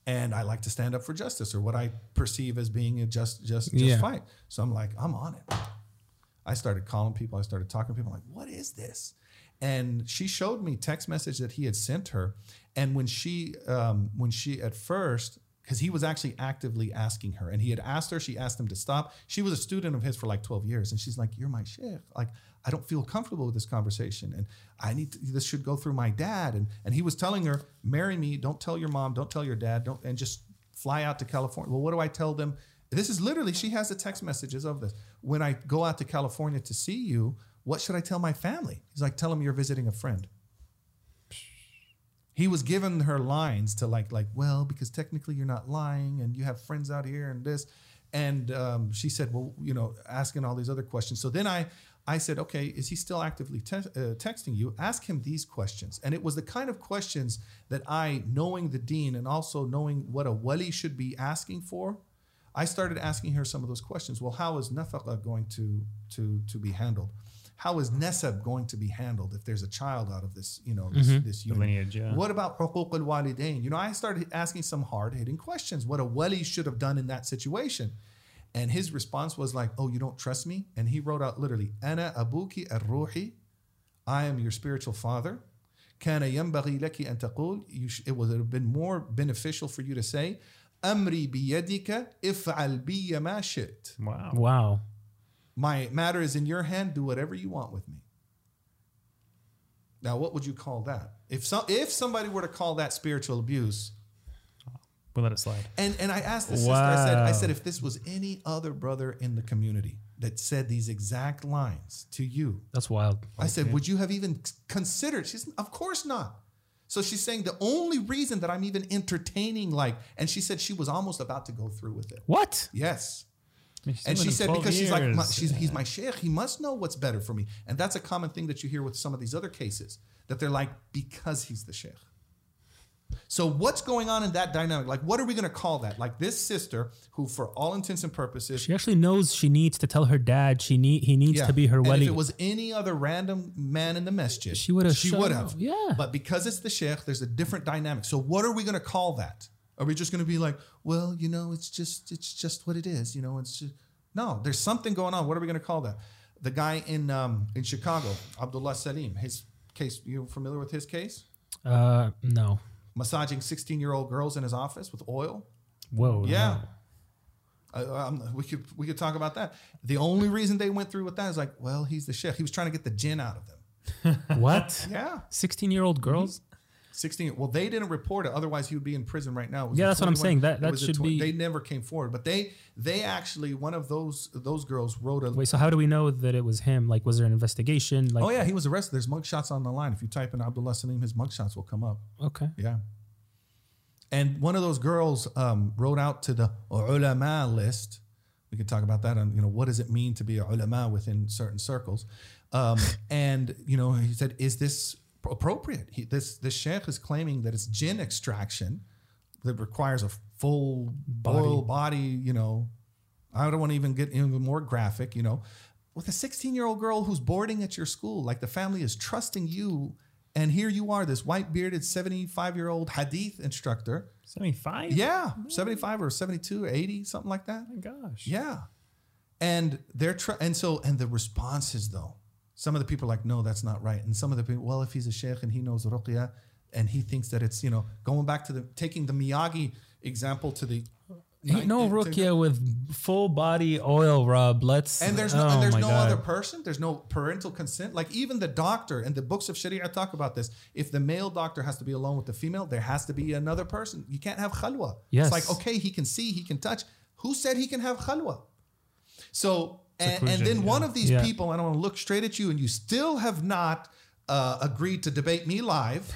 [SPEAKER 1] and I like to stand up for justice or what I perceive as being a just just just
[SPEAKER 3] Yeah.
[SPEAKER 1] fight. So I'm like, I'm on it. I started calling people. I started talking to people. I'm like, what is this? And she showed me text message that he had sent her. And when she, um, when she at first, because he was actually actively asking her, and he had asked her, she asked him to stop. She was a student of his for like 12 years, and she's like, "You're my sheikh. Like, I don't feel comfortable with this conversation, and I need to, this should go through my dad." And and he was telling her, "Marry me. Don't tell your mom. Don't tell your dad. Don't and just fly out to California." Well, what do I tell them? This is literally she has the text messages of this. When I go out to California to see you, what should I tell my family? He's like, tell them you're visiting a friend. He was giving her lines to like, like, well, because technically you're not lying, and you have friends out here, and this, and um, she said, well, you know, asking all these other questions. So then I, I said, okay, is he still actively te- uh, texting you? Ask him these questions, and it was the kind of questions that I, knowing the deen and also knowing what a wali should be asking for, I started asking her some of those questions. Well, how is nafaqa going to to to be handled? How is nesab going to be handled if there's a child out of this, you know, this, this
[SPEAKER 2] The
[SPEAKER 1] union?
[SPEAKER 2] lineage, yeah.
[SPEAKER 1] What about huquq al walidain? You know, I started asking some hard hitting questions. What a wali should have done in that situation. And his response was like, "Oh, you don't trust me?" And he wrote out literally, "Ana abuki ar-ruhi." I am your spiritual father. كان ينبغي لك أن تقول you sh- it would have been more beneficial for you to say أمري بيدك افعل بي ما شئت
[SPEAKER 2] Wow.
[SPEAKER 3] Wow.
[SPEAKER 1] my matter is in your hand do whatever you want with me now what would you call that if some if somebody were to call that spiritual abuse
[SPEAKER 2] We'll let it slide.
[SPEAKER 1] and and I asked the sister I said I said if this was any other brother in the community that said these exact lines to you
[SPEAKER 3] That's wild.
[SPEAKER 1] I said, would you have even considered? She's, of course not. So she's saying the only reason that I'm even entertaining, like, and she said she was almost about to go through with it.
[SPEAKER 3] What?
[SPEAKER 1] Yes.
[SPEAKER 2] I mean,
[SPEAKER 1] And she said
[SPEAKER 2] 12
[SPEAKER 1] because she's like, my,
[SPEAKER 2] years.
[SPEAKER 1] she's, he's my sheikh. He must know what's better for me. And that's a common thing that you hear with some of these other cases that they're like, because he's the sheikh. So what's going on in that dynamic? Like, what are we going to call that? Like this sister who, for all intents and purposes,
[SPEAKER 3] She actually knows she needs to tell her dad she need he needs
[SPEAKER 1] yeah.
[SPEAKER 3] to be her
[SPEAKER 1] and
[SPEAKER 3] wali.
[SPEAKER 1] if it was any other random man in the masjid,
[SPEAKER 3] She would've
[SPEAKER 1] She would have.
[SPEAKER 3] Yeah.
[SPEAKER 1] But because it's the sheikh, there's a different dynamic. So what are we going to call that? Are we just going to be like, well, you know, it's just it's just what it is. You know, it's just no. There's something going on. What are we going to call that? The guy in um, in Chicago, Abdullah Saleem. His case. You familiar with his case?
[SPEAKER 3] uh no.
[SPEAKER 1] Massaging 16 year old girls in his office with oil.
[SPEAKER 3] Whoa.
[SPEAKER 1] Yeah. Uh, um, we could we could talk about that. The only reason they went through with that is like, well, he's the chef. He was trying to get the jinn out of them.
[SPEAKER 3] What?
[SPEAKER 1] Yeah,
[SPEAKER 3] 16 year old girls?
[SPEAKER 1] Sixteen. Well, they didn't report it. Otherwise, he would be in prison right now.
[SPEAKER 3] Yeah, that's what I'm saying. That- that should be-
[SPEAKER 1] They never came forward, but they they actually one of those those girls wrote a.
[SPEAKER 3] Wait, so how do we know that it was him? Like, was there an investigation? Like,
[SPEAKER 1] oh yeah, he was arrested. There's mugshots on the line. If you type in Abdullah Saleem, his mugshots will come up.
[SPEAKER 3] okay.
[SPEAKER 1] Yeah. And one of those girls um, wrote out to the ulama list. We could talk about that on, you know, what does it mean to be a ulama within certain circles? Um, and, you know, he said, is this appropriate? He, this, this sheikh is claiming that it's jinn extraction that requires a full boil body, you know. I don't want to even get even more graphic, you know. With a 16 year old girl who's boarding at your school, like the family is trusting you. And here you are, this white bearded 75 year old hadith instructor.
[SPEAKER 2] 75?
[SPEAKER 1] Yeah, 75 or 72 or 80, something like that.
[SPEAKER 2] Oh my gosh.
[SPEAKER 1] Yeah. And they're tr- and so and the responses though. Some of the people are like, no, that's not right. And some of the people, well, if he's a sheikh and he knows ruqya and he thinks that it's, you know, going back to the taking the Miyagi example to the
[SPEAKER 3] no
[SPEAKER 1] to-
[SPEAKER 3] ruqya with full body oil rub. Let's
[SPEAKER 1] and there's no
[SPEAKER 3] oh
[SPEAKER 1] and there's
[SPEAKER 3] oh
[SPEAKER 1] no
[SPEAKER 3] God.
[SPEAKER 1] other person there's no parental consent like even the doctor and the books of sharia talk about this if the male doctor has to be alone with the female there has to be another person you can't have khalwa
[SPEAKER 3] Yes.
[SPEAKER 1] it's like okay he can see he can touch who said he can have khalwa so and, and then one of these
[SPEAKER 3] Yeah.
[SPEAKER 1] people and i want to look straight at you and you still have not uh, agreed to debate me live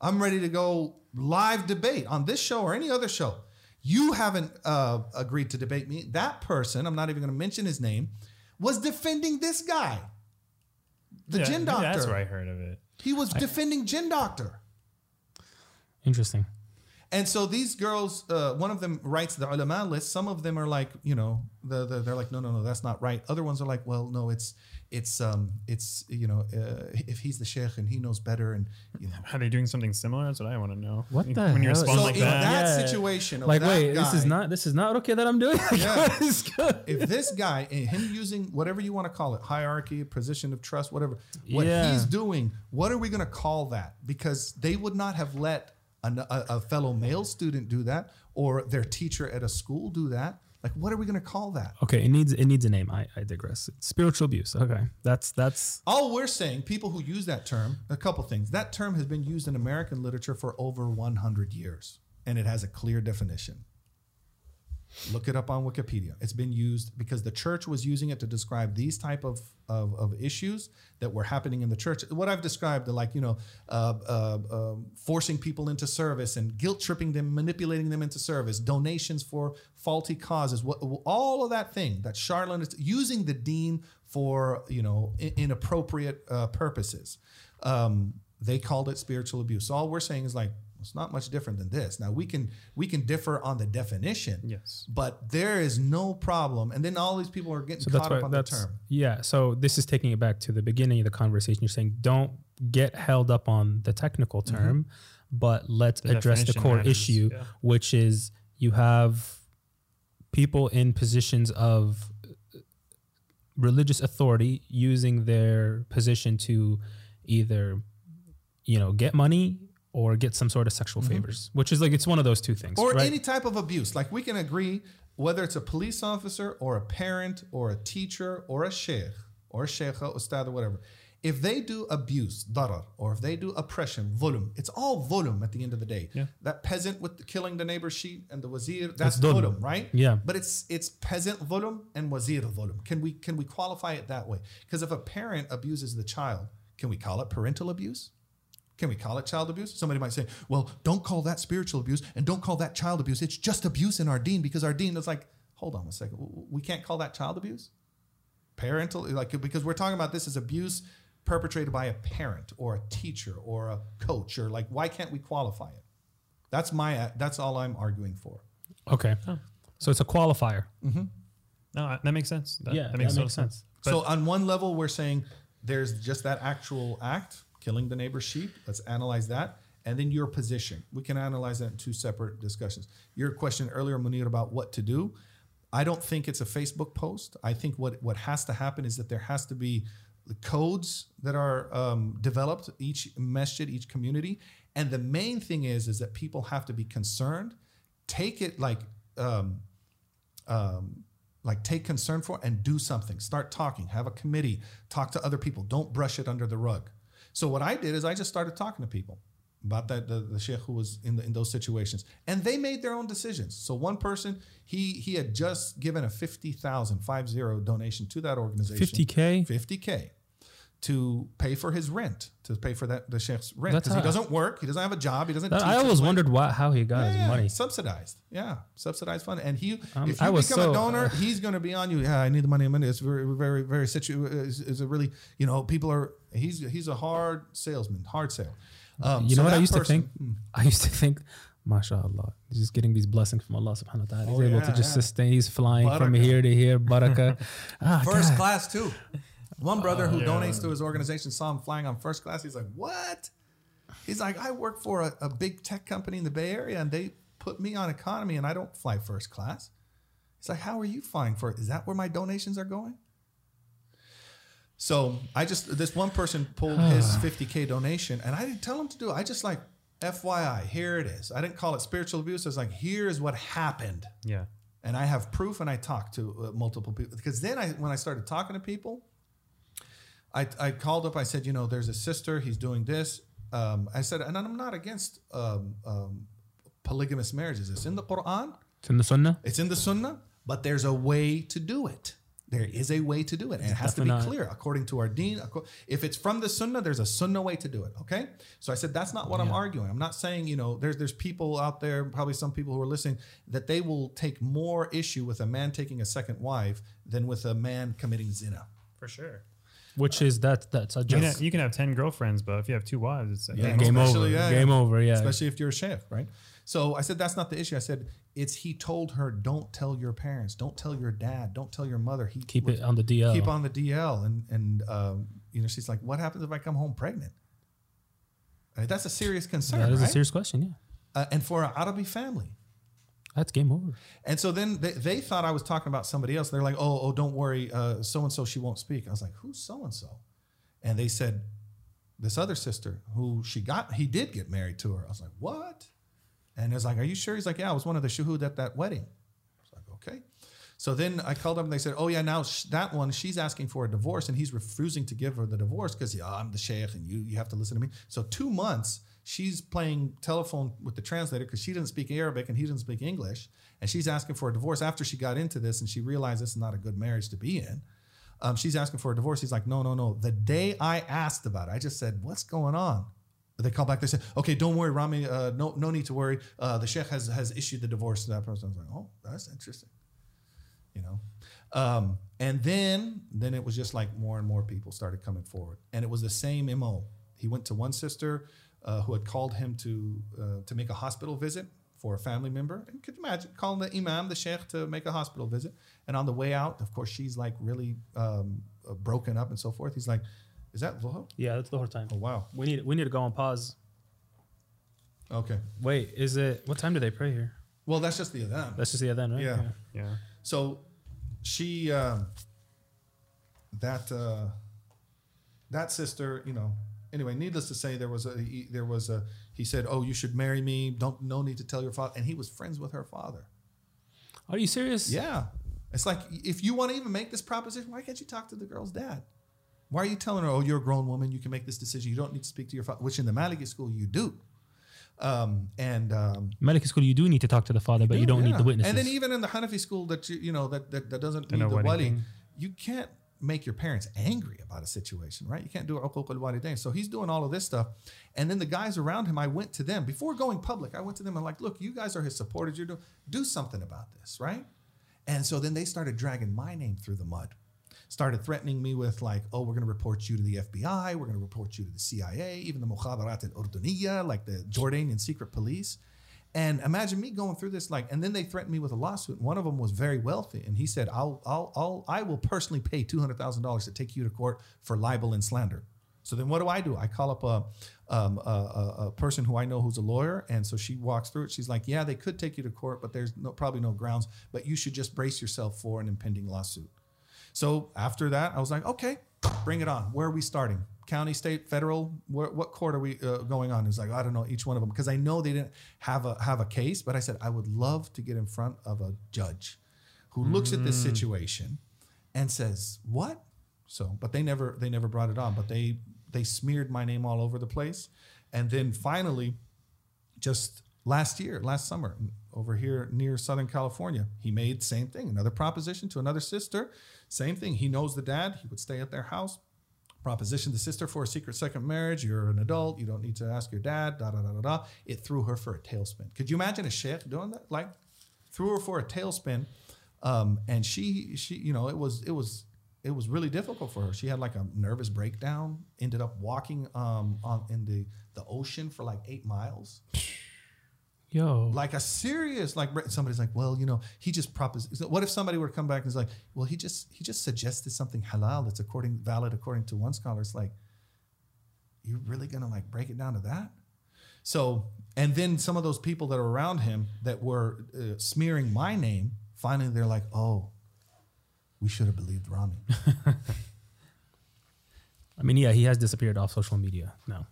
[SPEAKER 1] i'm ready to go live debate on this show or any other show you haven't uh, agreed to debate me. That person, I'm not even going to mention his name, was defending this guy, the
[SPEAKER 2] Yeah, maybe
[SPEAKER 1] Doctor.
[SPEAKER 2] That's where I heard of it.
[SPEAKER 1] He was defending Jinn Doctor.
[SPEAKER 3] Interesting.
[SPEAKER 1] And so these girls, uh, one of them writes the ulama list. Some of them are like, you know, the, the, they're like, no, no, no, that's not right. Other ones are like, well, no, it's, it's, um, it's, you know, uh, if he's the sheikh and he knows better, and you know.
[SPEAKER 2] Are they doing something similar? That's what I want to know.
[SPEAKER 3] What the
[SPEAKER 2] When
[SPEAKER 3] the
[SPEAKER 2] you
[SPEAKER 3] hell?
[SPEAKER 2] respond
[SPEAKER 1] So
[SPEAKER 2] like
[SPEAKER 1] in
[SPEAKER 2] that.
[SPEAKER 1] that
[SPEAKER 3] Yeah.
[SPEAKER 1] situation, of
[SPEAKER 3] Like,
[SPEAKER 1] that
[SPEAKER 3] wait, this is not this is not okay that I'm doing.
[SPEAKER 1] Yeah.
[SPEAKER 3] what is good?
[SPEAKER 1] if this guy and him using whatever you want to call it hierarchy position of trust whatever what
[SPEAKER 3] Yeah.
[SPEAKER 1] he's doing what are we going to call that because they would not have let an, a, a fellow male student do that or their teacher at a school do that like what are we going to call that
[SPEAKER 3] Okay, it needs it needs a name. I, I digress. Spiritual abuse. Okay, that's that's
[SPEAKER 1] all we're saying people who use that term a couple things that term has been used in american literature for over 100 years and it has a clear definition look it up on wikipedia. It's been used because the church was using it to describe these type of, of, of issues that were happening in the church. What i've described like you know uh, uh, uh, forcing people into service and guilt tripping them manipulating them into service donations for faulty causes what, all of that thing that charlatan is using the deen for you know inappropriate uh, purposes. Um, they called it spiritual abuse. All we're saying is like it's not much different than this now we can we can differ on the definition
[SPEAKER 2] Yes.
[SPEAKER 1] but there is no problem and then all these people are getting
[SPEAKER 3] so that's
[SPEAKER 1] caught up
[SPEAKER 3] why
[SPEAKER 1] on the term
[SPEAKER 3] yeah. So this is taking it back to the beginning of the conversation. You're saying don't get held up on the technical
[SPEAKER 1] Mm-hmm.
[SPEAKER 3] term, but let's
[SPEAKER 2] The
[SPEAKER 3] address the core
[SPEAKER 2] matters,
[SPEAKER 3] issue,
[SPEAKER 2] yeah.
[SPEAKER 3] which is you have people in positions of religious authority using their position to either you know get money or get some sort of sexual favors which is like it's one of those two things
[SPEAKER 1] Mm-hmm. or
[SPEAKER 3] right?
[SPEAKER 1] any type of abuse like we can agree whether it's a police officer or a parent or a teacher or a sheikh or a sheikha ustad or whatever if they do abuse darar or if they do oppression dhulm it's all dhulm at the end of the day
[SPEAKER 2] Yeah.
[SPEAKER 1] that peasant with the, killing the neighbor's sheep and the wazir that's
[SPEAKER 3] dhulm.
[SPEAKER 1] volum right
[SPEAKER 3] Yeah.
[SPEAKER 1] but it's it's peasant dhulm and wazir dhulm can we can we qualify it that way because if a parent abuses the child can we call it parental abuse Can we call it child abuse? Somebody might say, well, don't call that spiritual abuse and don't call that child abuse. It's just abuse in our deen because our deen is like, hold on a second. We can't call that child abuse? Parental, like, because we're talking about this as abuse perpetrated by a parent or a teacher or a coach or like, why can't we qualify it? That's my, that's all I'm arguing for.
[SPEAKER 3] Okay. So it's a qualifier. Mm-hmm.
[SPEAKER 2] No, that makes sense. That,
[SPEAKER 3] Yeah,
[SPEAKER 2] that makes
[SPEAKER 3] that
[SPEAKER 2] total
[SPEAKER 3] makes
[SPEAKER 2] sense.
[SPEAKER 3] sense.
[SPEAKER 1] So on one level, we're saying there's just that actual act, killing the neighbor's sheep. Let's analyze that. And then your position. We can analyze that in two separate discussions. Your question earlier, Munir, about what to do. I don't think it's a Facebook post. I think what, what has to happen is that there has to be the codes that are um, developed each masjid, each community. And the main thing is, is that people have to be concerned, take it like um, um, like take concern for and do something start talking have a committee talk to other people don't brush it under the rug so what i did is i just started talking to people about that the, the sheikh who was in, the, in those situations. And they made their own decisions. So one person he he had just given a 50000 50 donation to that organization.
[SPEAKER 3] 50K?
[SPEAKER 1] 50k to pay for his rent to pay for that the sheikh's rent because he doesn't work he doesn't have a job he doesn't
[SPEAKER 3] I always wondered why, how he got his
[SPEAKER 1] Yeah,
[SPEAKER 3] money.
[SPEAKER 1] subsidized. Yeah, subsidized fund. And he,
[SPEAKER 3] Um,
[SPEAKER 1] if you
[SPEAKER 3] I
[SPEAKER 1] become
[SPEAKER 3] so,
[SPEAKER 1] a donor,
[SPEAKER 3] uh,
[SPEAKER 1] he's going to be on you. Yeah, I need the money. I'm in. It's very, very, very situ. Is, is a really, you know, people are. He's he's a hard salesman, hard sale. Um,
[SPEAKER 3] you
[SPEAKER 1] so
[SPEAKER 3] know what I used
[SPEAKER 1] person-
[SPEAKER 3] to think? I used to think, mashallah, he's just getting these blessings from Allah subhanahu wa ta'ala. He's
[SPEAKER 1] Oh,
[SPEAKER 3] able
[SPEAKER 1] yeah,
[SPEAKER 3] to just
[SPEAKER 1] yeah.
[SPEAKER 3] sustain. He's flying from here to here. baraka ah,
[SPEAKER 1] First
[SPEAKER 3] God.
[SPEAKER 1] class too. One brother who
[SPEAKER 2] yeah.
[SPEAKER 1] donates to his organization saw him flying on first class. He's like, "What?" He's like, "I work for a, a big tech company in the Bay Area, and they put me on economy, and I don't fly first class." He's like, "How are you flying for? Is that where my donations are going?" So I just this one person pulled his 50k donation, and I didn't tell him to do it. I just like, FYI, here it is. I didn't call it spiritual abuse. I was like, "Here's what happened."
[SPEAKER 2] yeah.
[SPEAKER 1] and I have proof, and I talked to uh, multiple people because then I, when I started talking to people, I, I called up. I said, you know, there's a sister. He's doing this. Um, I said, and I'm not against um, um, polygamous marriages. It's in the Quran.
[SPEAKER 3] It's in the Sunnah.
[SPEAKER 1] It's in the Sunnah, but there's a way to do it. There is a way to do it, and it has to be clear according to our Deen. If it's from the Sunnah, there's a Sunnah way to do it. Okay, so I said that's not what I'm arguing. I'm not saying you know there's there's people out there, probably some people who are listening, that they will take more issue with a man taking a second wife than with a man committing zina.
[SPEAKER 2] For sure.
[SPEAKER 3] Which is that? That's a
[SPEAKER 2] You can, have, you can have 10 girlfriends, but if you have two wives, it's
[SPEAKER 1] Yeah,
[SPEAKER 3] game over.
[SPEAKER 1] yeah,
[SPEAKER 3] game
[SPEAKER 1] yeah.
[SPEAKER 3] over. Yeah.
[SPEAKER 1] especially if you're a chef, right? So I said that's not the issue. I said it's he told her don't tell your parents, don't tell your dad, don't tell your mother. He
[SPEAKER 3] Keep
[SPEAKER 1] was-
[SPEAKER 3] it on the DL.
[SPEAKER 1] keep on the DL. And and um, you know, she's like, what happens if I come home pregnant? I mean, that's a serious concern,
[SPEAKER 3] that is
[SPEAKER 1] right?
[SPEAKER 3] a serious question. Yeah.
[SPEAKER 1] uh, and for an Arabi family.
[SPEAKER 3] That's game over.
[SPEAKER 1] And so then they, they thought I was talking about somebody else. They're like, oh, oh, don't worry, so and so she won't speak. I was like, who's so and so? And they said, this other sister who she got, he did get married to her. I was like, what? And it's like, are you sure? He's like, yeah, I was one of the shuhud at that wedding. I was like, okay. So then I called up and they said, oh yeah, now sh- that one, she's asking for a divorce and he's refusing to give her the divorce because yeah, I'm the sheikh and you you have to listen to me. So two months she's playing telephone with the translator because she doesn't speak Arabic and he doesn't speak English, and she's asking for a divorce after she got into this and she realized this is not a good marriage to be in. Um, she's asking for a divorce. He's like, no, no, no. The day I asked about it, I just said, what's going on? They call back. They said, "Okay, don't worry, Rami. Uh, no, no need to worry. Uh, the sheikh has has issued the divorce to that person." I was like, "Oh, that's interesting." You know, um, and then then it was just like more and more people started coming forward, and it was the same mo. He went to one sister uh, who had called him to uh, to make a hospital visit for a family member. And could you imagine calling the imam, the sheikh, to make a hospital visit. And on the way out, of course, she's like really um, uh, broken up and so forth. He's like, "Is that Zuhur?"
[SPEAKER 3] Yeah, that's the whole time.
[SPEAKER 1] Oh wow.
[SPEAKER 3] We need we need to go on pause.
[SPEAKER 1] Okay.
[SPEAKER 3] Wait, is it what time do they pray here?
[SPEAKER 1] Well, that's just the adhan.
[SPEAKER 3] That's just the then, right?
[SPEAKER 1] Yeah.
[SPEAKER 2] Yeah.
[SPEAKER 1] So she um, that uh, that sister, you know. Anyway, needless to say, there was a he, there was a he said, "Oh, you should marry me. Don't no need to tell your father." And he was friends with her father.
[SPEAKER 3] Are you serious?
[SPEAKER 1] Yeah, it's like if you want to even make this proposition, why can't you talk to the girl's dad? Why are you telling her, "Oh, you're a grown woman. You can make this decision. You don't need to speak to your father," which in the Maliki school you do. Um, and um,
[SPEAKER 3] Maliki school, you do need to talk to the father, but you don't need the witnesses.
[SPEAKER 1] And then even in the Hanafi school that you you know that that, that doesn't need the
[SPEAKER 2] wedding
[SPEAKER 1] wali, you can't make your parents angry about a situation, right? You can't do al-walidain. So he's doing all of this stuff. And then the guys around him, I went to them before going public. I went to them and like, look, you guys are his supporters. You're doing do something about this, right? And so then they started dragging my name through the mud. Started threatening me with like, oh, we're going to report you to the FBI. We're going to report you to the CIA, even the Mukhabarat al-Urduniya, like the Jordanian secret police. And imagine me going through this, like, and then they threatened me with a lawsuit. One of them was very wealthy, and he said, "I'll, I'll, I'll I will personally pay two hundred thousand dollars to take you to court for libel and slander." So then, what do I do? I call up a, um, a, a, person who I know who's a lawyer, and so she walks through it. She's like, "Yeah, they could take you to court, but there's no, probably no grounds. But you should just brace yourself for an impending lawsuit." So after that, I was like, "Okay, bring it on. Where are we starting? County, state, federal? Where, what court are we uh, going on?" He's like, "I don't know each one of them because I know they didn't have a have a case, but I said I would love to get in front of a judge who looks at this situation and says, "What?" So, but they never they never brought it on, but they they smeared my name all over the place, and then finally, just last year, last summer, over here near Southern California, he made same thing, another proposition to another sister, same thing. He knows the dad, he would stay at their house. Proposition the sister for a secret second marriage. You're an adult. You don't need to ask your dad. Da da da da da. It threw her for a tailspin. Could you imagine a sheikh doing that? Like, threw her for a tailspin, um, and she she you know it was it was it was really difficult for her. She had like a nervous breakdown. Ended up walking um, on in the the ocean for like eight miles.
[SPEAKER 3] Yo,
[SPEAKER 1] Like a serious like somebody's like, well, you know, he just proposed. What if somebody were to come back and is like, well, he just he just suggested something halal that's according valid according to one scholar. It's like, you're really gonna like break it down to that? So, and then some of those people that are around him that were uh, smearing my name, finally they're like, oh, we should have believed Rami.
[SPEAKER 3] I mean, yeah, he has disappeared off social media. No,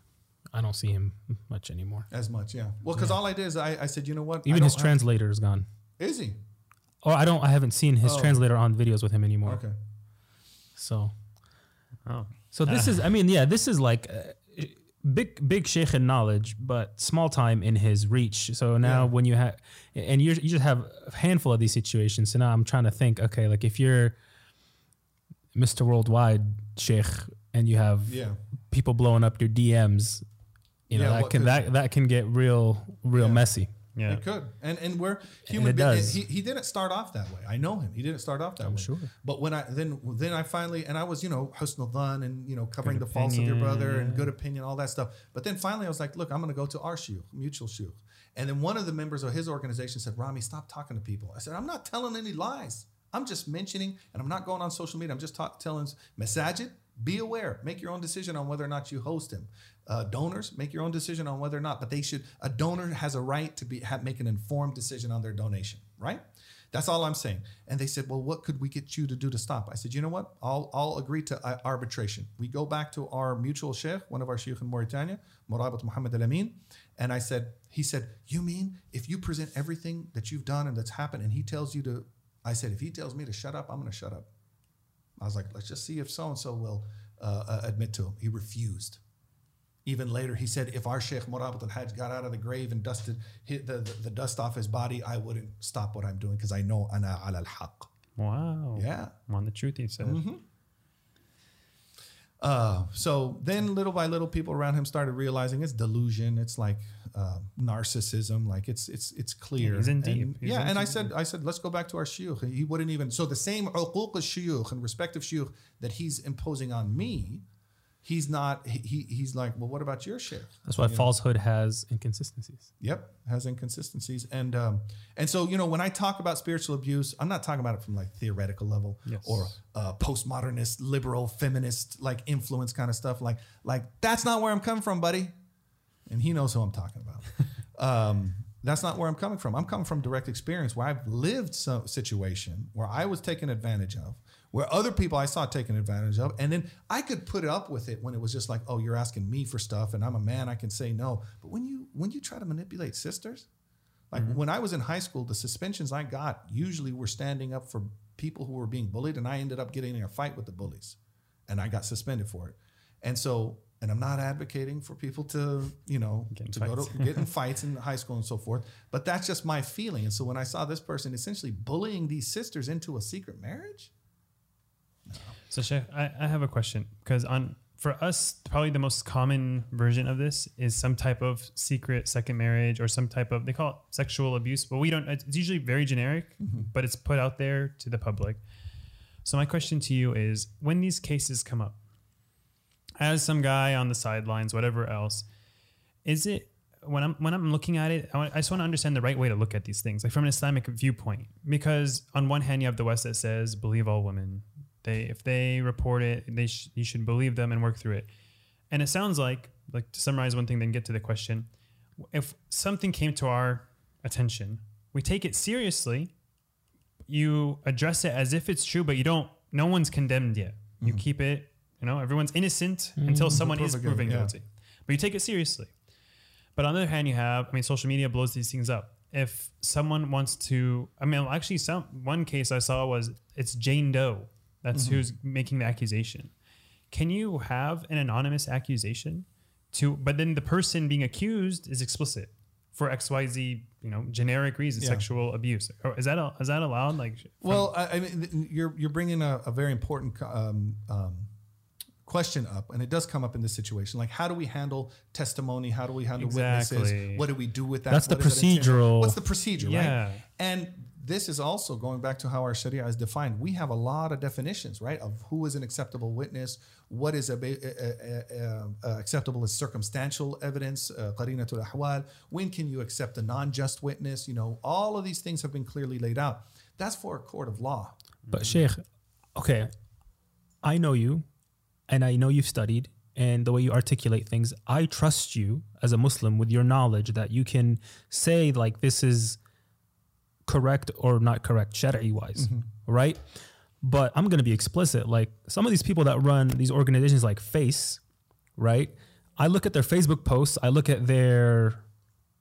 [SPEAKER 3] I don't see him much anymore.
[SPEAKER 1] as much, yeah. Well, because all I did is I, I said, you know what?
[SPEAKER 3] Even his
[SPEAKER 1] don't have-
[SPEAKER 3] translator is gone.
[SPEAKER 1] is he?
[SPEAKER 3] Oh, I don't. I haven't seen his
[SPEAKER 1] Oh.
[SPEAKER 3] translator on videos with him anymore.
[SPEAKER 1] Okay.
[SPEAKER 3] So,
[SPEAKER 2] Oh.
[SPEAKER 3] so this is. I mean, yeah, this is like uh, big, big sheikh in knowledge, but small time in his reach. So now,
[SPEAKER 1] Yeah.
[SPEAKER 3] when you have, and you you just have a handful of these situations. So now I'm trying to think. Okay, like if you're Mr. Worldwide sheikh and you have
[SPEAKER 1] Yeah.
[SPEAKER 3] people blowing up your DMs, you know
[SPEAKER 1] Yeah,
[SPEAKER 3] that can
[SPEAKER 1] could-
[SPEAKER 3] that that can get real, real
[SPEAKER 1] Yeah.
[SPEAKER 3] messy.
[SPEAKER 2] Yeah.
[SPEAKER 1] It could, and and we're human.
[SPEAKER 3] it
[SPEAKER 1] being-
[SPEAKER 3] does.
[SPEAKER 1] He, he didn't start off that way. I know him. He didn't start off that way.
[SPEAKER 3] sure.
[SPEAKER 1] But when I then then I finally and I was you know husnul dhan and you know covering
[SPEAKER 2] Good
[SPEAKER 1] the faults of your brother and good opinion, all that stuff. But then finally I was like, look, I'm going to go to our shiur, mutual shiur. And then one of the members of his organization said, Rami, stop talking to people. I said, I'm not telling any lies. I'm just mentioning, and I'm not going on social media. I'm just ta- telling Masajid, be aware. Make your own decision on whether or not you host him. Uh, donors, make your own decision on whether or not. But they should. A donor has a right to be have, make an informed decision on their donation. Right. That's all I'm saying. And they said, well, what could we get you to do to stop? I said, you know what? I'll I'll agree to uh, arbitration. We go back to our mutual sheikh, one of our sheikh in Mauritania, Murabit Muhammad Al Amin, and I said, he said, you mean if you present everything that you've done and that's happened, and he tells you to, I said, if he tells me to shut up, I'm going to shut up. I was like, let's just see if so and so will uh, uh, admit to him. He refused. Even later, he said, if our Sheikh Murabit al-Hajj got out of the grave and dusted the, the, the dust off his body, I wouldn't stop what I'm doing because I know ana al haq.
[SPEAKER 2] Wow.
[SPEAKER 1] Yeah.
[SPEAKER 2] I'm on the truth, he said.
[SPEAKER 1] Uh, so then little by little, people around him started realizing it's delusion. It's like uh, narcissism. Like it's it's it's clear.
[SPEAKER 2] he's in
[SPEAKER 1] And-
[SPEAKER 2] deep. He's
[SPEAKER 1] yeah,
[SPEAKER 2] in
[SPEAKER 1] and I said I said let's go back to our shuyukh. He wouldn't even. So the same uquq al shuyukh and respective shuyukh that he's imposing on me, he's not. He, he he's like, well, what about your sheikh?
[SPEAKER 3] That's why falsehood has inconsistencies.
[SPEAKER 1] Yep, has inconsistencies, and um, and so you know when I talk about spiritual abuse, I'm not talking about it from like theoretical level
[SPEAKER 2] Yes.
[SPEAKER 1] or uh, postmodernist, liberal, feminist like influence kind of stuff. Like like that's not where I'm coming from, buddy. And he knows who I'm talking about. um, that's not where I'm coming from. I'm coming from direct experience where I've lived some situation where I was taken advantage of, where other people I saw taken advantage of, and then I could put up with it when it was just like, oh, you're asking me for stuff, and I'm a man, I can say no. But when you when you try to manipulate sisters, like mm-hmm. when I was in high school, the suspensions I got usually were standing up for people who were being bullied, and I ended up getting in a fight with the bullies, and I got suspended for it. And so, and I'm not advocating for people to, you know,
[SPEAKER 2] Get in
[SPEAKER 1] to go to get in fights in high school and so forth. But that's just my feeling. And so when I saw this person essentially bullying these sisters into a secret marriage,
[SPEAKER 2] So, Sheikh, I, I have a question because on for us, probably the most common version of this is some type of secret second marriage or some type of they call it sexual abuse, but we don't. It's usually very generic, mm-hmm. but it's put out there to the public. So, my question to you is: when these cases come up, as some guy on the sidelines, whatever else, is it when I'm when I'm looking at it, I just want to understand the right way to look at these things, like from an Islamic viewpoint. Because on one hand, you have the West that says believe all women. They if they report it, they sh- you should believe them and work through it. And it sounds like like to summarize one thing, then get to the question. If something came to our attention, we take it seriously. You address it as if it's true, but you don't. No one's condemned yet. You mm-hmm. keep it. You know, everyone's innocent mm-hmm. until someone is
[SPEAKER 1] Proven yeah.
[SPEAKER 2] guilty. But you take it seriously. But on the other hand, you have, I mean, social media blows these things up. If someone wants to, I mean, actually, some one case I saw was it's Jane Doe. That's
[SPEAKER 1] Mm-hmm.
[SPEAKER 2] who's making the accusation. Can you have an anonymous accusation to, but then the person being accused is explicit for X Y Z, you know, generic reason,
[SPEAKER 1] Yeah.
[SPEAKER 2] sexual abuse. Or is that is that allowed? Like, from-
[SPEAKER 1] Well, I, I mean, you're you're bringing a, a very important um, um, question up, and it does come up in this situation. Like, how do we handle testimony? How do we handle
[SPEAKER 2] Exactly.
[SPEAKER 1] witnesses? What do we do with that?
[SPEAKER 3] That's the
[SPEAKER 1] What is it
[SPEAKER 3] procedural-
[SPEAKER 1] What's the procedure,
[SPEAKER 2] Yeah.
[SPEAKER 1] right? And this is also going back to how our Sharia is defined. We have a lot of definitions, right, of who is an acceptable witness, what is a, uh, uh, uh, acceptable as circumstantial evidence, uh, ahwal. When can you accept a non-just witness? You know, all of these things have been clearly laid out. That's for a court of law.
[SPEAKER 3] But Sheikh, okay, I know you, and I know you've studied, and the way you articulate things, I trust you as a Muslim with your knowledge that you can say like this is correct or not correct, shari wise, mm-hmm. right? But I'm gonna be explicit. Like some of these people that run these organizations, like Face, right? I look at their Facebook posts, I look at their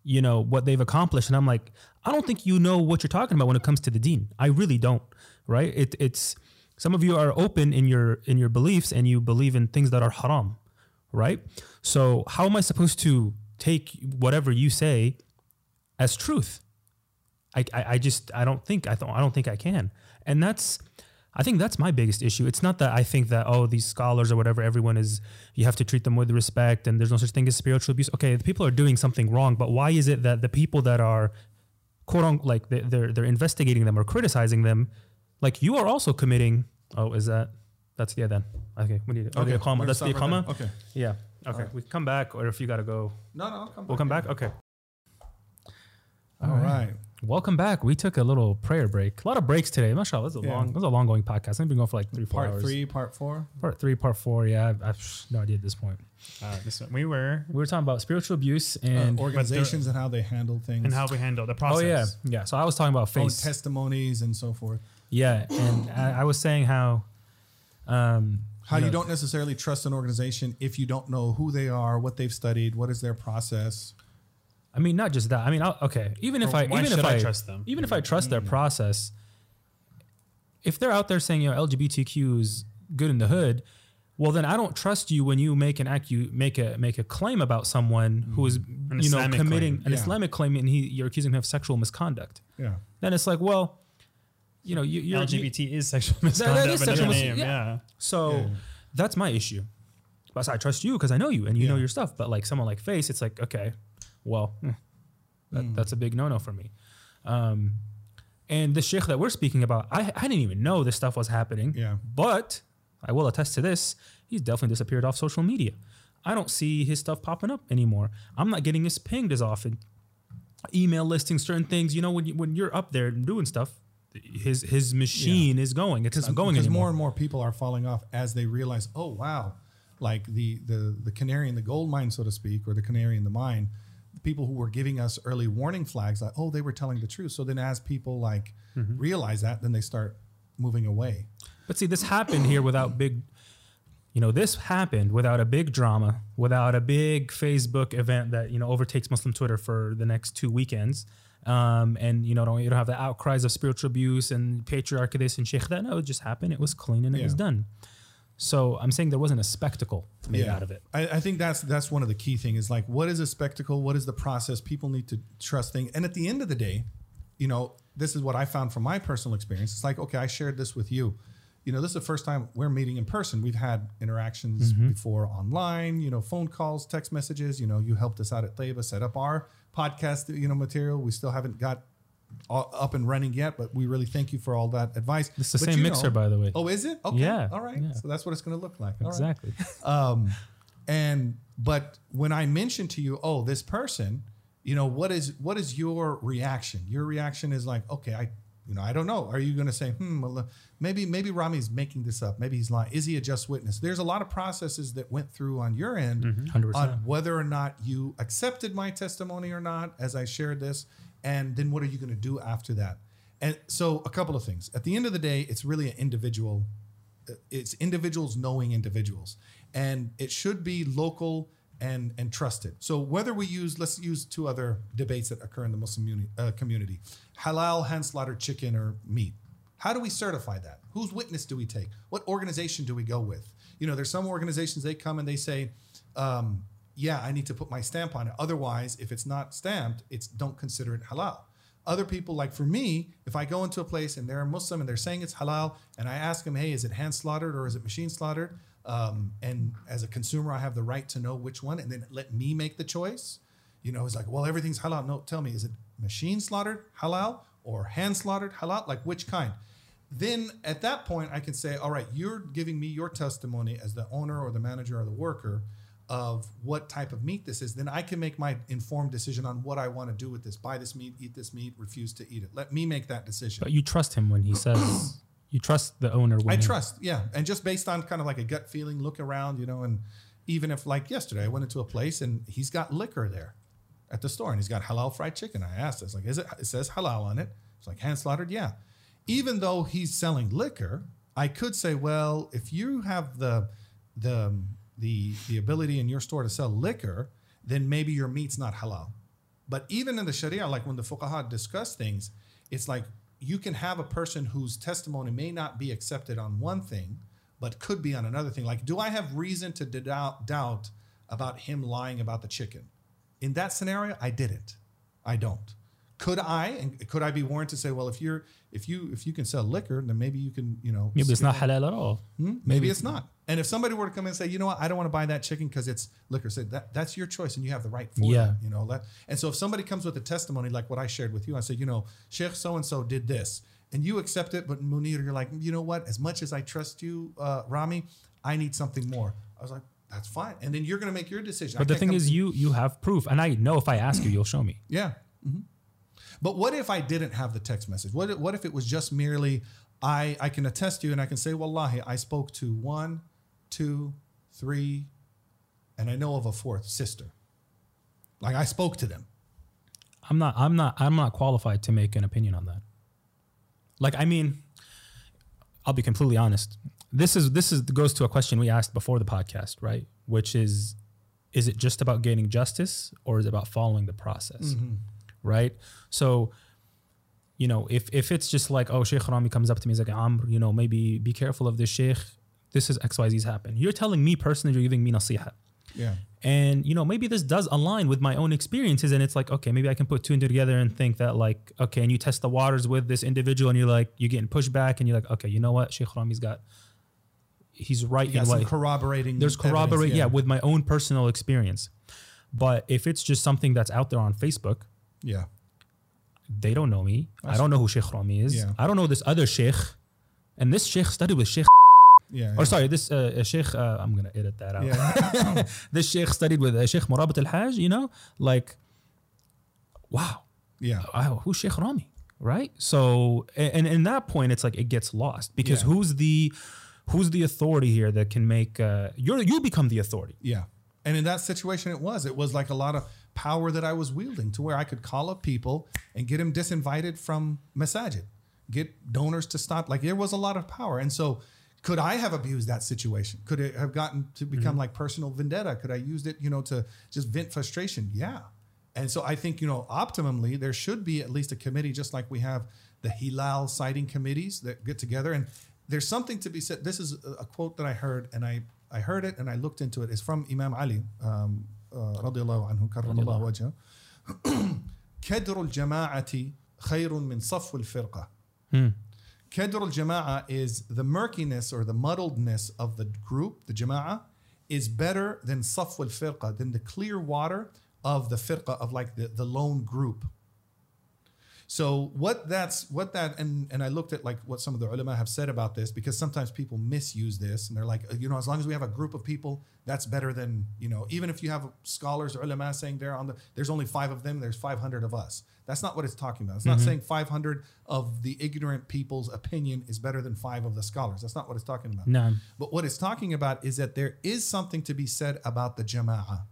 [SPEAKER 3] you know what they've accomplished and i'm like i don't think you know what you're talking about when it comes to the deen. i really don't right it, it's some of you are open in your in your beliefs and you believe in things that are haram right so how am i supposed to take whatever you say as truth i i, I just i don't think i don't i don't think i can and that's I think that's my biggest issue. It's not that I think that oh these scholars or whatever everyone is you have to treat them with respect and there's no such thing as spiritual abuse. Okay, the people are doing something wrong, but why is it that the people that are quote unquote like they- they're they're investigating them or criticizing them, like you are also committing? Oh, is that that's the adhan? Okay, we need it. Okay, the
[SPEAKER 1] we're
[SPEAKER 3] iqama.
[SPEAKER 1] gonna
[SPEAKER 3] That's the
[SPEAKER 1] stop right
[SPEAKER 3] iqama.
[SPEAKER 1] there. Okay.
[SPEAKER 3] Yeah. Okay,
[SPEAKER 1] right.
[SPEAKER 3] we can come back, or if you got to go,
[SPEAKER 1] No, no, I'll come back.
[SPEAKER 3] we'll come back. Okay.
[SPEAKER 1] All right.
[SPEAKER 3] Welcome back. We took a little prayer break. A lot of breaks today. Mashallah, this is a
[SPEAKER 1] Yeah.
[SPEAKER 3] long, this is a long going podcast. I've been going for like three, four
[SPEAKER 1] Part
[SPEAKER 3] hours.
[SPEAKER 1] three, part four.
[SPEAKER 3] Part three, part four. Yeah, I've, I've no idea at this point.
[SPEAKER 2] uh, this one, we were
[SPEAKER 3] We were talking about spiritual abuse
[SPEAKER 1] Uh,
[SPEAKER 3] and
[SPEAKER 1] organizations and how they handle things.
[SPEAKER 2] and how we handle the process.
[SPEAKER 3] oh yeah, yeah. So I was talking about face.
[SPEAKER 1] testimonies and so forth.
[SPEAKER 3] yeah, and I, I was saying how, um,
[SPEAKER 1] How you
[SPEAKER 3] know,
[SPEAKER 1] don't necessarily trust an organization if you don't know who they are, what they've studied, what is their process.
[SPEAKER 3] I mean, not just that. I mean, I'll, okay. Even if I, even if
[SPEAKER 2] I
[SPEAKER 3] I,
[SPEAKER 2] trust them?
[SPEAKER 3] even if I trust their process, if they're out there saying you know LGBTQ is good in the hood, well then I don't trust you when you make an act, you make a make a claim about someone who is
[SPEAKER 2] Mm-hmm. An
[SPEAKER 3] you know
[SPEAKER 2] Islamic
[SPEAKER 3] committing
[SPEAKER 2] claim.
[SPEAKER 3] an
[SPEAKER 1] Yeah.
[SPEAKER 3] Islamic claim and he you're accusing him of sexual misconduct.
[SPEAKER 1] Yeah.
[SPEAKER 3] Then it's like, well, you know, you, you're you-
[SPEAKER 2] LGBT is sexual misconduct.
[SPEAKER 3] is
[SPEAKER 2] but another
[SPEAKER 3] sexual mis- yeah.
[SPEAKER 2] yeah.
[SPEAKER 3] So
[SPEAKER 1] Yeah.
[SPEAKER 3] that's my issue. But I trust you because I know you and you know your stuff. But like someone like Face, it's like okay, well, hmm, that, that's a big no no for me. Um, and the sheikh that we're speaking about, I, I didn't even know this stuff was happening.
[SPEAKER 1] Yeah.
[SPEAKER 3] But I will attest to this. He's definitely disappeared off social media. I don't see his stuff popping up anymore. I'm not getting his pinged as often. Email listing certain things. You know, when you, when you're up there doing stuff, his his machine is going. It's not going
[SPEAKER 1] because
[SPEAKER 3] anymore.
[SPEAKER 1] more and more people are falling off as they realize, oh wow, like the the the canary in the gold mine, so to speak, or the canary in the mine. People who were giving us early warning flags, like oh, they were telling the truth. So then, as people like
[SPEAKER 3] Mm-hmm.
[SPEAKER 1] realize that, then they start moving away.
[SPEAKER 3] But see, this happened here without big, you know, this happened without a big drama, without a big Facebook event that you know overtakes Muslim Twitter for the next two weekends. Um, and you know, don't, you don't have the outcries of spiritual abuse and patriarchy this and sheikh that. No, it just happened. It was clean and it was done. So I'm saying there wasn't a spectacle made out of it.
[SPEAKER 1] I, I think that's that's one of the key things is like what is a spectacle? What is the process? People need to trust things. And at the end of the day, you know, this is what I found from my personal experience. It's like, okay, I shared this with you. you know, this is the first time we're meeting in person. We've had interactions mm-hmm. before online, you know, phone calls, text messages. You know, you helped us out at Theba set up our podcast, you know, material. We still haven't got up and running yet, but we really thank you for all that advice.
[SPEAKER 3] It's the
[SPEAKER 1] But
[SPEAKER 3] same mixer,
[SPEAKER 1] know-
[SPEAKER 3] by the way.
[SPEAKER 1] Oh, is it? Okay.
[SPEAKER 3] Yeah,
[SPEAKER 1] All right.
[SPEAKER 3] yeah.
[SPEAKER 1] So that's what it's going to look like. All right.
[SPEAKER 3] exactly.
[SPEAKER 1] Um, and but when I mentioned to you, oh, this person, you know, what is what is your reaction? Your reaction is like, okay, I, you know, I don't know. Are you going to say, hmm, well, maybe maybe Rami's making this up. Maybe he's lying. Is he a just witness? There's a lot of processes that went through on your end
[SPEAKER 3] Mm-hmm. 100%.
[SPEAKER 1] on whether or not you accepted my testimony or not as I shared this, and then what are you going to do after that? And so a couple of things. At the end of the day, it's really an individual it's individuals knowing individuals and it should be local and and trusted. So whether we use let's use two other debates that occur in the muslim uni, uh, community halal hand slaughtered chicken or meat. How do we certify that? Whose witness do we take? What organization do we go with? You know there's some organizations they come and they say um, yeah i need to put my stamp on it otherwise if it's not stamped it's don't consider it halal other people, like for me, if I go into a place and they're a Muslim and they're saying it's halal, and I ask them, hey, is it hand slaughtered or is it machine slaughtered? Um, and as a consumer, I have the right to know which one, and then let me make the choice. You know, it's like, well, everything's halal. No, tell me, is it machine slaughtered halal or hand slaughtered halal? Like which kind? Then at that point, I can say, all right, you're giving me your testimony as the owner or the manager or the worker of what type of meat this is, then I can make my informed decision on what I want to do with this. Buy this meat, eat this meat, refuse to eat it. Let me make that decision.
[SPEAKER 3] But you trust him when he says you trust the owner. When
[SPEAKER 1] I
[SPEAKER 3] he-
[SPEAKER 1] trust, yeah. And just based on kind of like a gut feeling, look around, you know, and even if like yesterday I went into a place and he's got liquor there at the store and he's got halal fried chicken. I asked, it's like, is it, it says halal on it. It's like hand slaughtered. Yeah. Even though he's selling liquor, I could say, well, if you have the, the, the, the ability in your store to sell liquor, then maybe your meat's not halal. But even in the Sharia, like when the fuqaha discuss things, it's like you can have a person whose testimony may not be accepted on one thing, but could be on another thing. Like, do I have reason to doubt, doubt about him lying about the chicken? In that scenario, I didn't. I don't. Could I and could I be warned to say, well, if you're if you if you can sell liquor, then maybe you can you know
[SPEAKER 3] Maybe it's not halal at all.
[SPEAKER 1] Hmm? Maybe it's not. And if somebody were to come in and say, you know what, I don't want to buy that chicken because it's liquor, say that that's your choice and you have the right for
[SPEAKER 3] Yeah.
[SPEAKER 1] that. You know that. And so if somebody comes with a testimony like what I shared with you, I say, you know, Sheikh so and so did this, and you accept it, but Munir, you're like, you know what? As much as I trust you, uh, Rami, I need something more. I was like, that's fine. And then you're going to make your decision.
[SPEAKER 3] But the thing is, you you have proof, and I know if I ask you, you'll show me.
[SPEAKER 1] yeah. Mhm. But what if I didn't have the text message? What if, what if it was just merely I I can attest to you and I can say, Wallahi, I spoke to one, two, three, and I know of a fourth sister. Like I spoke to them.
[SPEAKER 3] I'm not. I'm not. I'm not qualified to make an opinion on that. Like, I mean, I'll be completely honest. This is this is goes to a question we asked before the podcast, right? Which is, is it just about gaining justice, or is it about following the process, mm-hmm. right? So, you know, if if it's just like, oh, Sheikh Rami comes up to me, he's like, Amr, you know, maybe be careful of this Sheikh. This is XYZ's happened. You're telling me personally, you're giving me nasiha
[SPEAKER 1] Yeah.
[SPEAKER 3] and you know maybe this does align with my own experiences and it's like okay maybe i can put two and two together and think that like okay and you test the waters with this individual and you're like you're getting pushed back and you're like okay you know what sheikh rami's got he's right
[SPEAKER 1] got
[SPEAKER 3] in what
[SPEAKER 1] corroborating.
[SPEAKER 3] there's corroborate yeah. with my own personal experience but if it's just something that's out there on facebook
[SPEAKER 1] yeah.
[SPEAKER 3] they don't know me i don't know who sheikh rami is
[SPEAKER 1] Yeah.
[SPEAKER 3] i don't know this other sheikh and this sheikh studied with sheikh
[SPEAKER 1] Yeah.
[SPEAKER 3] or sorry this uh, sheikh uh, i'm gonna edit that out
[SPEAKER 1] Yeah.
[SPEAKER 3] this sheikh studied with uh, Sheikh Murabit al-Hajj, you know, like, wow,
[SPEAKER 1] yeah.
[SPEAKER 3] wow, who's Sheikh Rami, right? So, and in that point, it's like it gets lost because
[SPEAKER 1] Yeah.
[SPEAKER 3] who's the who's the authority here that can make uh, you you become the authority?
[SPEAKER 1] Yeah. And in that situation, it was. It was like a lot of power that I was wielding to where I could call up people and get them disinvited from masajid, get donors to stop. Like there was a lot of power. And so, could I have abused that situation? Could it have gotten to become like personal vendetta? Could I used it, you know, to just vent frustration? Yeah. And so I think, you know, optimally, there should be at least a committee, just like we have the Hilal sighting committees that get together. And there's something to be said. This is a a quote that I heard, and I, I heard it and I looked into it. It's from Imam Ali, um, uh, radiallahu anhu, karramallahu wajhah. كدر الجماعة خير من صفو الفرقة. Kedr al Jama'a is the murkiness or the muddledness of the group, the Jama'a, is better than Saf al Firqa, than the clear water of the Firqa, of like the, the lone group. So what that's what that and and I looked at like what some of the ulama have said about this because sometimes people misuse this and they're like you know as long as we have a group of people that's better than you know even if you have scholars or ulama saying they're on the there's only five of them there's 500 of us. That's not what it's talking about. It's not mm-hmm. saying 500 of the ignorant people's opinion is better than five of the scholars. That's not what it's talking about.
[SPEAKER 3] No.
[SPEAKER 1] but what it's talking about is that there is something to be said about the jama'ah.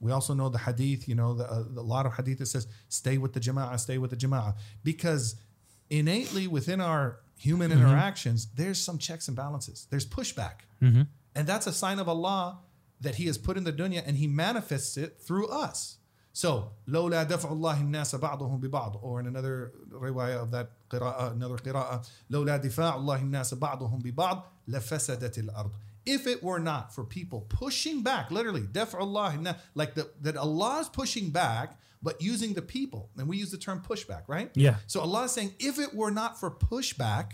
[SPEAKER 1] We also know the hadith, you know, the, uh, a lot of hadith that says, stay with the jama'ah, stay with the jama'ah. Because innately within our human mm-hmm. interactions, there's some checks and balances, there's pushback. Mm-hmm. And that's a sign of Allah that He has put in the dunya and He manifests it through us. So, لولا دفع الله الناس بعضهم ببعض, or in another riwayah of that قراءة, another قراءة, لولا دفاع الله الناس بعضهم ببعض لفسدت الأرض. If it were not for people pushing back, literally, دفع الله الناس, like the, that Allah is pushing back, but using the people, and we use the term pushback, right?
[SPEAKER 3] Yeah.
[SPEAKER 1] So Allah is saying, if it were not for pushback,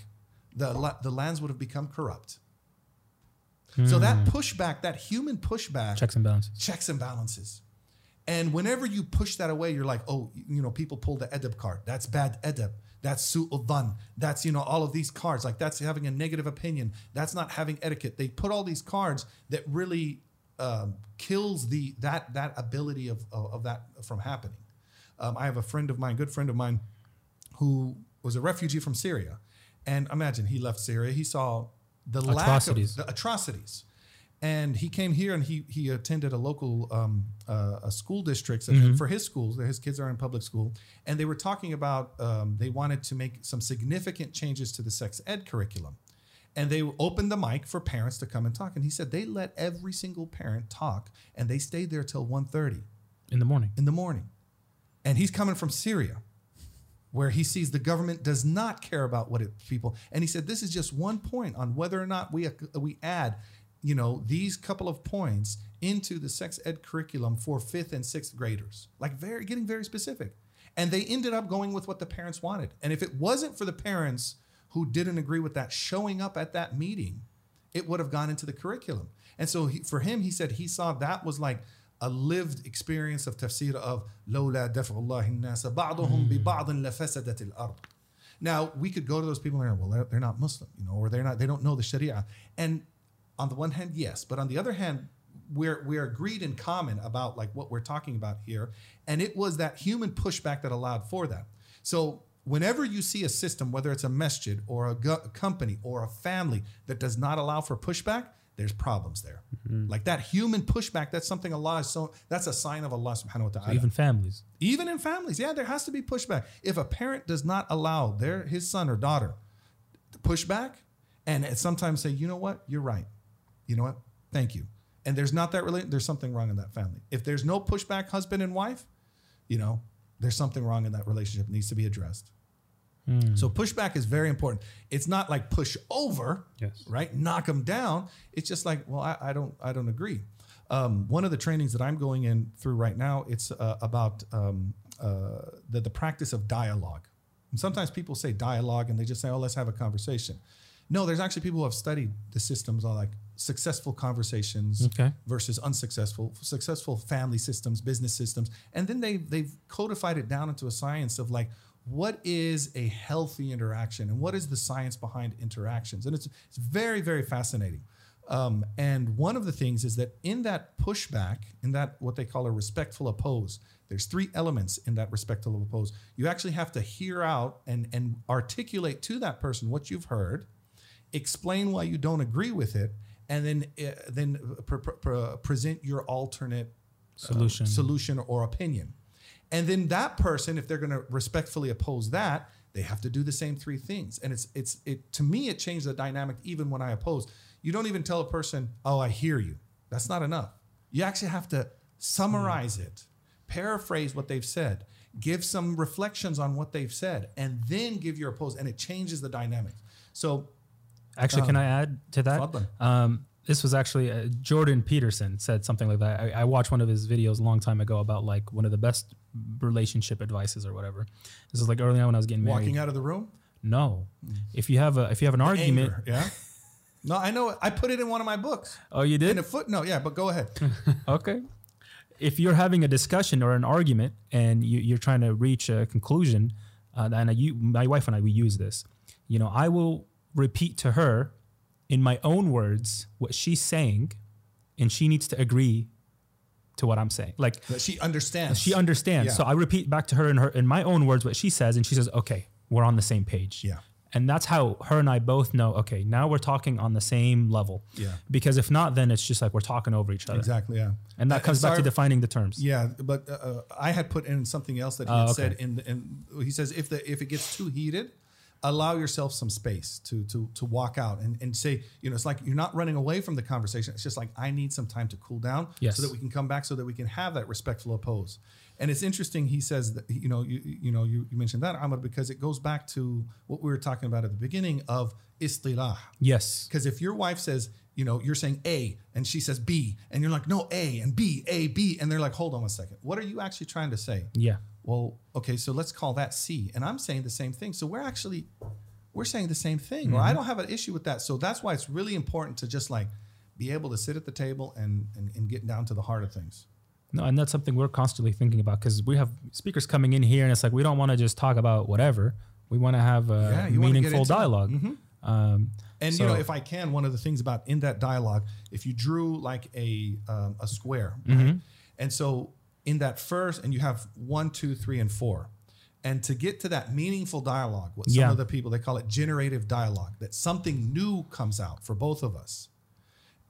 [SPEAKER 1] the la- the lands would have become corrupt. So that pushback, that human pushback,
[SPEAKER 3] Checks and balances.
[SPEAKER 1] checks and balances. And whenever you push that away, you're like, oh, you know, people pull the edeb card. That's bad edeb. That's su'udan. That's, you know, all of these cards. Like that's having a negative opinion. That's not having etiquette. They put all these cards that really um, kills the that that ability of, of, of that from happening. Um, I have a friend of mine, good friend of mine, who was a refugee from Syria. And imagine he left Syria. He saw the
[SPEAKER 3] Atrocities.
[SPEAKER 1] lack of the atrocities. And he came here and he he attended a local um, uh, a school district for his schools. His kids are in public school, and they were talking about um, they wanted to make some significant changes to the sex ed curriculum, and they opened the mic for parents to come and talk. And he said they let every single parent talk, and they stayed there till 1.30
[SPEAKER 3] In the morning.
[SPEAKER 1] in the morning. And he's coming from Syria, where he sees the government does not care about what people. And he said this is just one point on whether or not we we add, you know, these couple of points into the sex ed curriculum for fifth and sixth graders. Like very getting very specific. And they ended up going with what the parents wanted. And if it wasn't for the parents who didn't agree with that showing up at that meeting, it would have gone into the curriculum. And so he, for him, he said he saw that was like a lived experience of tafsir of لولا دفع الله الناس بعضهم ببعض لفسدت الأرض. Now we could go to those people and well they're, they're not Muslim, you know, or they're not they don't know the Sharia. And on the one hand, yes, but on the other hand, we're we're agreed in common about like what we're talking about here, and it was that human pushback that allowed for that. So whenever you see a system, whether it's a masjid or a, go- a company or a family that does not allow for pushback, there's problems there. Mm-hmm. Like that human pushback, that's something Allah is so that's a sign of Allah subhanahu wa ta'ala.
[SPEAKER 3] Even families.
[SPEAKER 1] Even in families, yeah, there has to be pushback. If a parent does not allow their his son or daughter to push back and at sometimes say, you know what, you're right. You know what? Thank you. And there's not that relate, there's something wrong in that family. If there's no pushback, husband and wife, you know, there's something wrong in that relationship. It needs to be addressed. So pushback is very important. It's not like push over,
[SPEAKER 3] Yes.
[SPEAKER 1] right? Knock them down. It's just like, well, I, I don't, I don't agree. Um, one of the trainings that I'm going in through right now, it's uh, about um, uh, the the practice of dialogue. And sometimes people say dialogue, and they just say, "Oh, let's have a conversation." No, there's actually people who have studied the systems on like successful conversations
[SPEAKER 3] Okay.
[SPEAKER 1] versus unsuccessful, successful family systems, business systems, and then they they've codified it down into a science of like what is a healthy interaction and what is the science behind interactions, and it's it's very very fascinating. Um, and one of the things is that in that pushback, in that what they call a respectful oppose, there's three elements in that respectful oppose. You actually have to hear out and and articulate to that person what you've heard, explain why you don't agree with it, and then uh, then pre- pre- pre- present your alternate uh,
[SPEAKER 3] Solution.
[SPEAKER 1] solution or opinion. And then that person, if they're going to respectfully oppose that, they have to do the same three things. And it's it's it to me it changed the dynamic even when I oppose. You don't even tell a person, "Oh, I hear you." That's not enough. You actually have to summarize it, paraphrase what they've said, give some reflections on what they've said, and then give your oppose. And it changes the dynamic. So
[SPEAKER 3] Actually, can I add to that? Um, this was actually uh, Jordan Peterson said something like that. I, I watched one of his videos a long time ago about like one of the best relationship advices or whatever. This is like early on when I was getting married.
[SPEAKER 1] walking out of the room,
[SPEAKER 3] No. If you have a if you have an argument,
[SPEAKER 1] Anger, yeah. No, I know. it. I put it in one of my books
[SPEAKER 3] oh, you did.
[SPEAKER 1] in a footnote. Yeah, but go ahead.
[SPEAKER 3] Okay. If you're having a discussion or an argument and you, you're trying to reach a conclusion, uh, and I, you, my wife and I, we use this, you know, I will repeat to her in my own words what she's saying, and she needs to agree to what I'm saying. Like
[SPEAKER 1] she understands.
[SPEAKER 3] she understands.
[SPEAKER 1] Yeah.
[SPEAKER 3] So I repeat back to her in her in my own words what she says, and she says, "Okay, we're on the same page."
[SPEAKER 1] Yeah.
[SPEAKER 3] And that's how her and I both know. Okay, now we're talking on the same level.
[SPEAKER 1] Yeah.
[SPEAKER 3] Because if not, then it's just like we're talking over each other.
[SPEAKER 1] Exactly. Yeah.
[SPEAKER 3] And that
[SPEAKER 1] Uh,
[SPEAKER 3] comes back to defining the terms.
[SPEAKER 1] Yeah, but uh, uh, I had put in something else that he had
[SPEAKER 3] okay.
[SPEAKER 1] said in, in he says if the if it gets too heated, allow yourself some space to to to walk out and, and say you know it's like you're not running away from the conversation. It's just like I need some time to cool down
[SPEAKER 3] Yes.
[SPEAKER 1] so that we can come back so that we can have that respectful oppose. And it's interesting. He says that you know you you know you, you mentioned that Ahmad because it goes back to what we were talking about at the beginning of istilah.
[SPEAKER 3] Yes.
[SPEAKER 1] Because if your wife says, you know, you're saying A and she says B, and you're like, no, A and B, A, B, and they're like, hold on one second. What are you actually trying to say?
[SPEAKER 3] Yeah.
[SPEAKER 1] Well, okay, so let's call that C. And I'm saying the same thing. So we're actually we're saying the same thing. Or I don't have an issue with that. So that's why it's really important to just like be able to sit at the table and and, and get down to the heart of things.
[SPEAKER 3] No, and that's something we're constantly thinking about because we have speakers coming in here, and it's like we don't want to just talk about whatever. We want to have a
[SPEAKER 1] Yeah, you wanna get
[SPEAKER 3] meaningful dialogue. Um,
[SPEAKER 1] And
[SPEAKER 3] So-
[SPEAKER 1] you know, if I can, one of the things about in that dialogue, if you drew like a um, a square,
[SPEAKER 3] Mm-hmm.
[SPEAKER 1] right? and so in that first, and you have one, two, three, and four, and to get to that meaningful dialogue, what some
[SPEAKER 3] Yeah.
[SPEAKER 1] of the people they call it generative dialogue, that something new comes out for both of us.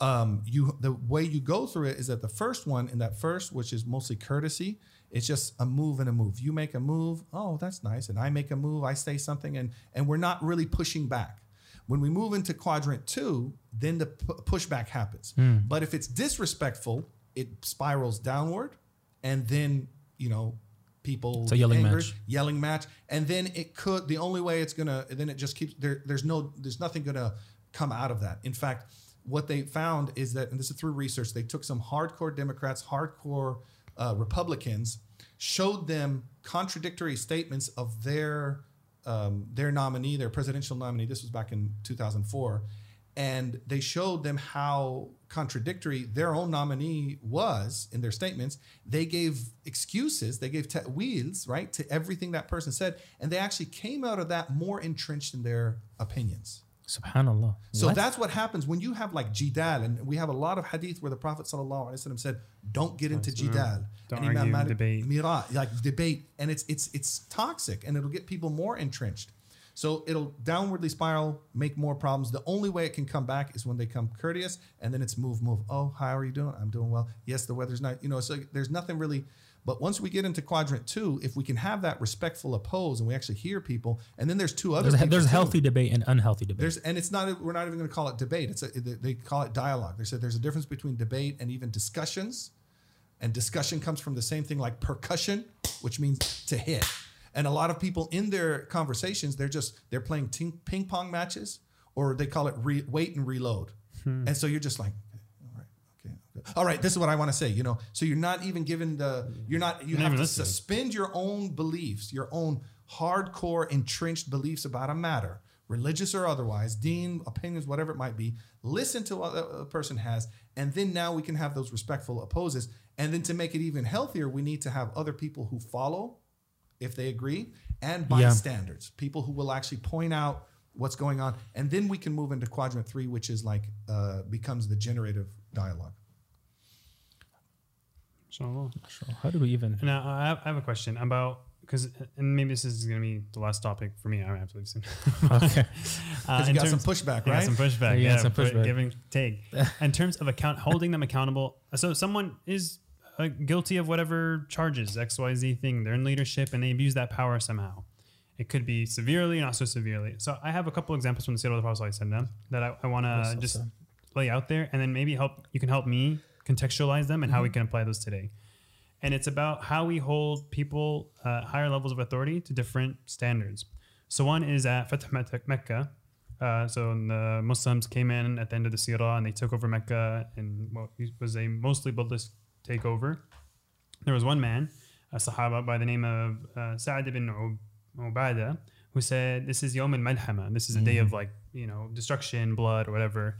[SPEAKER 1] Um, you the way you go through it is that the first one in that first, which is mostly courtesy, it's just a move and a move. You make a move, oh, that's nice, and I make a move, I say something, and and we're not really pushing back. When we move into quadrant two, then the pu- pushback happens. But if it's disrespectful, it spirals downward, and then you know people
[SPEAKER 3] It's a yelling match.
[SPEAKER 1] yelling match, and then it could. The only way it's gonna, then it just keeps there. There's no, there's nothing gonna come out of that. In fact, what they found is that, and this is through research, they took some hardcore Democrats, hardcore uh, Republicans, showed them contradictory statements of their um, their nominee, their presidential nominee. This was back in 2004, and they showed them how contradictory their own nominee was in their statements. They gave excuses, they gave wheels right to everything that person said, and they actually came out of that more entrenched in their opinions.
[SPEAKER 3] Subhanallah.
[SPEAKER 1] So
[SPEAKER 3] What?
[SPEAKER 1] that's what happens when you have like jidal, and we have a lot of hadith where the Prophet sallallahu alaihi wasallam said, "Don't get into jidal,
[SPEAKER 2] Don't
[SPEAKER 1] And
[SPEAKER 2] argue,
[SPEAKER 1] Malik-
[SPEAKER 2] debate.
[SPEAKER 1] mira, like debate, and it's it's it's toxic, and it'll get people more entrenched. So it'll downwardly spiral, make more problems. The only way it can come back is when they come courteous, and then it's move, move. Oh, how are you doing? I'm doing well. Yes, the weather's not. You know, so there's nothing really. But once we get into quadrant two, if we can have that respectful oppose, and we actually hear people, and then there's two other.
[SPEAKER 3] there's, there's healthy debate and unhealthy debate.
[SPEAKER 1] There's and it's not. We're not even going to call it debate. It's a, they call it dialogue. They said there's a difference between debate and even discussions, and discussion comes from the same thing like percussion, which means to hit. And a lot of people in their conversations, they're just they're playing ting, ping pong matches, or they call it re, wait and reload. Hmm. And so you're just like, all right, okay, okay. All right. This is what I want to say. You know, so you're not even given the. You're not. You have to
[SPEAKER 2] listening.
[SPEAKER 1] suspend your own beliefs, your own hardcore entrenched beliefs about a matter, religious or otherwise, deen, opinions, whatever it might be. Listen to what a person has, and then now we can have those respectful opposes. And then to make it even healthier, we need to have other people who follow, if they agree, and
[SPEAKER 3] Yeah.
[SPEAKER 1] bystanders, people who will actually point out what's going on, and then we can move into quadrant three, which is like uh, becomes the generative dialogue.
[SPEAKER 2] So,
[SPEAKER 3] So how do we even?
[SPEAKER 2] now I have, I have a question about because, and maybe this is going to be the last topic for me. I have to leave soon.
[SPEAKER 3] Okay.
[SPEAKER 2] Uh,
[SPEAKER 1] Because
[SPEAKER 2] in
[SPEAKER 1] you got some
[SPEAKER 2] terms-
[SPEAKER 1] pushback,
[SPEAKER 2] Yeah,
[SPEAKER 1] right?
[SPEAKER 2] some pushback.
[SPEAKER 3] Yeah,
[SPEAKER 2] Yeah,
[SPEAKER 3] some pushback.
[SPEAKER 2] Give and take. In terms of account, holding them accountable. So someone is uh, guilty of whatever charges X Y Z thing. They're in leadership and they abuse that power somehow. It could be severely, not so severely. So I have a couple examples from the State of the Prophet ﷺ that I, I want to just lay out there, and then maybe help you can help me contextualize them and how we can apply those today. And it's about how we hold people uh, higher levels of authority to different standards. So one is at Fath Mek- Mecca. Uh, so when the Muslims came in at the end of the Sirah and they took over Mecca in what was a mostly Buddhist takeover. There was one man, a Sahaba by the name of uh, Sa'd ibn Ub- Ubadah, who said this is Yom al Malhama. This is a day of like you know destruction, blood, or whatever.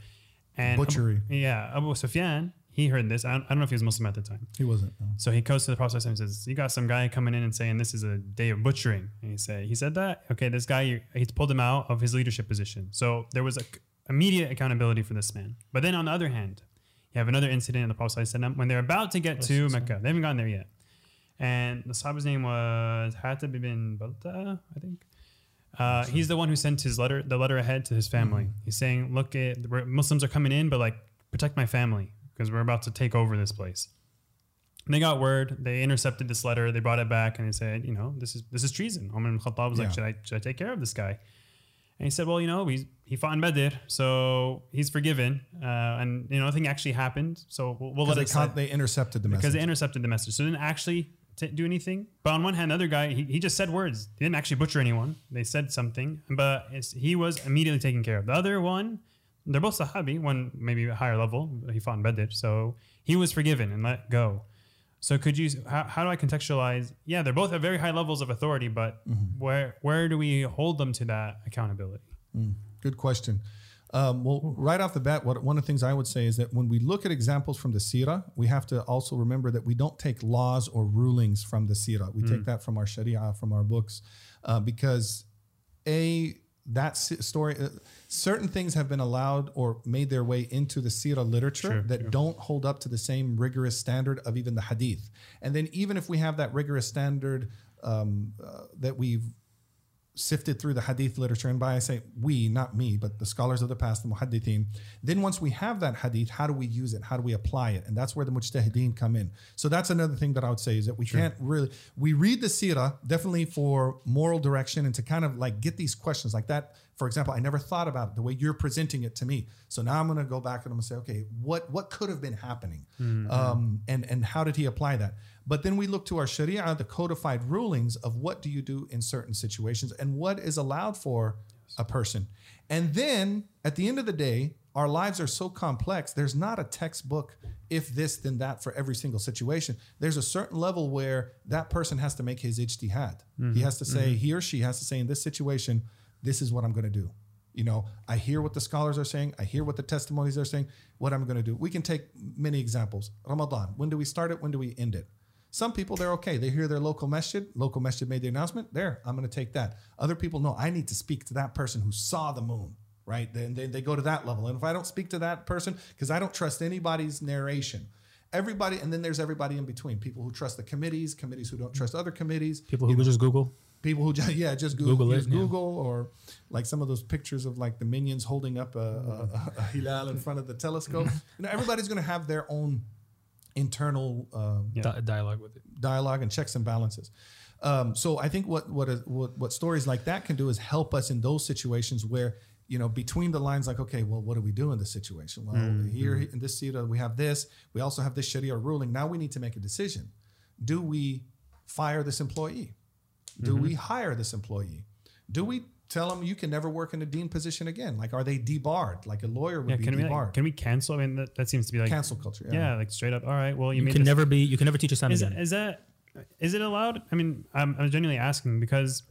[SPEAKER 2] And Abu-
[SPEAKER 1] Butchery.
[SPEAKER 2] yeah, Abu Sufyan. He heard this. I don't, I don't know if he was Muslim at the time.
[SPEAKER 1] He wasn't. no.
[SPEAKER 2] So he goes to the Prophet and says, "You got some guy coming in and saying this is a day of butchering." And he said, "He said that. Okay, this guy he pulled him out of his leadership position. So there was a immediate accountability for this man. But then on the other hand, you have another incident in the Prophet when they're about to get to Mecca. They haven't gotten there yet, and the Sahaba's name was Hatib ibn Balta, I think. Uh, he's the one who sent his letter, the letter ahead to his family. He's saying, "Look, it, Muslims are coming in, but like protect my family because we're about to take over this place." And they got word. They intercepted this letter. They brought it back, and they said, "You know, this is this is treason." Umar ibn Khattab was
[SPEAKER 1] Yeah.
[SPEAKER 2] like, "Should I should I take care of this guy?" And he said, "Well, you know, he's, he fought in Badr, so he's forgiven, uh, and you know, nothing actually happened. So we'll, we'll let
[SPEAKER 1] Because
[SPEAKER 2] it
[SPEAKER 1] they, they intercepted the
[SPEAKER 2] because
[SPEAKER 1] message.
[SPEAKER 2] Because they intercepted the message. So they didn't actually t- do anything. But on one hand, the other guy, he, he just said words. They didn't actually butcher anyone. They said something, but it's, he was immediately taken care of. The other one, they're both Sahabi, one maybe a higher level. He fought in Badr. So he was forgiven and let go. So could you, how, how do I contextualize? Yeah, they're both at very high levels of authority, but where, where do we hold them to that accountability?
[SPEAKER 1] Good question. Um, well, right off the bat, what, one of the things I would say is that when we look at examples from the Sirah, we have to also remember that we don't take laws or rulings from the Sirah. We take that from our Sharia, from our books, uh, because a that story, uh, certain things have been allowed or made their way into the Sirah literature
[SPEAKER 2] Sure,
[SPEAKER 1] that
[SPEAKER 2] sure.
[SPEAKER 1] don't hold up to the same rigorous standard of even the Hadith. And then even if we have that rigorous standard um, uh, that we've sifted through the hadith literature, and by I say we, not me, but the scholars of the past, the muhaddithin. Then once we have that hadith, how do we use it? How do we apply it? And that's where the mujtahideen come in. So that's another thing that I would say is that we can't really we read the seerah definitely for moral direction and to kind of like get these questions like that. For example, I never thought about it the way you're presenting it to me. So now I'm going to go back and I'm going to say, okay, what what could have been happening, mm-hmm. um, and and how did he apply that? But then we look to our Sharia, the codified rulings of what do you do in certain situations and what is allowed for a person. And then at the end of the day, our lives are so complex. There's not a textbook, if this, then that for every single situation. There's a certain level where that person has to make his ijtihad. He mm-hmm. has to say, mm-hmm. he or she has to say, in this situation, this is what I'm going to do. You know, I hear what the scholars are saying. I hear what the testimonies are saying. What I'm going to do. We can take many examples. Ramadan. When do we start it? When do we end it? Some people they're okay. They hear their local masjid. Local masjid made the announcement. There, I'm going to take that. Other people know I need to speak to that person who saw the moon. Right? Then they, they go to that level. And if I don't speak to that person, because I don't trust anybody's narration. Everybody, and then there's everybody in between. People who trust the committees, committees who don't trust other committees.
[SPEAKER 3] People who could just Google.
[SPEAKER 1] People who just yeah just Google,
[SPEAKER 3] Google it,
[SPEAKER 1] use
[SPEAKER 3] yeah.
[SPEAKER 1] Google or like some of those pictures of like the minions holding up a, a, a hilal in front of the telescope. You know, everybody's going to have their own internal um,
[SPEAKER 3] Di- dialogue with it.
[SPEAKER 1] dialogue and checks and balances. Um, so I think what what, a, what what stories like that can do is help us in those situations where you know between the lines, like okay, well, what do we do in this situation? Well, here in this Sira we have this. We also have this Sharia ruling. Now we need to make a decision. Do we fire this employee? Do we mm-hmm. hire this employee? Do we tell them you can never work in a deen position again? Like, are they debarred? Like a lawyer would
[SPEAKER 2] Yeah,
[SPEAKER 1] be
[SPEAKER 2] can we
[SPEAKER 1] debarred.
[SPEAKER 2] like, can we cancel? I mean, that, that seems to be like
[SPEAKER 1] Cancel culture.
[SPEAKER 2] yeah. like straight up. All right, well, you,
[SPEAKER 3] You
[SPEAKER 2] made
[SPEAKER 3] can
[SPEAKER 2] this-
[SPEAKER 3] never be. You can never teach Islam
[SPEAKER 2] is,
[SPEAKER 3] again.
[SPEAKER 2] is that is it allowed? I mean, I'm, I'm genuinely asking because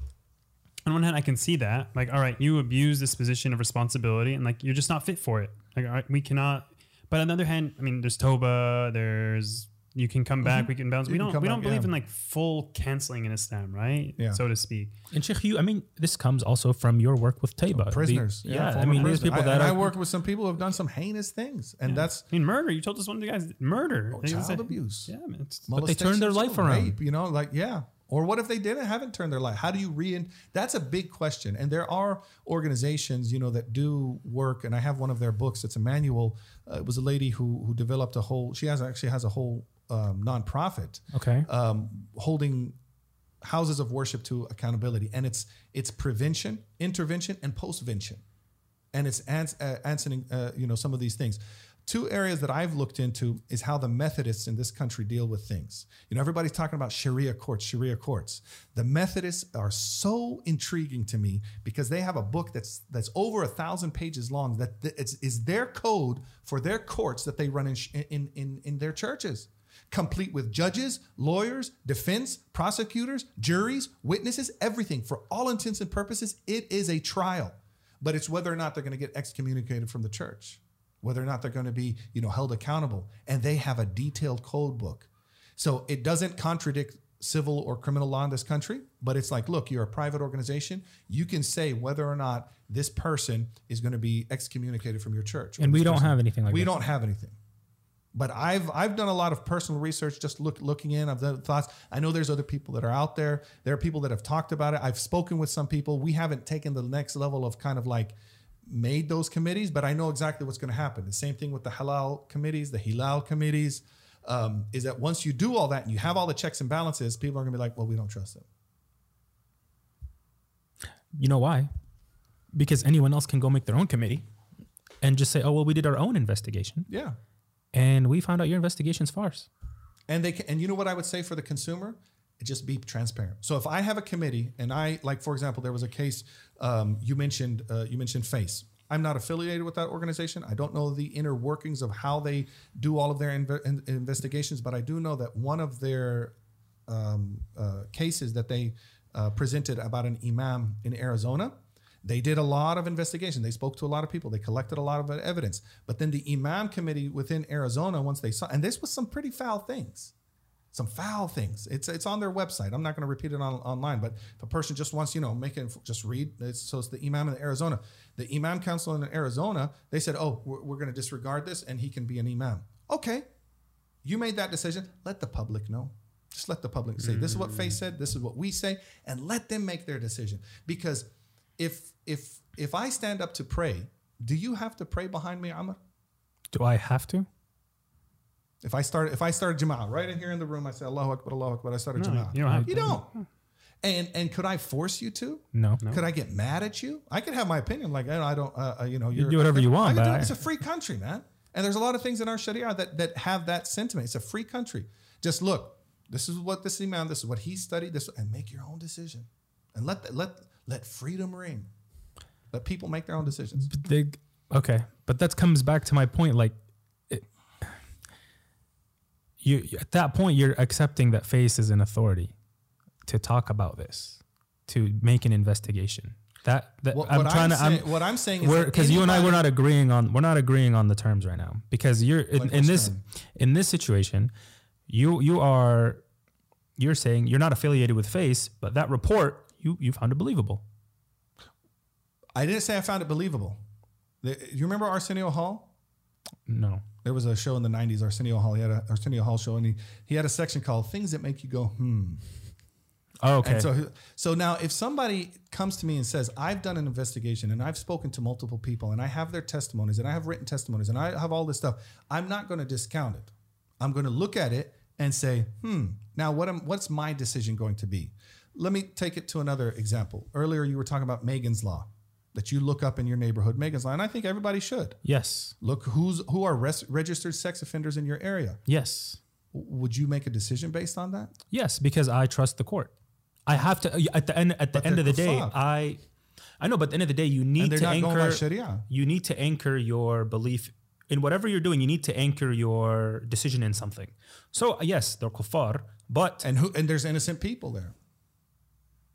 [SPEAKER 2] on one hand, I can see that like, all right, you abuse this position of responsibility and like you're just not fit for it. Like, all right, we cannot. But on the other hand, I mean, there's Toba, there's you can come back, we can bounce.
[SPEAKER 1] You
[SPEAKER 2] we don't
[SPEAKER 1] come
[SPEAKER 2] we don't
[SPEAKER 1] back,
[SPEAKER 2] believe
[SPEAKER 1] yeah.
[SPEAKER 2] in like full canceling in Islam, right?
[SPEAKER 1] Yeah.
[SPEAKER 2] so to speak.
[SPEAKER 3] And Sheikh, you, I mean, this comes also from your work with Tayba. The-
[SPEAKER 1] prisoners.
[SPEAKER 3] yeah, I
[SPEAKER 1] former
[SPEAKER 3] mean, there's people
[SPEAKER 1] I-
[SPEAKER 3] that
[SPEAKER 1] and
[SPEAKER 3] are.
[SPEAKER 1] I work with some people who have done some heinous things, and that's
[SPEAKER 2] I mean, murder. You told us one of the guys murder. They
[SPEAKER 1] child
[SPEAKER 2] say-
[SPEAKER 1] abuse.
[SPEAKER 2] Yeah, man.
[SPEAKER 3] But they turned their life around.
[SPEAKER 1] rape, you know, like yeah. Or what if they didn't haven't turned their life? How do you re? That's a big question. And there are organizations, you know, that do work. And I have one of their books. It's a manual. Uh, it was a lady who who developed a whole. She has actually has a whole um, nonprofit
[SPEAKER 3] okay.
[SPEAKER 1] um, holding houses of worship to accountability, and it's it's prevention, intervention, and postvention, and it's ans- uh, answering uh, you know some of these things. Two areas that I've looked into is how the Methodists in this country deal with things. You know, everybody's talking about Sharia courts, Sharia courts. The Methodists are so intriguing to me because they have a book that's that's over a thousand pages long. That th- it's is their code for their courts that they run in sh- in in, in their churches. Complete with judges, lawyers, defense, prosecutors, juries, witnesses, everything. For all intents and purposes, it is a trial. But it's whether or not they're going to get excommunicated from the church, whether or not they're going to be, you know, held accountable. And they have a detailed code book. So it doesn't contradict civil or criminal law in this country, but it's like, look, you're a private organization. You can say whether or not this person is going to be excommunicated from your church.
[SPEAKER 3] And we don't
[SPEAKER 1] person-
[SPEAKER 3] have anything like
[SPEAKER 1] we
[SPEAKER 3] that.
[SPEAKER 1] We don't have anything. But I've I've done a lot of personal research, just look looking in. I've done thoughts. I know there's other people that are out there. There are people that have talked about it. I've spoken with some people. We haven't taken the next level of kind of like made those committees, but I know exactly what's going to happen. The same thing with the halal committees, the hilal committees, um, is that once you do all that and you have all the checks and balances, people are going to be like, well, we don't trust them.
[SPEAKER 3] You know why? Because anyone else can go make their own committee and just say, "Oh, well, we did our own investigation
[SPEAKER 1] Yeah.
[SPEAKER 3] And we found out your investigation's farce."
[SPEAKER 1] And they can, and you know what I would say for the consumer? Just be transparent. So if I have a committee and I like, for example, there was a case um, you mentioned. Uh, you mentioned FACE. I'm not affiliated with that organization. I don't know the inner workings of how they do all of their inve- in- investigations, but I do know that one of their um, uh, cases that they uh, presented about an imam in Arizona. They did a lot of investigation. They spoke to a lot of people. They collected a lot of evidence. But then the imam committee within Arizona, once they saw, and this was some pretty foul things, some foul things. It's it's on their website. I'm not going to repeat it on, online, but if a person just wants, you know, make it just read. It's, so it's the imam in Arizona. The imam council in Arizona. They said, oh, we're, we're going to disregard this, and he can be an imam. Okay, you made that decision. Let the public know. Just let the public say, this is what FACE said, this is what we say, and let them make their decision. Because if if if I stand up to pray, do you have to pray behind me, Amr?
[SPEAKER 3] Do I have to?
[SPEAKER 1] If I start if I start Jama'ah right in here in the room, I say Allahu Akbar, Allahu Akbar, I started
[SPEAKER 2] No,
[SPEAKER 1] Jama'ah.
[SPEAKER 2] you don't
[SPEAKER 1] You don't. And and could I force you to?
[SPEAKER 3] No. no.
[SPEAKER 1] Could I get mad at you? I could have my opinion, like I don't, I don't uh, uh, you know, you're,
[SPEAKER 3] do whatever you
[SPEAKER 1] I
[SPEAKER 3] want,
[SPEAKER 1] could do.
[SPEAKER 3] I-
[SPEAKER 1] it's a free country, man. And there's a lot of things in our Sharia that that have that sentiment. It's a free country. Just look, this is what this imam, this is what he studied, this, and make your own decision, and let let let freedom ring. Let people make their own decisions.
[SPEAKER 3] But they, okay, but that comes back to my point. Like, it, you at that point you're accepting that FACE is an authority to talk about this, to make an investigation. That, that
[SPEAKER 1] What,
[SPEAKER 3] I'm
[SPEAKER 1] what
[SPEAKER 3] trying to.
[SPEAKER 1] saying,
[SPEAKER 3] I'm,
[SPEAKER 1] what I'm saying is
[SPEAKER 3] because you and I we're not agreeing on we're not agreeing on the terms right now because you're in, in this
[SPEAKER 1] term?
[SPEAKER 3] in this situation you you are you're saying you're not affiliated with FACE but that report you you found it believable
[SPEAKER 1] I didn't say I found it believable. The- you remember Arsenio Hall?
[SPEAKER 3] no
[SPEAKER 1] There was a show in the '90s, Arsenio Hall. He had a Arsenio Hall show, and he, he had a section called "Things That Make You Go Hmm."
[SPEAKER 3] oh, okay
[SPEAKER 1] And so, so now, if somebody comes to me and says, "I've done an investigation and I've spoken to multiple people and I have their testimonies and I have written testimonies and I have all this stuff," I'm not going to discount it. I'm going to look at it and say, "Hmm." Now, what am what's my decision going to be? Let me take it to another example. Earlier, you were talking about Megan's Law, that you look up in your neighborhood, Megan's Law, and I think everybody should
[SPEAKER 3] yes
[SPEAKER 1] look who's who are res- registered sex offenders in your area.
[SPEAKER 3] yes
[SPEAKER 1] Would you make a decision based on that?
[SPEAKER 3] yes because I trust the court I have to uh, at the end at the
[SPEAKER 1] But
[SPEAKER 3] end of the day
[SPEAKER 1] kuffar.
[SPEAKER 3] I I know but at the end of the day you need to anchor
[SPEAKER 1] Sharia.
[SPEAKER 3] you need to anchor your belief in whatever you're doing. You need to anchor your decision in something. So yes, they're kuffar, but
[SPEAKER 1] And who and there's innocent people there.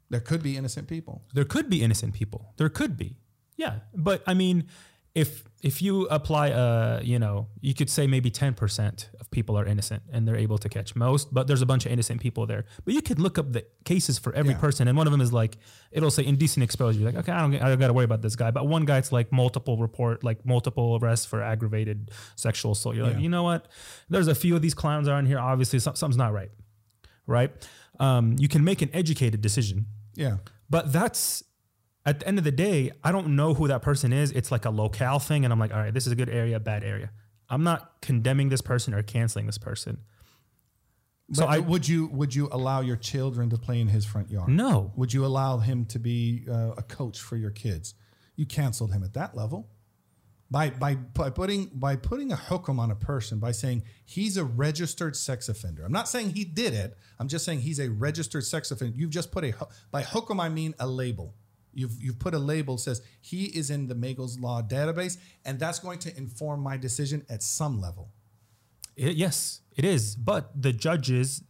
[SPEAKER 1] There could be innocent people.
[SPEAKER 3] there could be innocent people. There could be, yeah. But I mean, if if you apply, uh, you know, you could say maybe ten percent of people are innocent and they're able to catch most, but there's a bunch of innocent people there. But you could look up the cases for every
[SPEAKER 1] Yeah.
[SPEAKER 3] person, and one of them is like it'll say indecent exposure. You're like, okay, I don't, I don't got to worry about this guy. But one guy, it's like multiple report, like multiple arrests for aggravated sexual assault. You're like, you know what? There's a few of these clowns are in here. Obviously, some, something's not right, right? Um, you can make an educated decision
[SPEAKER 1] Yeah.
[SPEAKER 3] but that's at the end of the day, I don't know who that person is. It's like a locale thing. And I'm like, all right, this is a good area, bad area. I'm not condemning this person or canceling this person.
[SPEAKER 1] So
[SPEAKER 3] I-
[SPEAKER 1] would you would you allow your children to play in his front yard?
[SPEAKER 3] No.
[SPEAKER 1] Would you allow him to be uh, a coach for your kids? You canceled him at that level. By, by by putting by putting a hukum on a person by saying he's a registered sex offender. I'm not saying he did it. I'm just saying he's a registered sex offender. You've just put a by hukum I mean a label. You've you've put a label says he is in the Megan's Law database, and that's going to inform my decision at some level.
[SPEAKER 3] It- yes, it is. But the judges,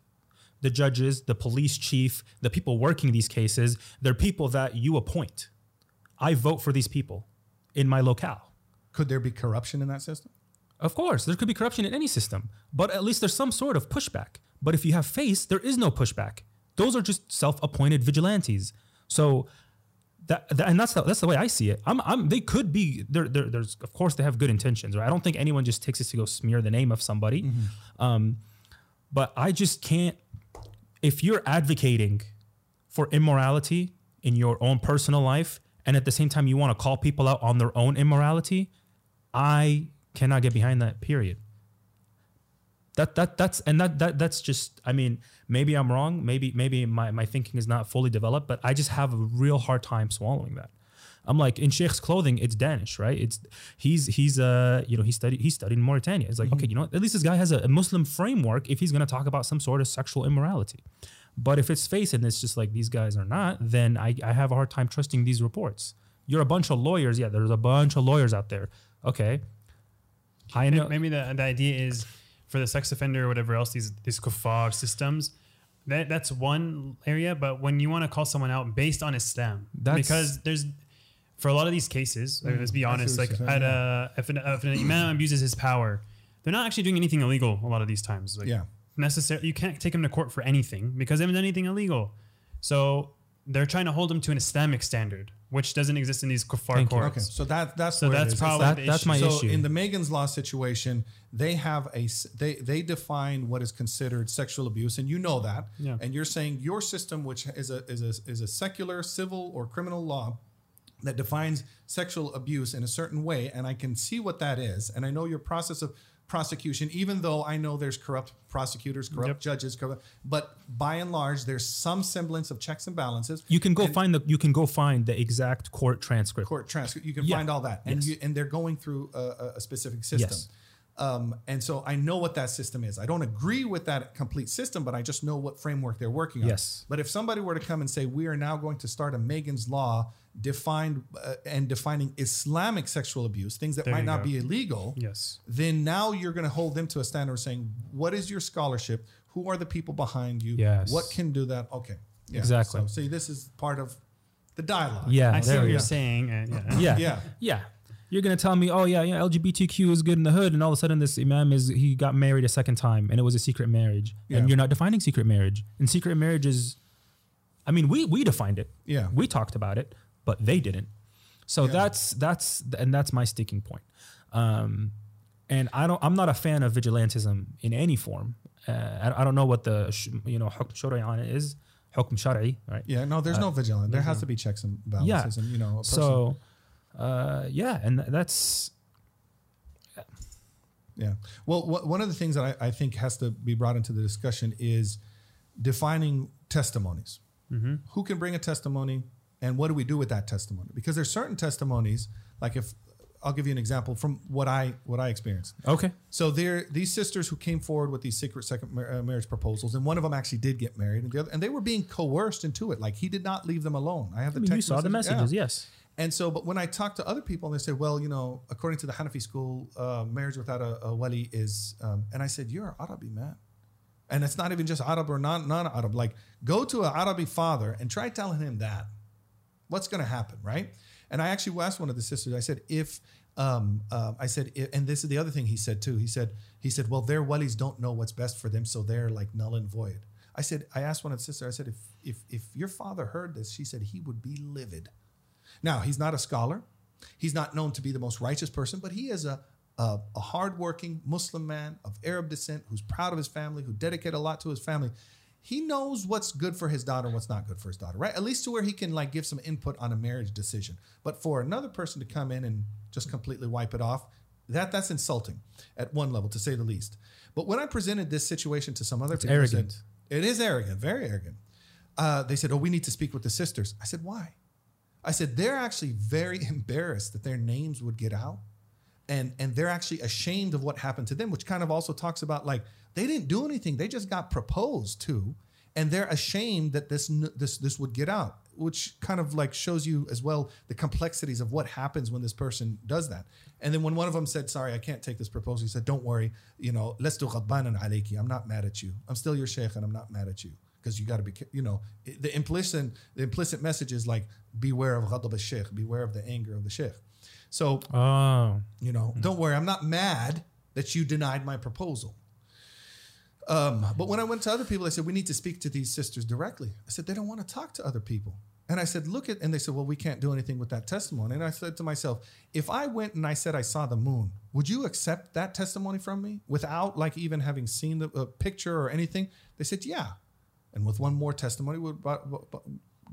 [SPEAKER 3] the judges, the police chief, the people working these cases, they're people that you appoint. I vote for these people in my locale.
[SPEAKER 1] Could there be corruption in that system?
[SPEAKER 3] Of course, there could be corruption in any system, but at least there's some sort of pushback. But if you have FACE, there is no pushback. Those are just self-appointed vigilantes. So that, that and that's the, that's the way I see it. I'm, I'm they could be there, there. There's of course they have good intentions. Right? I don't think anyone just takes this to go smear the name of somebody. Um, but I just can't. If you're advocating for immorality in your own personal life, and at the same time you want to call people out on their own immorality, I cannot get behind that. Period. That that that's and that that that's just. I mean, maybe I'm wrong. Maybe maybe my my thinking is not fully developed, but I just have a real hard time swallowing that. I'm like in Sheikh's clothing, it's Danish, right? It's he's he's uh you know he studied he studied in Mauritania. It's like okay, you know at least this guy has a, a Muslim framework if he's gonna talk about some sort of sexual immorality. But if it's FACE and it's just like these guys are not, then I, I have a hard time trusting these reports. You're a bunch of lawyers. Yeah, there's a bunch of lawyers out there. Okay. I know.
[SPEAKER 2] Maybe the, the idea is for the sex offender or whatever else, these these kuffar systems, that, that's one area. But when you want to call someone out based on Islam,
[SPEAKER 3] That's-
[SPEAKER 2] because there's for a lot of these cases, like, let's be honest, like
[SPEAKER 1] you're
[SPEAKER 2] at a, if, an, if an imam abuses his power, they're not actually doing anything illegal a lot of these times. Like
[SPEAKER 1] Yeah.
[SPEAKER 2] necessarily, you can't take him to court for anything because they haven't done anything illegal. So they're trying to hold him to an Islamic standard, which doesn't exist in these kuffar
[SPEAKER 3] Thank you.
[SPEAKER 2] courts.
[SPEAKER 1] Okay, so that that's
[SPEAKER 2] So
[SPEAKER 1] where
[SPEAKER 2] that's
[SPEAKER 1] is.
[SPEAKER 2] Probably
[SPEAKER 1] like-
[SPEAKER 3] that, that's
[SPEAKER 2] issue.
[SPEAKER 3] my
[SPEAKER 1] so
[SPEAKER 3] issue.
[SPEAKER 1] in the Megan's Law situation, they have a they they define what is considered sexual abuse, and you know that.
[SPEAKER 2] Yeah.
[SPEAKER 1] And you're saying your system, which is a is a is a secular civil or criminal law that defines sexual abuse in a certain way, and I can see what that is, and I know your process of prosecution, even though I know there's corrupt prosecutors, corrupt
[SPEAKER 2] Yep.
[SPEAKER 1] judges, corrupt, but by and large, there's some semblance of checks and balances.
[SPEAKER 3] you can go
[SPEAKER 1] And-
[SPEAKER 3] find the you can go find the exact court transcript.
[SPEAKER 1] court transcript. You can
[SPEAKER 3] Yeah.
[SPEAKER 1] find all that, and
[SPEAKER 3] Yes.
[SPEAKER 1] you, and they're going through a, a- specific system.
[SPEAKER 3] Yes.
[SPEAKER 1] Um, and so I know what that system is. I don't agree with that complete system, but I just know what framework they're working on.
[SPEAKER 3] Yes.
[SPEAKER 1] But if somebody were to come and say we are now going to start a Megan's Law defined uh, and defining Islamic sexual abuse, things that
[SPEAKER 2] There
[SPEAKER 1] might not
[SPEAKER 2] go.
[SPEAKER 1] be illegal,
[SPEAKER 2] Yes.
[SPEAKER 1] then now you're going to hold them to a standard saying, what is your scholarship? Who are the people behind you?
[SPEAKER 3] Yes.
[SPEAKER 1] What can do that? Okay. Yeah.
[SPEAKER 3] Exactly.
[SPEAKER 1] So see, this is part of the dialogue.
[SPEAKER 3] Yeah,
[SPEAKER 2] I see what you're
[SPEAKER 3] go.
[SPEAKER 2] saying. And yeah.
[SPEAKER 3] Yeah,
[SPEAKER 1] Yeah.
[SPEAKER 3] yeah. You're gonna tell me, oh yeah, yeah, LGBTQ is good in the hood, and all of a sudden this imam is he got married a second time, and it was a secret marriage,
[SPEAKER 1] Yeah.
[SPEAKER 3] and you're not defining secret marriage. And secret marriage is, I mean, we we defined it.
[SPEAKER 1] Yeah.
[SPEAKER 3] we talked about it, but they didn't. So
[SPEAKER 1] yeah.
[SPEAKER 3] that's that's and that's my sticking point. Um, and I don't. I'm not a fan of vigilantism in any form. Uh, I, I, don't know what the you know hukm shari'an is. Hukm shari'i, right?
[SPEAKER 1] Yeah. No, there's uh, no vigilant. There has no. to be checks and balances,
[SPEAKER 3] yeah.
[SPEAKER 1] and you know.
[SPEAKER 3] so, uh, yeah, and that's.
[SPEAKER 1] Yeah. yeah. Well, wh- one of the things that I, I, think has to be brought into the discussion is defining testimonies. Mm-hmm. Who can bring a testimony? And what do we do with that testimony? Because there's certain testimonies, like if I'll give you an example from what I what I experienced.
[SPEAKER 3] okay.
[SPEAKER 1] So there, these sisters who came forward with these secret second uh, marriage proposals, and one of them actually did get married, and the other, and they were being coerced into it. Like he did not leave them alone. I have the
[SPEAKER 3] I mean, you
[SPEAKER 1] text
[SPEAKER 3] saw the
[SPEAKER 1] message- yeah.
[SPEAKER 3] messages, yes.
[SPEAKER 1] And so, but when I talk to other people, and they say, well, you know, according to the Hanafi school, uh, marriage without a, a wali is, um, and I said, you're an Arabi man. And it's not even just Arab or non Arab. Like, go to an Arabi father and try telling him that. What's going to happen, right? And I actually asked one of the sisters. I said, if um, uh, I said, and this is the other thing he said too. He said, he said, well, their walis don't know what's best for them, so they're like null and void. I said, I asked one of the sisters. I said, if if if your father heard this, she said he would be livid. Now, he's not a scholar. He's not known to be the most righteous person, but he is a, a, a hardworking Muslim man of Arab descent who's proud of his family, who dedicated a lot to his family. He knows what's good for his daughter and what's not good for his daughter, right? At least to where he can like give some input on a marriage decision. But for another person to come in and just completely wipe it off, that that's insulting at one level, to say the least. But when I presented this situation to some other people, I said,
[SPEAKER 3] arrogant.
[SPEAKER 1] it is arrogant, very arrogant. Uh, they said, "Oh, we need to speak with the sisters." I said, "Why?" I said they're actually very embarrassed that their names would get out, and and they're actually ashamed of what happened to them, which kind of also talks about like they didn't do anything; they just got proposed to, and they're ashamed that this this this would get out. which kind of like shows you as well the complexities of what happens when this person does that. And then when one of them said, "Sorry, I can't take this proposal," he said, "Don't worry, you know, let's do ghadbanan. I'm not mad at you. I'm still your sheikh, and I'm not mad at you." Because you got to be, you know, the implicit the implicit message is like, beware of ghadab al-sheikh, beware of the anger of the sheikh. So
[SPEAKER 3] Oh,
[SPEAKER 1] you know, don't worry, I'm not mad that you denied my proposal. Um, but when I went to other people, I said, we need to speak to these sisters directly. I said, they don't want to talk to other people. And I said, look at, and they said, well, we can't do anything with that testimony. And I said to myself, if I went and I said I saw the moon, would you accept that testimony from me without like even having seen the uh, picture or anything? They said, yeah. And with one more testimony,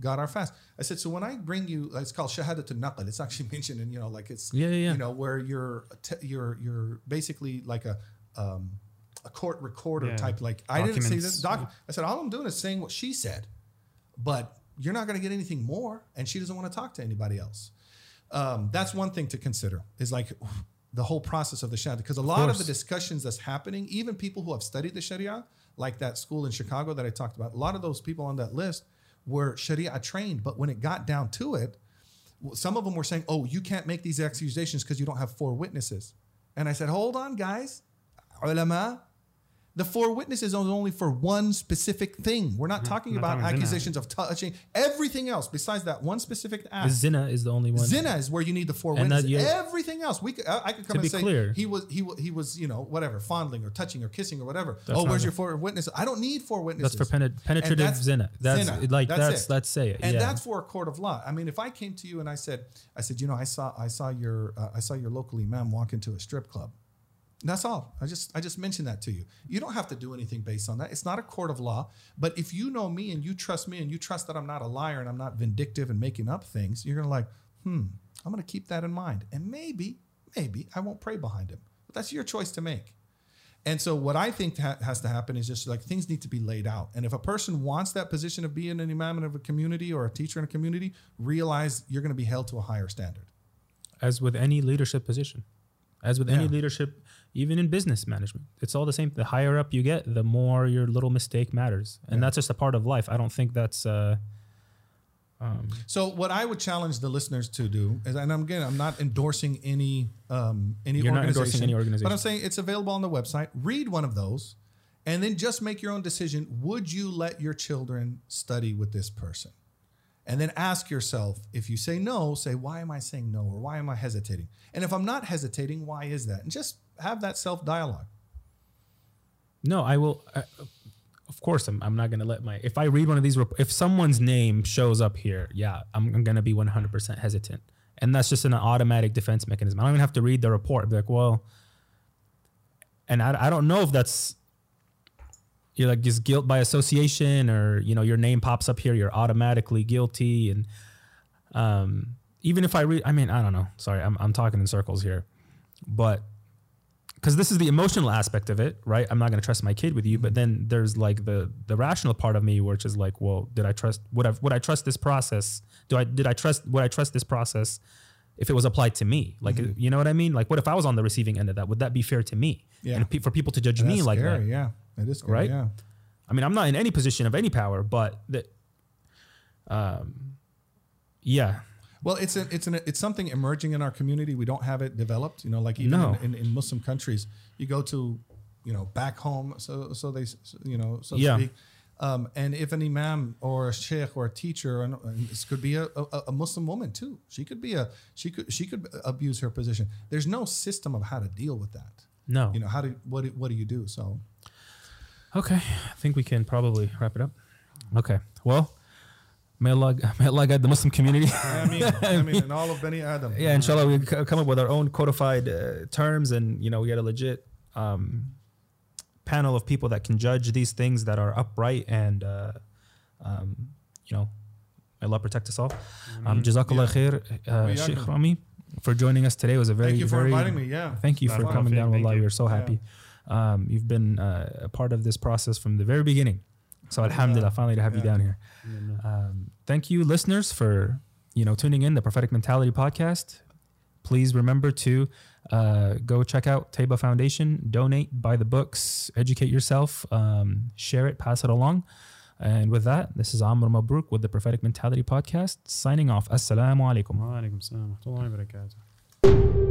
[SPEAKER 1] got our fast. I said, so when I bring you, it's called shahadat naql. It's actually mentioned in, you know, like it's,
[SPEAKER 3] Yeah, yeah, yeah.
[SPEAKER 1] you know, where you're, te- you're, you're basically like a, um, a court recorder
[SPEAKER 2] Yeah.
[SPEAKER 1] type. Like I didn't say this. Doc, I said all I'm doing is saying what she said, but you're not going to get anything more, and she doesn't want to talk to anybody else. Um, that's one thing to consider. Is like the whole process of the sharia, because a lot of
[SPEAKER 3] course.
[SPEAKER 1] the discussions that's happening, even people who have studied the sharia, like that school in Chicago that I talked about, a lot of those people on that list were sharia trained, but when it got down to it, some of them were saying, "Oh, you can't make these accusations because you don't have four witnesses." And I said, "Hold on, guys, ulama." The four witnesses are only for one specific thing. We're not talking
[SPEAKER 2] Not
[SPEAKER 1] about
[SPEAKER 2] talking zina.
[SPEAKER 1] accusations of touching everything else besides that one specific act.
[SPEAKER 3] zina is the only one.
[SPEAKER 1] Zina is where you need the four
[SPEAKER 3] And that
[SPEAKER 1] witnesses.
[SPEAKER 3] you-
[SPEAKER 1] Everything else, we could, I, I could come
[SPEAKER 3] To
[SPEAKER 1] and
[SPEAKER 3] be
[SPEAKER 1] say
[SPEAKER 3] clear.
[SPEAKER 1] he was he wa- he was you know whatever fondling or touching or kissing or whatever.
[SPEAKER 3] That's
[SPEAKER 1] oh, where's
[SPEAKER 3] it.
[SPEAKER 1] your four witnesses? I don't need four witnesses.
[SPEAKER 3] That's for penet- penetrative
[SPEAKER 1] that's
[SPEAKER 3] zina. That's
[SPEAKER 1] zina.
[SPEAKER 3] like
[SPEAKER 1] That's
[SPEAKER 3] that's
[SPEAKER 1] it.
[SPEAKER 3] let's say it.
[SPEAKER 1] and
[SPEAKER 3] yeah.
[SPEAKER 1] that's for a court of law. I mean, if I came to you and I said, I said, you know, I saw, I saw your, uh, I saw your local imam walk into a strip club. That's all. I just, I just mentioned that to you. You don't have to do anything based on that. It's not a court of law. But if you know me and you trust me and you trust that I'm not a liar and I'm not vindictive and making up things, you're gonna like, hmm, I'm gonna keep that in mind. And maybe, maybe I won't pray behind him. But that's your choice to make. And so what I think ha- has to happen is just like things need to be laid out. And if a person wants that position of being an imam of a community or a teacher in a community, realize you're going to be held to a higher standard.
[SPEAKER 3] as with any leadership position, as with any leadership, even in business management, it's all the same. The higher up you get, the more your little mistake matters, and that's just a part of life. I don't think that's. Uh, um,
[SPEAKER 1] So what I would challenge the listeners to do is, and I'm again, I'm not endorsing any um, any
[SPEAKER 3] You're not endorsing any organization.
[SPEAKER 1] but I'm saying it's available on the website. Read one of those, and then just make your own decision. Would you let your children study with this person? And then ask yourself, if you say no, say why am I saying no, or why am I hesitating? And if I'm not hesitating, why is that? And just have that self dialogue.
[SPEAKER 3] no, I will. Uh, of course, I'm, I'm not going to let my. If I read one of these, if someone's name shows up here, yeah, I'm, I'm going to be 100% hesitant, and that's just an automatic defense mechanism. I don't even have to read the report. Be like, well, and I, I don't know if that's you're like just guilt by association or you know your name pops up here you're automatically guilty and um even if i read i mean i don't know sorry i'm, I'm talking in circles here but because this is the emotional aspect of it right? I'm not going to trust my kid with you but then there's like the the rational part of me which is like well did i trust would i would i trust this process? Do i did i trust would i trust this process if it was applied to me? Like you know what i mean? Like what if i was on the receiving end of that? Would that be fair to me?
[SPEAKER 1] Yeah.
[SPEAKER 3] and pe- for people to judge me like that.
[SPEAKER 1] yeah, it is scary,
[SPEAKER 3] Right?
[SPEAKER 1] Yeah.
[SPEAKER 3] I mean, I'm not in any position of any power, but that, um, yeah,
[SPEAKER 1] Well, it's a, it's an, it's something emerging in our community. We don't have it developed. You know, like even
[SPEAKER 3] No.
[SPEAKER 1] in, in, in Muslim countries, you go to, you know, back home. So so they, you know, so
[SPEAKER 3] Yeah.
[SPEAKER 1] speak. Um, and if an imam or a sheikh or a teacher, and, this could be a, a, a Muslim woman too. She could be a she could she could abuse her position. There's no system of how to deal with that.
[SPEAKER 3] no.
[SPEAKER 1] You know, how do what do, what do you do? So
[SPEAKER 3] Okay, I think we can probably wrap it up. Okay, well, may Allah, may Allah guide the Muslim community.
[SPEAKER 1] I mean, I mean, in all of Bani Adam.
[SPEAKER 3] yeah, inshallah, we come up with our own codified uh, terms, and you know, we get a legit um, panel of people that can judge these things that are upright, and uh, um, you know, may Allah protect us all. Um, Jazakallah khair, uh, Sheikh
[SPEAKER 1] iyaakum.
[SPEAKER 3] Rami, for joining us today. It was a very,
[SPEAKER 1] Thank you for
[SPEAKER 3] very,
[SPEAKER 1] inviting me. Yeah.
[SPEAKER 3] Thank you for coming down.
[SPEAKER 2] Thank
[SPEAKER 3] Wallah, we're so
[SPEAKER 1] Yeah.
[SPEAKER 3] happy. Um, you've been uh, a part of this process from the very beginning. So alhamdulillah, finally to have
[SPEAKER 1] yeah.
[SPEAKER 3] you down here. Um, thank you, listeners, for you know tuning in the Prophetic Mentality podcast. Please remember to uh, go check out Tayba Foundation, donate, buy the books, educate yourself, um, share it, pass it along. And with that, this is Amr Mabruk with the Prophetic Mentality Podcast signing off. Assalamu alaikum.
[SPEAKER 2] Wa alaikum salam wa barakatuh.